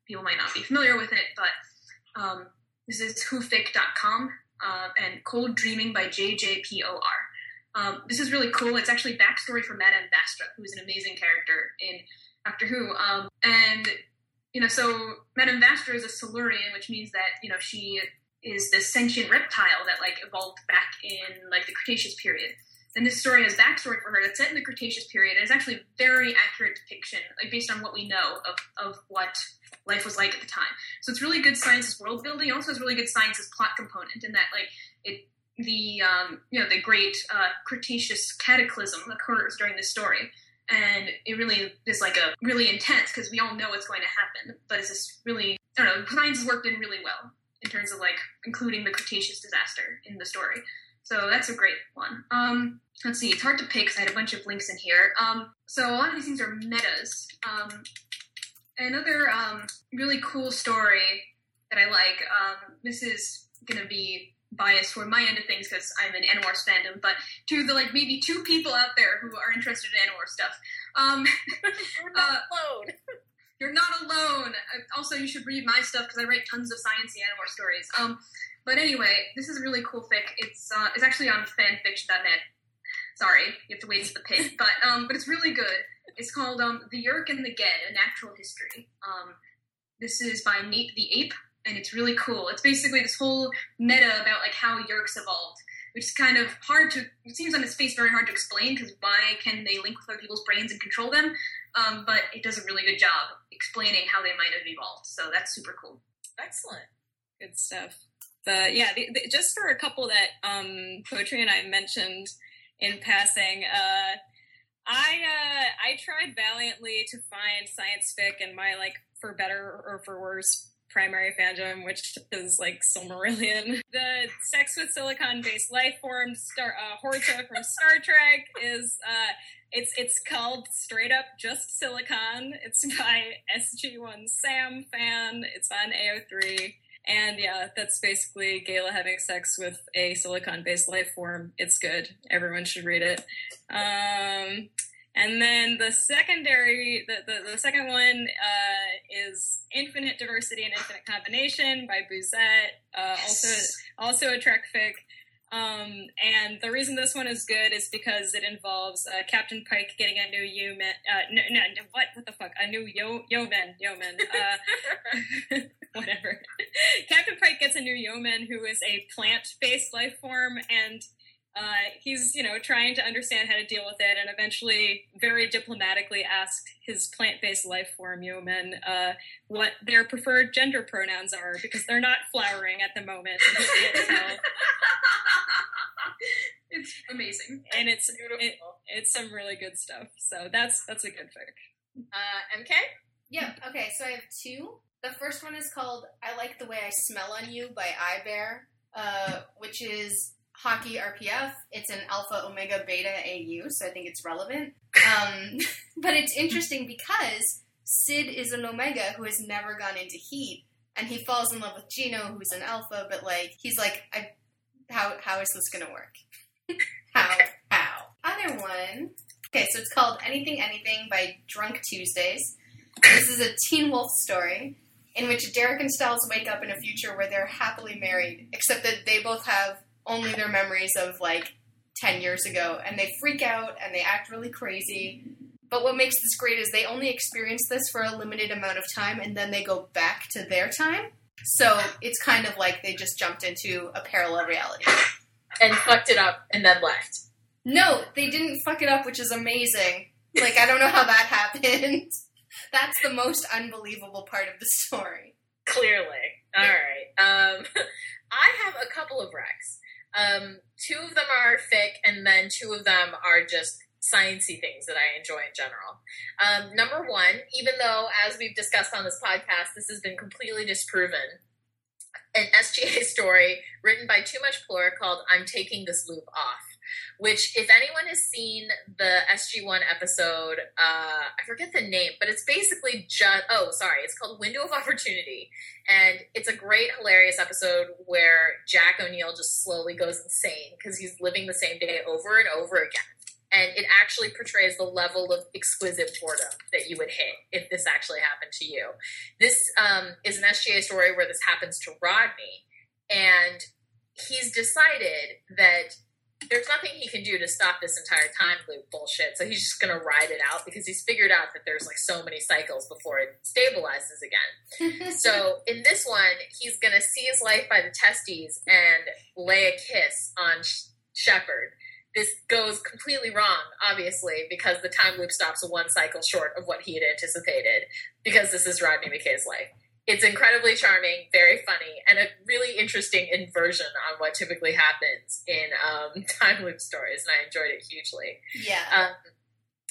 S3: people might not be familiar with it. But um, this is whofic.com uh, and Cold Dreaming by JJPOR. Um, this is really cool. It's actually backstory for Madame Vastra, who's an amazing character in Doctor Who. Um, and you know, so Madame Vastra is a Silurian, which means that you know she is this sentient reptile that like evolved back in like the Cretaceous period. And this story has backstory for her that's set in the Cretaceous period. And it's actually a very accurate depiction, like based on what we know of, of what life was like at the time. So it's really good science as world building. It also has really good science as plot component in that like it the um, you know the great uh, Cretaceous cataclysm occurs during this story, and it really is like a really intense because we all know what's going to happen, but it's just really I don't know science has worked in really well in terms of like including the Cretaceous disaster in the story. So that's a great one. Um, let's see, it's hard to pick because I had a bunch of links in here. Um, so a lot of these things are metas. Um, another um, really cool story that I like. Um, this is going to be biased for my end of things because I'm an Animorphs fandom, but to the like maybe two people out there who are interested in Animorphs stuff. Um,
S1: alone.
S3: you're not alone. Also, you should read my stuff because I write tons of sciencey Animorphs stories. Um, but anyway, this is a really cool fic. It's uh, it's actually on fanfiction.net. Sorry, you have to wait to the pit, but um, but it's really good. It's called um, The Yeerk and the Gedd: A Natural History. Um, this is by Nate the Ape, and it's really cool. It's basically this whole meta about like how Yeerks evolved, which is kind of hard to. It seems on its face very hard to explain because why can they link with other people's brains and control them? Um, but it does a really good job explaining how they might have evolved. So that's super cool.
S1: Excellent.
S2: Good stuff. But yeah, the, the, just for a couple that um, poetry and I mentioned in passing. Uh, I uh, I tried valiantly to find science fic in my like for better or for worse primary fandom, which is like Silmarillion. The sex with silicon based life form star uh, Horta from Star Trek is uh, it's it's called straight up just silicon. It's by SG1 Sam fan. It's on AO3. And yeah, that's basically Gala having sex with a silicon based life form. It's good. Everyone should read it. Um, and then the secondary, the, the, the second one uh, is Infinite Diversity and Infinite Combination by Bouzette. Uh, Also, also a Trek fic. Um, and the reason this one is good is because it involves uh, Captain Pike getting a new human. Uh, no, no, no, what? What the fuck? A new yo- yeoman. Yeoman. Uh, whatever. Captain Pike gets a new yeoman who is a plant-based life form, and uh, he's you know trying to understand how to deal with it, and eventually, very diplomatically, asked his plant-based life form yeoman uh, what their preferred gender pronouns are because they're not flowering at the moment. and he can't tell.
S3: it's amazing.
S2: and it's
S1: Beautiful.
S2: it, it's some really good stuff. So that's that's a good fic.
S1: uh, MK?
S4: Yeah, okay, so I have two. The first one is called I Like the Way I Smell on You by iBear, uh, which is hockey RPF. It's an alpha, omega, beta AU, so I think it's relevant. Um, but it's interesting because Sid is an omega who has never gone into heat, and he falls in love with Geno, who's an alpha, but like, he's like, I, how, how is this gonna work? how? How? Other one. Okay, so it's called Anything Anything by Drunk Tuesdays. This is a Teen Wolf story in which Derek and Stiles wake up in a future where they're happily married, except that they both have only their memories of like 10 years ago, and they freak out and they act really crazy. But what makes this great is they only experience this for a limited amount of time and then they go back to their time. So it's kind of like they just jumped into a parallel reality.
S1: And fucked it up and then left.
S4: No, they didn't fuck it up, which is amazing. Like, I don't know how that happened. That's the most unbelievable part of the story.
S1: Clearly. All right. Um, I have a couple of recs. Um, two of them are fic, and then two of them are just sciencey things that I enjoy in general. Um, number one, even though, as we've discussed on this podcast, this has been completely disproven, an SGA story written by Too Much Plur called I'm Taking This Loop Off. Which, if anyone has seen the SG1 episode, uh, I forget the name, but it's basically just, oh, sorry, it's called Window of Opportunity. And it's a great, hilarious episode where Jack O'Neill just slowly goes insane because he's living the same day over and over again. And it actually portrays the level of exquisite boredom that you would hit if this actually happened to you. This um, is an SGA story where this happens to Rodney, and he's decided that there's nothing he can do to stop this entire time loop bullshit. So he's just gonna ride it out because he's figured out that there's like so many cycles before it stabilizes again. so in this one, he's gonna seize life by the testes and lay a kiss on Sh- Sheppard. This goes completely wrong, obviously, because the time loop stops one cycle short of what he had anticipated. Because this is Rodney McKay's life. It's incredibly charming, very funny, and a really interesting inversion on what typically happens in um, time loop stories, and I enjoyed it hugely.
S4: yeah.
S1: Um,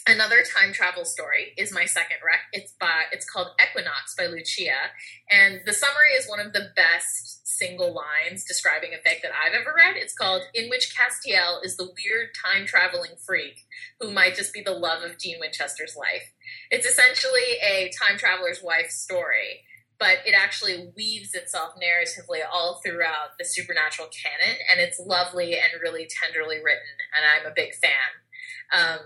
S1: another time travel story is my second rec. It's by it's called Equinox by Lucia, and the summary is one of the best single lines describing a fic that I've ever read. It's called "In which Castiel is the weird time traveling freak who might just be the love of Dean Winchester's life." It's essentially a time traveler's wife story. But it actually weaves itself narratively all throughout the supernatural canon, and it's lovely and really tenderly written, and I'm a big fan. Um,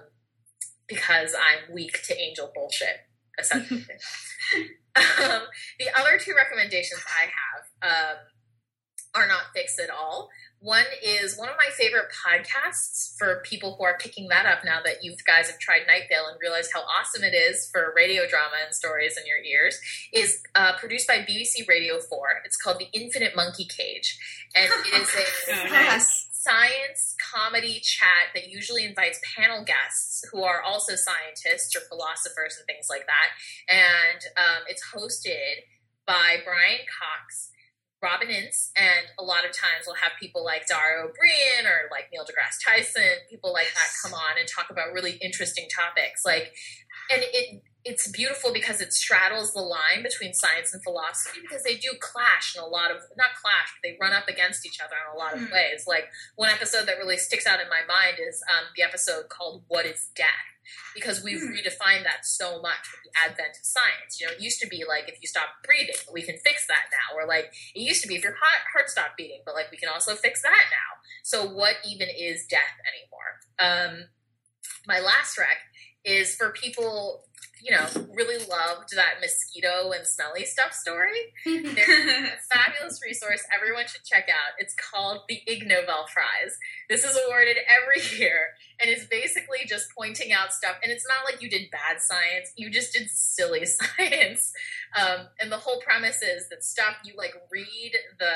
S1: because I'm weak to angel bullshit, essentially. um, the other two recommendations I have um, are not fixed at all. One is one of my favorite podcasts for people who are picking that up now that you guys have tried Night Vale and realized how awesome it is for radio drama and stories in your ears. Is uh, produced by BBC Radio 4. It's called The Infinite Monkey Cage. And it is a
S2: Oh,
S1: science comedy chat that usually invites panel guests who are also scientists or philosophers and things like that. And um, it's hosted by Brian Cox, Robin Ince, and a lot of times we'll have people like Dara Ó Briain or like Neil deGrasse Tyson, people like that come on and talk about really interesting topics. Like, and it it's beautiful because it straddles the line between science and philosophy because they do clash in a lot of not clash, but they run up against each other in a lot of
S4: Hmm.
S1: ways. Like one episode that really sticks out in my mind is um, the episode called "What Is Death." Because we've
S4: Hmm.
S1: redefined that so much with the advent of science. You know, it used to be like if you stop breathing, we can fix that now. Or like it used to be if your heart, heart stopped beating, but like we can also fix that now. So what even is death anymore? Um, my last rec is for people, you know, really loved that mosquito and smelly stuff story. There's a fabulous resource everyone should check out. It's called the Ig Nobel Prize. This is awarded every year and it's basically just pointing out stuff. And it's not like you did bad science, you just did silly science. Um, and the whole premise is that stuff you like read the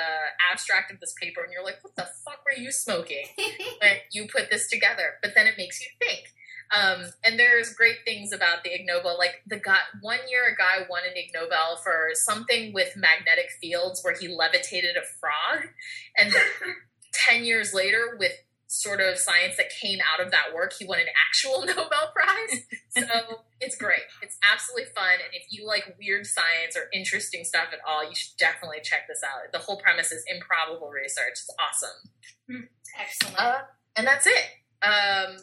S1: abstract of this paper and you're like, what the fuck were you smoking? when you put this together, but then it makes you think. Um, and there's great things about the Ig Nobel. Like the guy, one year a guy won an Ig Nobel for something with magnetic fields where he levitated a frog, and ten years later, with sort of science that came out of that work, he won an actual Nobel Prize. so it's great. It's absolutely fun, and if you like weird science or interesting stuff at all, you should definitely check this out. The whole premise is improbable research. It's awesome.
S4: Excellent.
S1: Uh, and that's it. Um,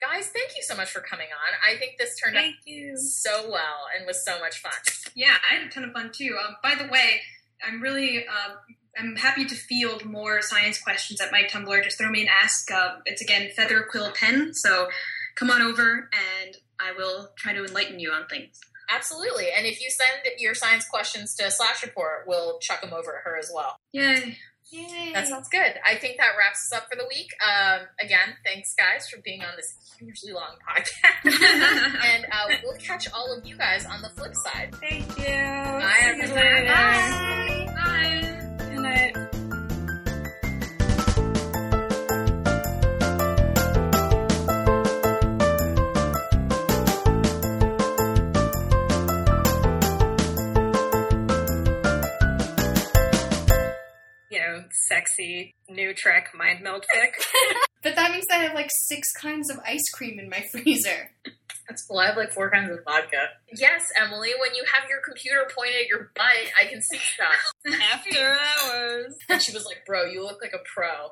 S1: guys, thank you so much for coming on. I think this turned out
S2: you.
S1: so well and was so much fun.
S3: Yeah, I had a ton of fun too. Um, by the way, I'm really um, I'm happy to field more science questions at my Tumblr. Just throw me an ask. Uh, it's again Feather Quill Pen. So come on over and I will try to enlighten you on things.
S1: Absolutely. And if you send your science questions to Slash Report, we'll chuck them over to her as well.
S3: Yay!
S4: Yay.
S1: That sounds good. I think that wraps us up for the week. Um, again, thanks guys for being on this hugely long podcast. and uh, we'll catch all of you guys on the flip side.
S2: Thank you.
S1: Bye, everyone.
S4: Bye.
S2: Sexy new Trek mind meld fic.
S4: But that means I have like six kinds of ice cream in my freezer.
S1: That's cool. I have like four kinds of vodka. Yes, Emily, when you have your computer pointed at your butt, I can see stuff.
S2: After hours.
S1: And she was like, Bro, you look like a pro.